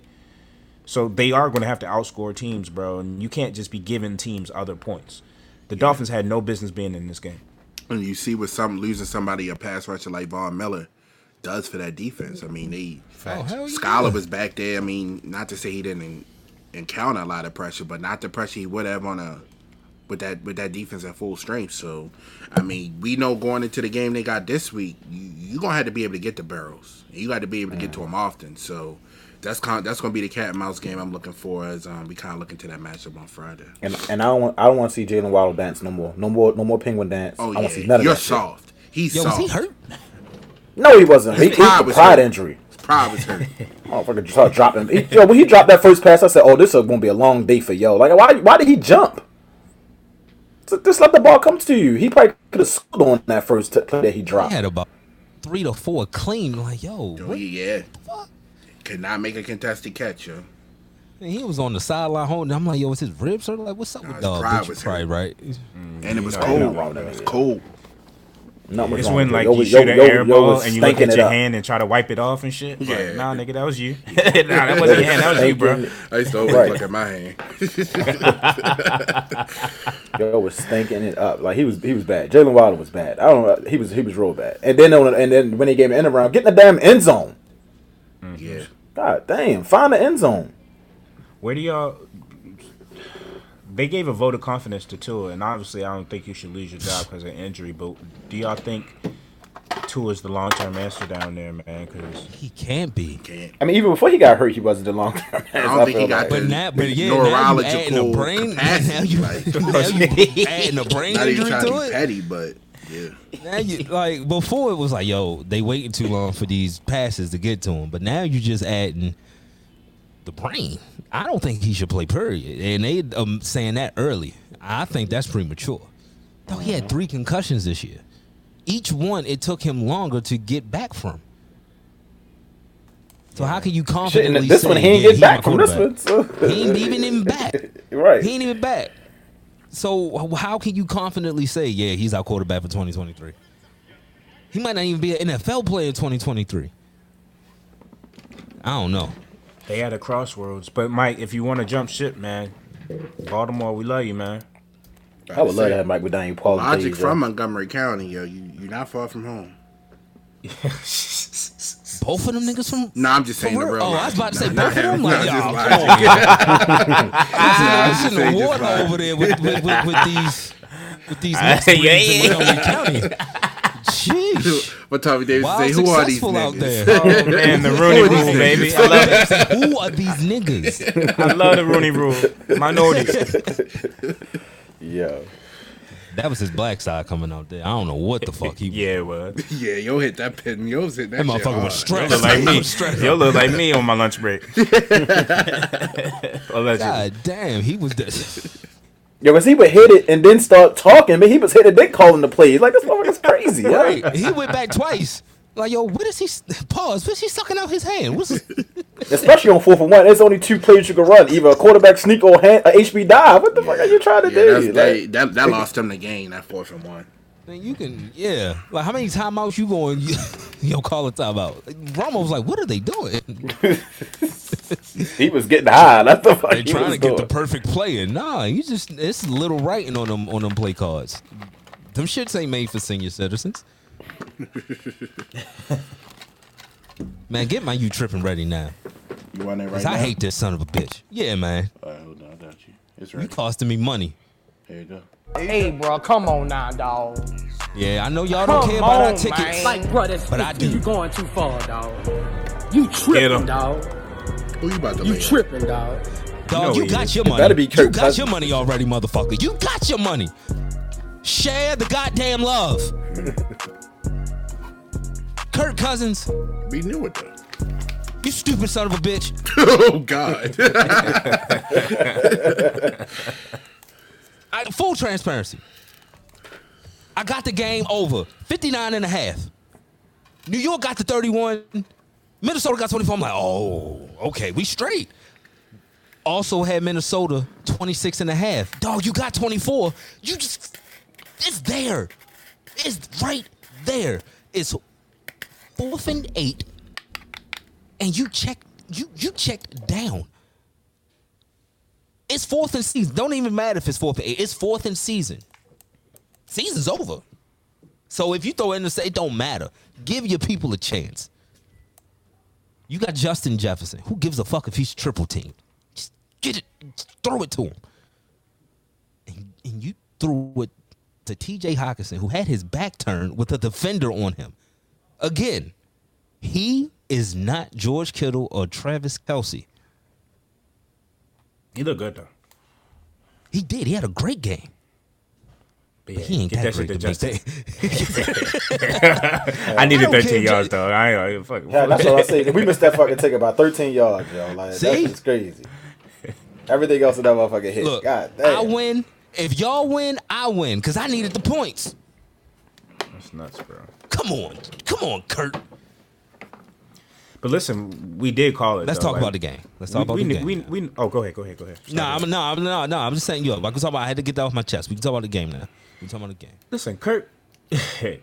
Speaker 3: so they are gonna have to outscore teams, bro. And you can't just be giving teams other points. The Dolphins had no business being in this game.
Speaker 4: And you see with some losing somebody a pass rusher like Von Miller does for that defense. I mean, they
Speaker 1: Oh, hell yeah.
Speaker 4: Scholar was back there. I mean, not to say he didn't encounter a lot of pressure, but not the pressure he would have on a with that with that defense at full strength. So, I mean, we know going into the game they got this week, you you gonna have to be able to get the barrels. You got to be able to get to them often. So. That's kind. That's gonna be the cat and mouse game I'm looking for as um, we kind of look into that matchup on Friday.
Speaker 2: And and I don't want I don't want to see Jaylen Waddle dance no more. No more no more penguin dance.
Speaker 4: Oh
Speaker 2: I want to see
Speaker 4: yeah,
Speaker 2: none of
Speaker 4: you're
Speaker 2: that shit.
Speaker 4: soft. He's
Speaker 1: Yo, was
Speaker 4: soft.
Speaker 1: he hurt?
Speaker 2: No, he wasn't. He,
Speaker 4: His
Speaker 2: he
Speaker 4: pride
Speaker 2: was
Speaker 4: was
Speaker 2: pride
Speaker 4: hurt.
Speaker 2: injury.
Speaker 4: His pride was hurt.
Speaker 2: Motherfucker just started dropping. He, yo, when he dropped that first pass, I said, "Oh, this is gonna be a long day for yo." Like, why? Why did he jump? Just- Just let the ball come to you. He probably could have scored on that first play that he
Speaker 1: He
Speaker 2: dropped.
Speaker 1: had about three to four clean. Like, yo, what?
Speaker 4: yeah. Could not make a contested catch, yo.
Speaker 1: And he was on the sideline holding. I'm like, yo, was his ribs hurt? Like, what's up
Speaker 4: Nah,
Speaker 1: with
Speaker 4: his
Speaker 1: dog?
Speaker 4: pride
Speaker 1: Bitch, you
Speaker 4: was
Speaker 1: probably
Speaker 4: hurt.
Speaker 1: right.
Speaker 4: And it
Speaker 2: mm, was
Speaker 4: cold.
Speaker 2: nothing wrong with
Speaker 4: It was cold.
Speaker 2: Nothing was
Speaker 3: It's when like.
Speaker 2: Yo
Speaker 3: you
Speaker 2: was-
Speaker 3: shoot
Speaker 2: yo-
Speaker 3: an
Speaker 2: yo-
Speaker 3: air
Speaker 2: yo
Speaker 3: ball
Speaker 2: was
Speaker 3: and you look at your
Speaker 2: up.
Speaker 3: hand and try to wipe it off and shit. Like,
Speaker 4: Yeah.
Speaker 3: nah, nigga, that was you. nah, that wasn't your hand. That was you, bro.
Speaker 4: I used to always
Speaker 2: Right.
Speaker 4: look at my hand.
Speaker 2: Yo was stinking it up. Like he was he was bad. Jaylen Waddle was bad. I don't know. He was he was real bad. And then on, and then when he gave an end around, get in the damn end zone. Mm-hmm.
Speaker 4: yeah.
Speaker 2: God damn, find the end zone.
Speaker 3: Where do y'all? They gave a vote of confidence to Tua, and obviously, I don't think you should lose your job because of injury. But do y'all think Tua is the long term answer down there, man? Because
Speaker 1: He can't be.
Speaker 4: Can't.
Speaker 2: I mean, even before he got hurt, he wasn't the long term.
Speaker 4: I don't think he got
Speaker 1: But
Speaker 4: the
Speaker 1: now, but yeah, now you adding a
Speaker 4: neurological
Speaker 1: brain. Now you,
Speaker 4: like,
Speaker 1: now you adding a brain
Speaker 4: not even
Speaker 1: injury
Speaker 4: trying to
Speaker 1: to
Speaker 4: be
Speaker 1: it.
Speaker 4: petty, but yeah.
Speaker 1: Now you like before it was like, yo, they waiting too long for these passes to get to him. But now you're just adding the brain. I don't think he should play. Period. And they um saying that early. I think that's premature. Though he had three concussions this year. Each one, it took him longer to get back from. So how can you confidently
Speaker 2: this
Speaker 1: say,
Speaker 2: one he ain't
Speaker 1: yeah,
Speaker 2: get back from this one. So.
Speaker 1: He ain't even in back.
Speaker 2: right.
Speaker 1: He ain't even back. So how can you confidently say, yeah, he's our quarterback for 2023? He might not even be an NFL player in 2023. I don't know.
Speaker 3: They had a crossroads. But Mike, if you want to jump ship, man, Baltimore, we love you, man.
Speaker 2: I would love to have Mike McDaniel Paul.
Speaker 4: Logic from Montgomery County, yo. You you're not far from home.
Speaker 1: Both of them niggas from.
Speaker 4: No, I'm just saying the
Speaker 1: real?
Speaker 4: real.
Speaker 1: Oh, I was about to say
Speaker 4: Nah,
Speaker 1: both of them.
Speaker 4: nah,
Speaker 1: Like, y'all,
Speaker 4: logic.
Speaker 1: come on.
Speaker 4: Ah, just
Speaker 1: Listen to
Speaker 4: saying, just
Speaker 1: water over there with, with, with, with these with these mixed breeds in
Speaker 3: yeah.
Speaker 1: Montgomery County. Sheesh.
Speaker 4: But Tommy Davis
Speaker 1: Wild
Speaker 4: say, who are these
Speaker 1: successful out
Speaker 4: niggas?
Speaker 1: there.
Speaker 3: Oh man, the Rooney
Speaker 4: Who are these
Speaker 3: Rule,
Speaker 4: niggas?
Speaker 3: baby. I love it.
Speaker 1: Who are these niggas?
Speaker 3: I love the Rooney Rule. Minorities.
Speaker 2: Yeah.
Speaker 1: That was his black side coming out there. I don't know what the fuck he was.
Speaker 3: Yeah, it was.
Speaker 4: Yeah, yo hit that pin. Yo was hit that,
Speaker 1: That motherfucker was stressed.
Speaker 3: Look like me.
Speaker 1: Stressed.
Speaker 3: You look like me on my lunch break. Allegedly.
Speaker 1: God damn, he was. The,
Speaker 2: Yo, cause he would hit it and then start talking, but he was hitting, then calling the plays. Like this motherfucker's crazy, yeah.
Speaker 1: right. He went back twice. Like, yo, what is he? Pause. What is he sucking out his hand? What's
Speaker 2: Especially on fourth and one, there's only two plays you can run: either a quarterback sneak or hand, a HB dive. What the fuck are you trying to
Speaker 4: Yeah, that's,
Speaker 2: do?
Speaker 4: they,
Speaker 2: Like,
Speaker 4: that that lost them the game. That fourth and one.
Speaker 1: Then you can, yeah. Like, how many timeouts you going? You, yo, call a timeout. Like, Romo was like, what are they doing?
Speaker 2: he was getting high. That's the fuck
Speaker 1: They
Speaker 2: he
Speaker 1: trying
Speaker 2: was
Speaker 1: to get the perfect play in. Nah, you just it's little writing on them on them play cards. Them shits ain't made for senior citizens. Man, get my you tripping ready now.
Speaker 4: You want it right
Speaker 1: 'Cause
Speaker 4: now?
Speaker 1: I hate this son of a bitch. Yeah, man.
Speaker 4: All right, hold on, I got you. It's
Speaker 1: You
Speaker 4: right.
Speaker 1: costing me money.
Speaker 4: Here you go.
Speaker 7: Hey, bro, come on now, dog.
Speaker 1: Yeah, I know y'all don't
Speaker 7: Come
Speaker 1: care about our
Speaker 7: on,
Speaker 1: tickets.
Speaker 7: man. Like, bro, that's
Speaker 1: But I do.
Speaker 7: You going too far, dog. You
Speaker 3: Get
Speaker 7: tripping,
Speaker 3: 'em.
Speaker 7: dog.
Speaker 4: Who you about to
Speaker 7: You
Speaker 4: lay?
Speaker 7: tripping, dog.
Speaker 1: Dog,
Speaker 3: know
Speaker 1: you
Speaker 3: he
Speaker 1: got
Speaker 3: is.
Speaker 1: your money.
Speaker 2: better be
Speaker 1: you
Speaker 2: Kirk
Speaker 1: got
Speaker 2: Cousins.
Speaker 1: your money already, motherfucker. You got your money. Share the goddamn love. Kirk Cousins,
Speaker 4: We knew it though.
Speaker 1: you stupid son of a bitch.
Speaker 4: oh God.
Speaker 1: I, full transparency. I got the game over 59 and a half. New York got the 31. Minnesota got 24. I'm like, oh, okay, we straight. Also had Minnesota 26 and a half. Dog, you got 24. You just, it's there. It's right there. It's fourth and eight. And you checked, you you checked down. It's fourth and season. Don't even matter if it's fourth and eight. It's fourth and season. Season's over. So if you throw in the it don't matter. Give your people a chance. You got Justin Jefferson. Who gives a fuck if he's triple teamed? Just get it, just throw it to him. And, and you threw it to TJ Hockenson, who had his back turned with a defender on him. Again, he is not George Kittle or Travis Kelce.
Speaker 3: He looked good though.
Speaker 1: He did. He had a great game.
Speaker 3: But
Speaker 1: But he ain't
Speaker 3: get
Speaker 1: that
Speaker 3: that shit to
Speaker 1: to make
Speaker 3: Justin.
Speaker 1: that-
Speaker 3: I needed
Speaker 1: I
Speaker 3: 13 yards
Speaker 1: Jay-
Speaker 3: though. I ain't like, fuck.
Speaker 2: Yeah, that's what I say. We missed that fucking take about 13 yards, yo. Like
Speaker 1: See?
Speaker 2: that's just crazy. Everything else in that motherfucker hit.
Speaker 1: Look,
Speaker 2: God
Speaker 1: I win. If y'all win, I win because I needed the points.
Speaker 3: That's nuts, bro.
Speaker 1: Come on, come on, Kirk.
Speaker 3: But listen, we did call it.
Speaker 1: Let's
Speaker 3: though,
Speaker 1: talk
Speaker 3: like,
Speaker 1: about the game. Let's talk
Speaker 3: we,
Speaker 1: about
Speaker 3: we,
Speaker 1: the game.
Speaker 3: we, we, oh, go ahead, go ahead, go ahead.
Speaker 1: no, I'm no, I'm no, no. I'm just saying, yo. I can talk about. I had to get that off my chest. We can talk about the game now. We can talk about the game.
Speaker 3: Listen, Kirk.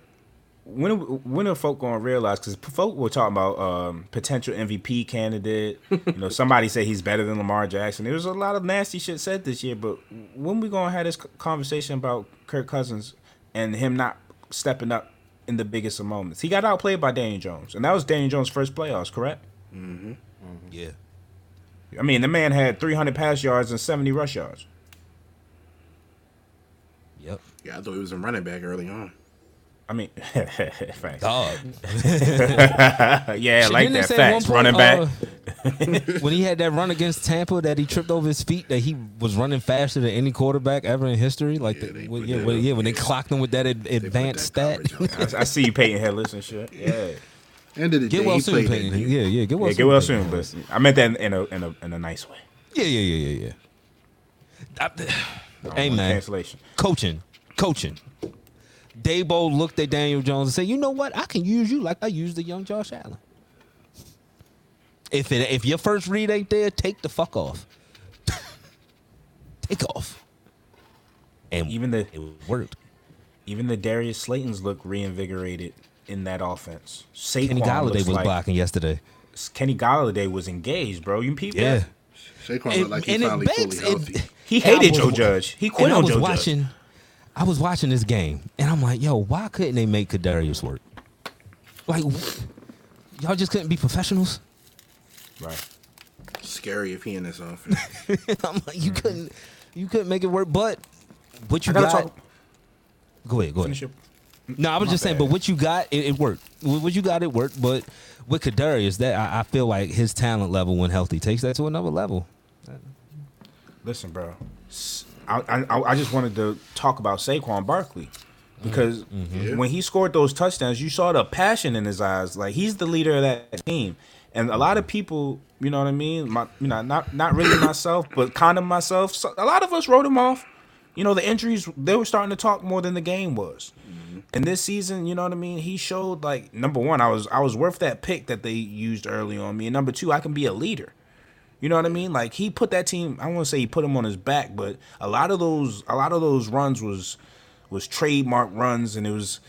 Speaker 3: when are- when are folk gonna realize? Because folk were talking about um, potential MVP candidate. you know, somebody said he's better than Lamar Jackson. There was a lot of nasty shit said this year. But when we gonna have this conversation about Kirk Cousins and him not stepping up in the biggest of moments? He got outplayed by Daniel Jones, and that was Daniel Jones' first playoffs, correct? Mm hmm.
Speaker 1: Yeah.
Speaker 3: I mean, the man had 300 pass yards and 70 rush yards.
Speaker 1: Yep.
Speaker 4: Yeah, I thought he was a running back early on.
Speaker 3: I mean, facts.
Speaker 1: Dog.
Speaker 3: yeah,
Speaker 1: Shit,
Speaker 3: like that.
Speaker 1: say at one
Speaker 3: Facts.
Speaker 1: point,
Speaker 3: Running back.
Speaker 1: uh, when he had that run against Tampa, that he tripped over his feet, that he was running faster than any quarterback ever in history. Like,
Speaker 4: Yeah,
Speaker 1: the, when, yeah,
Speaker 4: that
Speaker 1: when, yeah, when they clocked him with that ad- advanced
Speaker 4: that
Speaker 1: stat.
Speaker 3: I, I see you Peyton Hillis and shit. Yeah.
Speaker 4: End of the
Speaker 1: Get
Speaker 4: day,
Speaker 1: well soon,
Speaker 4: played
Speaker 1: Peyton. Yeah, yeah, get well
Speaker 3: Yeah,
Speaker 1: soon.
Speaker 3: get well
Speaker 1: Peyton.
Speaker 3: soon, but I meant that in a in a in a nice way.
Speaker 1: Yeah, yeah, yeah, yeah, yeah. I- hey man,
Speaker 3: cancellation.
Speaker 1: coaching, coaching. Daboll looked at Daniel Jones and said, "You know what? I can use you like I used the young Josh Allen. If it if your first read ain't there, take the fuck off. take off." And
Speaker 3: Even the
Speaker 1: it worked.
Speaker 3: even the Darius Slayton's look reinvigorated in that offense. Saquon
Speaker 1: Kenny
Speaker 3: Golladay
Speaker 1: was
Speaker 3: like,
Speaker 1: blocking yesterday.
Speaker 3: Kenny Golladay was engaged, bro. You people,
Speaker 1: Yeah.
Speaker 3: that?
Speaker 4: Saquon
Speaker 1: And-
Speaker 4: looked like he
Speaker 1: and it
Speaker 4: finally fully
Speaker 1: begs- it-
Speaker 3: He hated
Speaker 1: was
Speaker 3: Joe Judge. He quit
Speaker 1: and I
Speaker 3: on Joe
Speaker 1: watching,
Speaker 3: Judge.
Speaker 1: I was watching this game, and I'm like, "Yo, why couldn't they make Kadarius work? Like, y'all just couldn't be professionals."
Speaker 3: Right.
Speaker 4: Scary if he in this offense.
Speaker 1: I'm like, you mm-hmm. couldn't, you couldn't make it work. But what you
Speaker 3: gotta talk.
Speaker 1: Go ahead, go ahead.
Speaker 3: your,
Speaker 1: No, I was
Speaker 3: My
Speaker 1: just saying, but what you got, it, it worked. What what you got, it worked. But with Kadarius, that I, I feel like his talent level, when healthy, takes that to another level.
Speaker 3: listen, bro. S- I, I I just wanted to talk about Saquon Barkley because
Speaker 1: Mm-hmm.
Speaker 3: when he scored those touchdowns, you saw the passion in his eyes. Like he's the leader of that team, and a lot of people, you know what I mean. My, you know, not not really myself, but kind of myself. So a lot of us wrote him off. You know, the injuries they were starting to talk more than the game was. And this season, you know what I mean. He showed like number one, I was I was worth that pick that they used early on me, and number two, I can be a leader. You know what I mean? Like he put that team. I won't want to say he put him on his back, but a lot of those, a lot of those runs was was trademark runs, and it was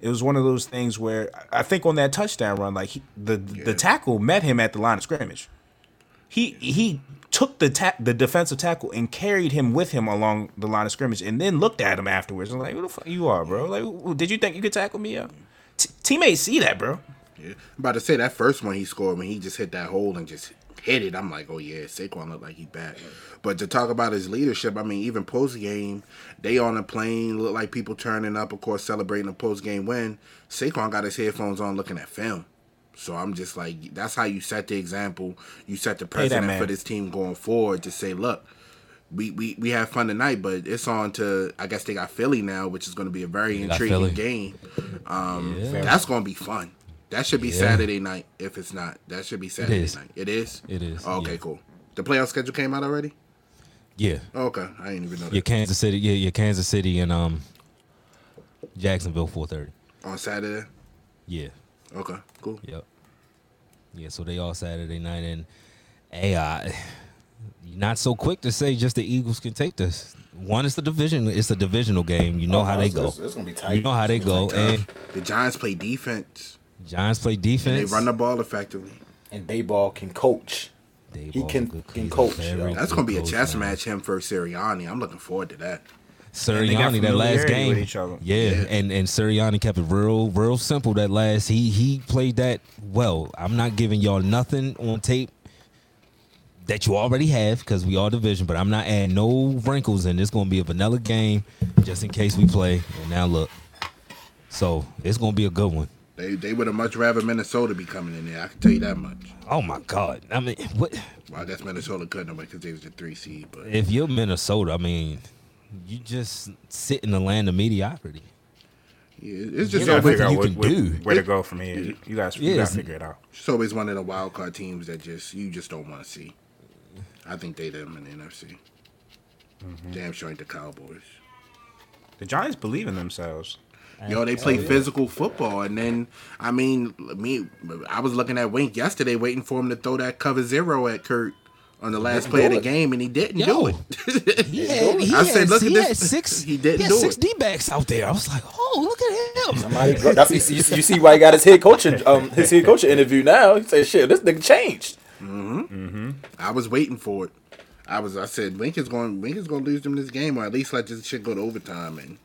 Speaker 3: it was one of those things where I think on that touchdown run, like he, the the tackle met him at the line of scrimmage. He he took the ta- the defensive tackle and carried him with him along the line of scrimmage, and then looked at him afterwards and like, "Who the fuck you are, bro? Like, did you think you could tackle me up?" T- teammates see that, bro.
Speaker 4: Yeah. I'm about to say that first one he scored when he just hit that hole and just hit it. I'm like, oh yeah, Saquon looked like he back. But to talk about his leadership, I mean, even post game, they on a plane look like people turning up, of course, celebrating a post game win. Saquon got his headphones on, looking at film. So I'm just like, that's how you set the example. You set the precedent
Speaker 3: man.
Speaker 4: for this team going forward to say, look, we, we, we have fun tonight, but it's on to I guess they got Philly now, which is going to be a very intriguing game. Um,
Speaker 1: Yeah.
Speaker 4: That's going to be fun. That should be
Speaker 1: Yeah.
Speaker 4: Saturday night. If it's not, that should be Saturday
Speaker 1: is.
Speaker 4: night. It is.
Speaker 1: It is,
Speaker 4: Oh, okay,
Speaker 1: yeah.
Speaker 4: cool. The playoff schedule came out already.
Speaker 1: Yeah,
Speaker 4: Oh, okay, I didn't even know that.
Speaker 1: your Kansas City, yeah, your Kansas City and um Jacksonville, four thirty.
Speaker 4: On Saturday.
Speaker 1: Yeah,
Speaker 4: Okay, cool.
Speaker 1: Yep. Yeah, so they all Saturday night, and hey, I, not so quick to say just the Eagles can take this. One is the division; it's a divisional game. You know how they
Speaker 2: it's,
Speaker 1: go.
Speaker 2: It's, it's gonna be tight.
Speaker 1: You know how they go, and
Speaker 4: The Giants play defense.
Speaker 1: Giants play
Speaker 4: And they run the ball effectively.
Speaker 2: and Daboll can coach.
Speaker 1: They
Speaker 2: he can-
Speaker 1: good-
Speaker 2: can coach.
Speaker 4: That's gonna be a
Speaker 1: coach,
Speaker 4: chess
Speaker 1: man.
Speaker 4: match. Him versus Sirianni. I'm looking forward to that.
Speaker 3: And they got
Speaker 1: Sirianni that last
Speaker 3: familiarity
Speaker 1: game,
Speaker 3: each other.
Speaker 1: Yeah,
Speaker 4: Yeah.
Speaker 1: and and Sirianni kept it real, real simple. That last he he played that well. I'm not giving y'all nothing on tape that you already have because we all division, but I'm not adding no wrinkles in. It's gonna be a vanilla game just in case we play. And now look, so it's gonna be a good one.
Speaker 4: They they would have much rather Minnesota be coming in there. I can tell you that much.
Speaker 1: Oh my God! I mean, what
Speaker 4: Well, I guess Minnesota couldn't have because they was the three seed. But
Speaker 1: if you're Minnesota? I mean, you just sit in the land of mediocrity.
Speaker 4: yeah, it's
Speaker 1: You
Speaker 4: just
Speaker 1: gotta figure out
Speaker 3: you
Speaker 1: what-
Speaker 3: can
Speaker 1: what-
Speaker 3: do.
Speaker 1: what-
Speaker 3: Where to go from here? You, you guys, you
Speaker 1: Yeah,
Speaker 3: gotta figure it out.
Speaker 4: it's always one of the wild card teams that just you just don't want to see. I think they them in the NFC.
Speaker 1: Mm-hmm.
Speaker 4: Damn sure ain't the Cowboys.
Speaker 3: The Giants believe in themselves.
Speaker 4: Yo, they play physical football, and then I mean, me, I was looking at Wink yesterday, waiting for him to throw that cover zero at Kurt on the last play of the
Speaker 2: it.
Speaker 4: game, and he didn't
Speaker 1: Yo.
Speaker 4: do it.
Speaker 1: He had, he
Speaker 4: I said,
Speaker 1: had-
Speaker 4: look at
Speaker 1: he
Speaker 4: this.
Speaker 1: Had six,
Speaker 4: He didn't
Speaker 1: had
Speaker 4: do
Speaker 1: six
Speaker 4: it.
Speaker 1: D backs out there. I was like, oh, look at him.
Speaker 2: Somebody, that's, you, you see why he got his head coaching um his head coaching interview now. He said, "Shit, this nigga changed."
Speaker 4: I was waiting for it. I was. I said, Wink is going. Wink is going to lose them this game, or at least let this shit go to overtime, and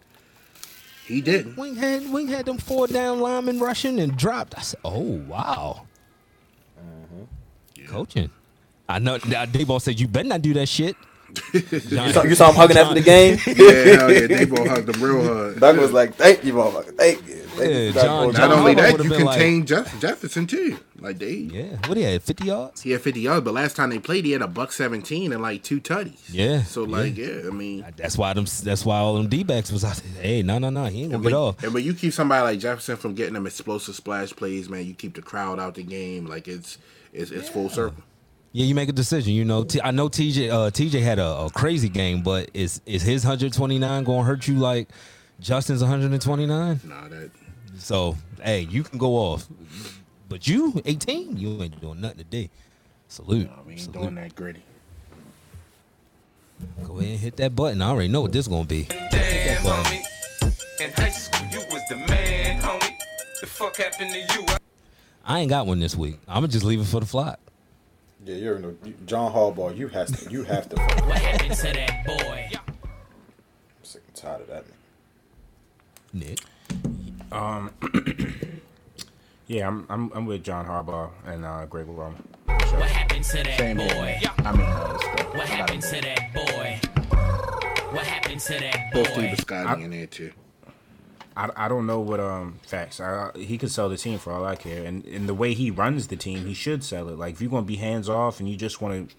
Speaker 4: he didn't.
Speaker 1: Wink had Wink had them four down linemen rushing and dropped. I said, "Oh wow, mm-hmm. coaching." I know. Now, Daboll said, "You better not do that shit."
Speaker 2: You saw, you saw him hugging after the game.
Speaker 4: Yeah, hell yeah, they both hugged him real hard.
Speaker 2: Doug was like, "Thank you, motherfucker. Thank you." Thank
Speaker 1: yeah,
Speaker 2: you
Speaker 1: John, John,
Speaker 4: Not only
Speaker 1: Harbaugh
Speaker 4: that, you
Speaker 1: been like-
Speaker 4: contain Jeff, Jefferson too. Like they,
Speaker 1: Yeah, what he had fifty yards.
Speaker 4: he had fifty yards, but last time they played, he had a buck seventeen and like two tutties.
Speaker 1: Yeah,
Speaker 4: So like, yeah, I mean,
Speaker 1: That's why them. That's why all them D backs was out there. Hey, no, no, no, he ain't gonna
Speaker 4: and
Speaker 1: get
Speaker 4: when,
Speaker 1: off.
Speaker 4: and when you keep somebody like Jefferson from getting them explosive splash plays, man, you keep the crowd out the game. Like it's it's, it's full circle.
Speaker 1: Yeah, you make a decision. You know, T- I know TJ. Uh, TJ had a, a crazy game, but is is his 129 going to hurt you like Justin's 129?
Speaker 4: Nah, that
Speaker 1: So hey, you can go off, but you 18, you ain't doing nothing today. Salute.
Speaker 4: I ain't
Speaker 1: Salute.
Speaker 4: doing that gritty.
Speaker 1: Go ahead and hit that button. I already know what this gonna be.
Speaker 8: Damn, homie. In high school, you was the man, homie. The fuck happened to you?
Speaker 1: I ain't got one this week. I'm gonna just leave it for the flock.
Speaker 2: Yeah, you're no John Harbaugh. You has to. You have to. I'm
Speaker 7: What happened to that boy?
Speaker 2: I'm sick and tired of that.
Speaker 1: Nick.
Speaker 3: Yeah, I'm I'm, I'm with John Harbaugh and uh, Greg Roman.
Speaker 7: What happened to that
Speaker 4: Same
Speaker 7: boy?
Speaker 4: here. I mean, uh, it's the-
Speaker 7: What happened to that boy? What happened to that
Speaker 4: Those Steve
Speaker 7: boy?
Speaker 4: Scotty in there too.
Speaker 3: I, I don't know what um facts. I, he could sell the team for all I care, and and the way he runs the team, he should sell it. Like if you're gonna be hands off and you just want to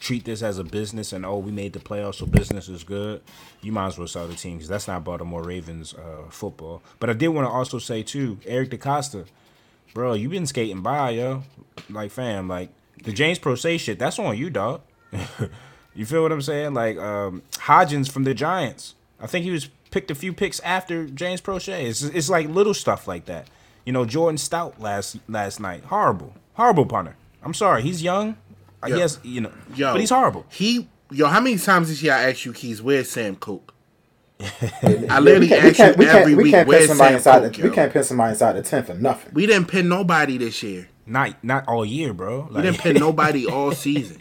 Speaker 3: treat this as a business and oh we made the playoffs so business is good, you might as well sell the team because that's not Baltimore Ravens uh, football. But I did want to also say too, Eric DeCosta, bro, you been skating by yo, like fam, like the James Proche shit. That's on you, dog. you feel what I'm saying? Like um, Hodgins from the Giants. I think he was picked a few picks after James Proche. It's, it's like little stuff like that. You know, Jordan Stout last last night, horrible, horrible punter. I'm sorry, he's young. I
Speaker 4: Yo.
Speaker 3: guess you know,
Speaker 4: Yo,
Speaker 3: but he's horrible.
Speaker 4: He yo, how many times this year I asked you, Keys, where's Sam Koch? I literally
Speaker 2: we can't, we can't,
Speaker 4: you
Speaker 2: we can't,
Speaker 4: every
Speaker 2: we
Speaker 4: week,
Speaker 2: can't pin
Speaker 4: where's
Speaker 2: somebody
Speaker 4: Sam
Speaker 2: inside.
Speaker 4: Koch,
Speaker 2: the, we can't pin somebody inside the ten for nothing.
Speaker 4: We didn't pin nobody this year.
Speaker 3: Not not all year, bro.
Speaker 4: We didn't pin nobody all season.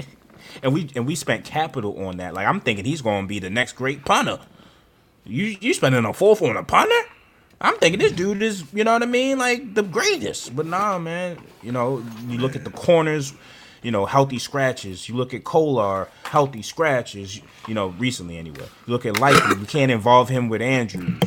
Speaker 3: and we and we spent capital on that. Like I'm thinking he's going to be the next great punter. You you spending a fourth on a punter? I'm thinking this dude is, you know what I mean, like the greatest. But nah, man. You know, you look at the corners, you know, healthy scratches. You look at Kolar, healthy scratches. You know, recently anyway. You look at Likely, you can't involve him with Andrews.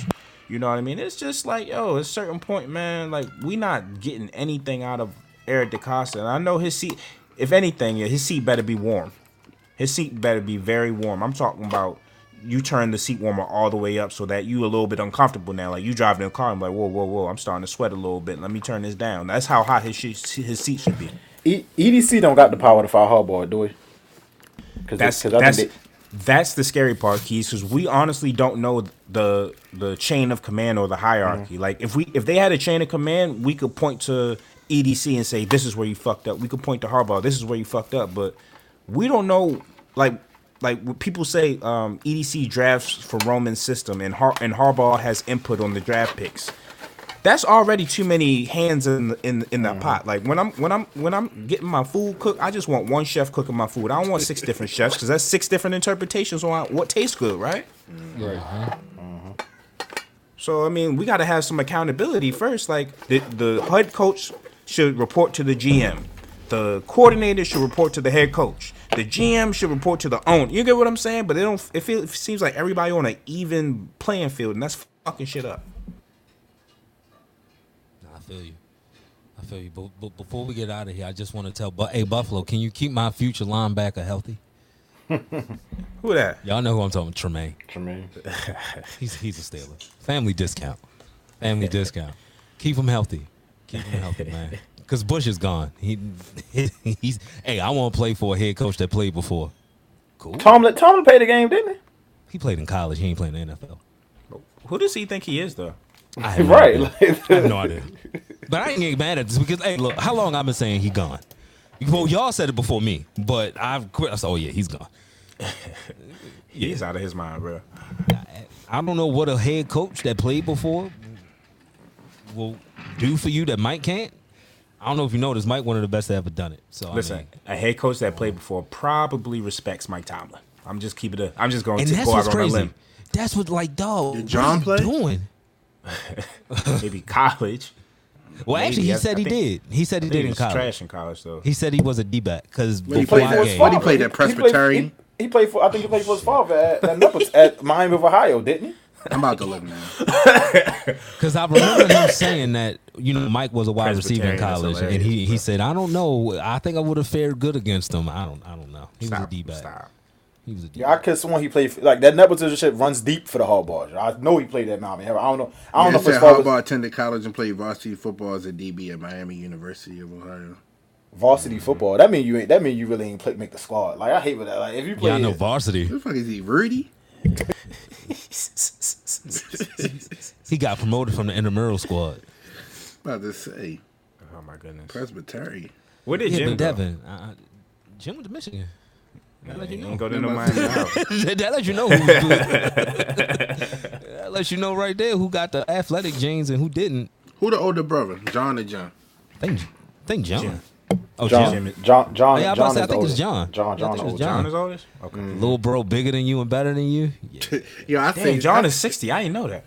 Speaker 3: You know what I mean? It's just like, yo, at a certain point, man, like we not getting anything out of Eric DeCosta. And I know his seat. If anything, his seat better be warm. His seat better be very warm. I'm talking about you turn the seat warmer all the way up so that you a little bit uncomfortable now. Like you driving in a car and be like, whoa, whoa, whoa, I'm starting to sweat a little bit. Let me turn this down. That's how hot his his seat should be.
Speaker 2: E- EDC don't got the power to fire Harbaugh, do we? Because
Speaker 3: That's
Speaker 2: because
Speaker 3: that's
Speaker 2: think
Speaker 3: That's the scary part, Keys, because we honestly don't know the the chain of command or the hierarchy. Mm-hmm. Like if we if they had a chain of command, we could point to EDC and say this is where you fucked up. We could point to Harbaugh, this is where you fucked up. But we don't know. Like like when people say um, EDC drafts for Roman's system and Har- and Harbaugh has input on the draft picks. That's already too many hands in the, in in that pot. Like when I'm when I'm when I'm getting my food cooked, I just want one chef cooking my food. I don't want six different chefs because that's six different interpretations on what tastes good, right?
Speaker 2: Right.
Speaker 3: So I mean, we got to have some accountability first. Like the the head coach should report to the GM. The coordinator should report to the head coach. The GM should report to the owner. You get what I'm saying? But they don't. It, feel, it seems like everybody on an even playing field, and that's fucking shit up.
Speaker 1: I feel you. I feel you. But, but before we get out of here, I just want to tell, but hey Buffalo, can you keep my future linebacker healthy?
Speaker 3: Who that?
Speaker 1: Y'all know who I'm talking. Tremaine.
Speaker 2: Tremaine.
Speaker 1: He's he's a Steeler. Family discount. Family discount. Keep him healthy. Keep him healthy, man. Because Bush is gone. He he's. Hey, I want to play for a head coach that played before. Cool.
Speaker 2: Tomlin Tomlin played the game, didn't
Speaker 1: He He played in college. He ain't playing in the NFL.
Speaker 3: Who does he think he is, though?
Speaker 1: I
Speaker 2: he?
Speaker 1: have no
Speaker 2: Right.
Speaker 1: idea. I have no idea. But I ain't getting mad at this because hey, look, how long I've been saying he gone? Well, y'all said it before me, but I've quit. I said, oh yeah, he's gone.
Speaker 3: He's out of his mind, bro.
Speaker 1: I don't know what a head coach that played before will do for you that Mike can't. I don't know if you noticed, Mike one of the best that ever done it. So
Speaker 3: Listen,
Speaker 1: I mean,
Speaker 3: a head coach that played um, before probably respects Mike Tomlin. I'm just keeping it. I'm just going to
Speaker 1: that's
Speaker 3: go
Speaker 1: what's
Speaker 3: out on a limb.
Speaker 1: That's what like dog.
Speaker 4: Did John
Speaker 1: what are you
Speaker 4: play?
Speaker 1: Doing?
Speaker 3: Maybe college.
Speaker 1: Well,
Speaker 3: Maybe.
Speaker 1: actually, he
Speaker 3: I-
Speaker 1: said
Speaker 3: I
Speaker 1: he
Speaker 3: think-
Speaker 1: did. He said he
Speaker 3: I think
Speaker 1: did
Speaker 3: he
Speaker 1: in college.
Speaker 3: trash in college though.
Speaker 1: He said he was a D back because
Speaker 4: he played
Speaker 1: I
Speaker 4: for?
Speaker 1: game,
Speaker 4: What he played at
Speaker 2: He played-
Speaker 4: Presbyterian?
Speaker 2: He, he played for. I think he played for his father at, at, at Miami of Ohio, didn't he?
Speaker 4: I'm about to look now.
Speaker 1: Because I remember him saying that you know Mike was a wide receiver in college, and he, he said, "I don't know. I think I would have fared good against him. I don't. I don't know. He was a
Speaker 3: Stop,
Speaker 1: back.
Speaker 3: stop.
Speaker 1: He was a D.
Speaker 2: Yeah, I could have sworn he played for, like that nepotism shit runs deep for the Harbaughs. I know he played at Miami. I don't know. I don't know
Speaker 4: Yeah,
Speaker 2: if his
Speaker 4: said
Speaker 2: father
Speaker 4: Harbaugh attended college and played varsity football as a DB at Miami University of Ohio.
Speaker 2: varsity mm-hmm. football. That mean you ain't. That mean you really ain't play, make the squad. Like I hate with that. Like if you play,
Speaker 1: yeah, I know varsity.
Speaker 4: Who the fuck is he, Rudy?
Speaker 1: He got promoted from the intramural squad.
Speaker 4: About to say
Speaker 3: Oh my goodness.
Speaker 4: Presbyterian.
Speaker 3: Where did
Speaker 1: Yeah,
Speaker 3: Jim
Speaker 1: but
Speaker 3: go?
Speaker 1: Devin, uh, Jim went to Michigan. That let you know.
Speaker 3: ain't go to no Miami. House.
Speaker 1: that let you know who's good. that let you know right there who got the athletic genes and who didn't.
Speaker 4: Who the older brother? John or John?
Speaker 1: think, think John.
Speaker 3: Jim.
Speaker 1: Oh,
Speaker 2: John,
Speaker 1: Jim.
Speaker 2: John, John,
Speaker 1: Yeah, I
Speaker 2: John
Speaker 1: to say, I
Speaker 2: is
Speaker 1: think it's
Speaker 2: older.
Speaker 1: John.
Speaker 2: John,
Speaker 1: I
Speaker 2: John,
Speaker 1: think it. John.
Speaker 3: John is oldest. Okay.
Speaker 1: Little bro bigger than you and better than you. Yeah.
Speaker 4: Yo, I
Speaker 3: Dang,
Speaker 4: think
Speaker 3: John
Speaker 4: I,
Speaker 3: is sixty. I didn't know that.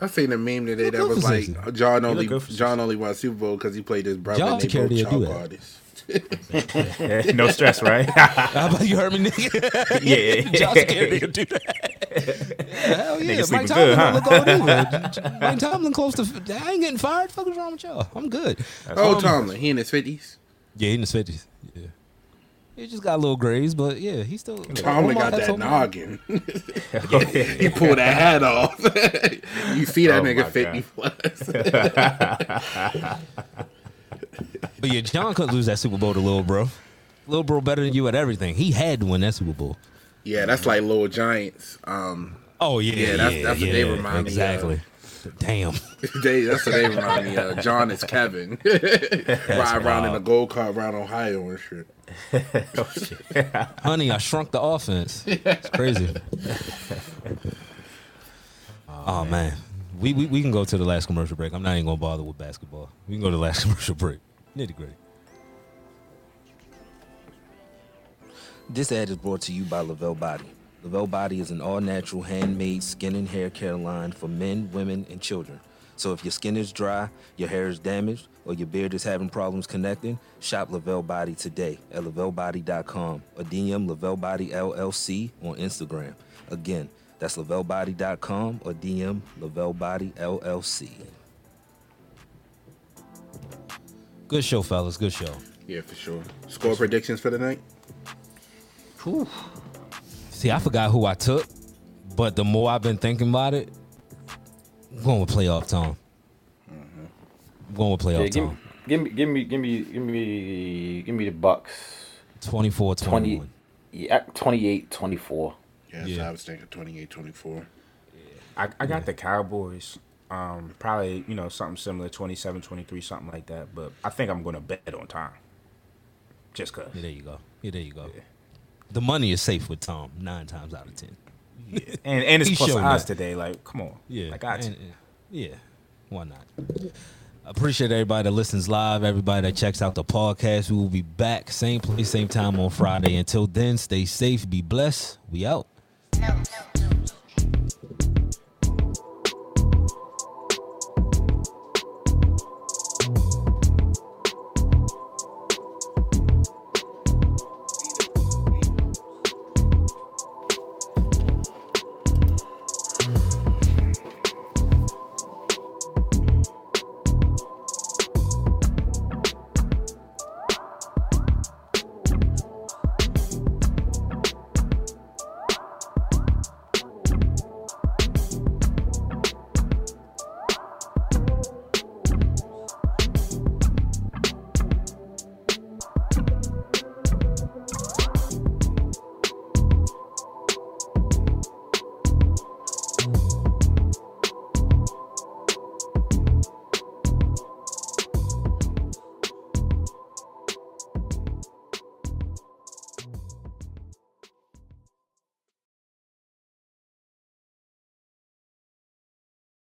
Speaker 4: I seen a meme today that
Speaker 1: good
Speaker 4: was like
Speaker 1: 60.
Speaker 4: John only John only won Super Bowl because he played his brother.
Speaker 1: John
Speaker 4: and they
Speaker 1: security
Speaker 4: both
Speaker 1: do
Speaker 4: chalk
Speaker 1: that.
Speaker 4: artists.
Speaker 3: No stress, right?
Speaker 1: How about you heard me, nigga?
Speaker 3: yeah.
Speaker 1: Josh Security will do that. Hell yeah, Mike Tomlin
Speaker 3: good, huh?
Speaker 1: look old either. Mike Tomlin close to. I ain't getting fired. Fuck is wrong with y'all? I'm good.
Speaker 4: Oh,
Speaker 1: Um,
Speaker 4: Tomlin, he in his fifties.
Speaker 1: Yeah, he in his fifties. Yeah, he just got a little grays, but yeah, he still.
Speaker 4: Tomlin
Speaker 1: Omar-
Speaker 4: got that
Speaker 1: Omar.
Speaker 4: noggin. he pulled that hat off. you see that
Speaker 3: Oh,
Speaker 4: nigga
Speaker 3: my
Speaker 4: fifty plus.
Speaker 1: But yeah, John could lose that Super Bowl to Lil Bro. Lil Bro better than you at everything. He had to win that Super Bowl.
Speaker 4: yeah, that's like Little Giants. Um,
Speaker 1: Oh yeah,
Speaker 4: Yeah,
Speaker 1: yeah,
Speaker 4: that's- that's what
Speaker 1: yeah,
Speaker 4: they remind me
Speaker 1: exactly. Damn.
Speaker 4: they, that's what they remind me of. John is Kevin. Ride around in a gold car around Ohio and oh, shit.
Speaker 1: Honey, I shrunk the offense. It's crazy. Oh, oh man. We, we we can go to the last commercial break. I'm not even gonna bother with basketball. We can go to the last commercial break. Nitty gritty.
Speaker 9: This ad is brought to you by Lavelle Body. Lavelle Body is an all natural handmade skin and hair care line for men, women, and children. So if your skin is dry, your hair is damaged, or your beard is having problems connecting, shop Lavelle Body today at lavellebody.com or DM Lavelle Body LLC on Instagram. Again, that's lavellebody.com or DM Lavelle Body LLC.
Speaker 1: Good show, fellas. Good show.
Speaker 4: Yeah, for sure. Score predictions for the night.
Speaker 1: See, I forgot who I took, but the more I've been thinking about it, I'm going with playoff Tom. I'm going with playoff
Speaker 2: Yeah, give,
Speaker 1: Tom.
Speaker 2: give me, give me, give me, give me, give me the Bucks.
Speaker 1: 24
Speaker 2: 20,
Speaker 1: 21.
Speaker 2: yeah, 28, 24.
Speaker 4: Yeah,
Speaker 1: Yeah.
Speaker 4: so I was thinking 28 24.
Speaker 3: I, I got the Cowboys. Um, probably, you know, something similar, 27, 23, something like that. But I think I'm going to bet on time. Just because.
Speaker 1: Yeah, there you go. Yeah, there you go. The money is safe with Tom nine times out of ten.
Speaker 3: And, and it's
Speaker 1: He
Speaker 3: plus
Speaker 1: showed
Speaker 3: odds
Speaker 1: that.
Speaker 3: today. Like, come on.
Speaker 1: Yeah,
Speaker 3: I got to.
Speaker 1: and- and- yeah, why not? Appreciate everybody that listens live, everybody that checks out the podcast. We will be back same place, same time on Friday. Until then, stay safe, be blessed. We out.
Speaker 10: No, no.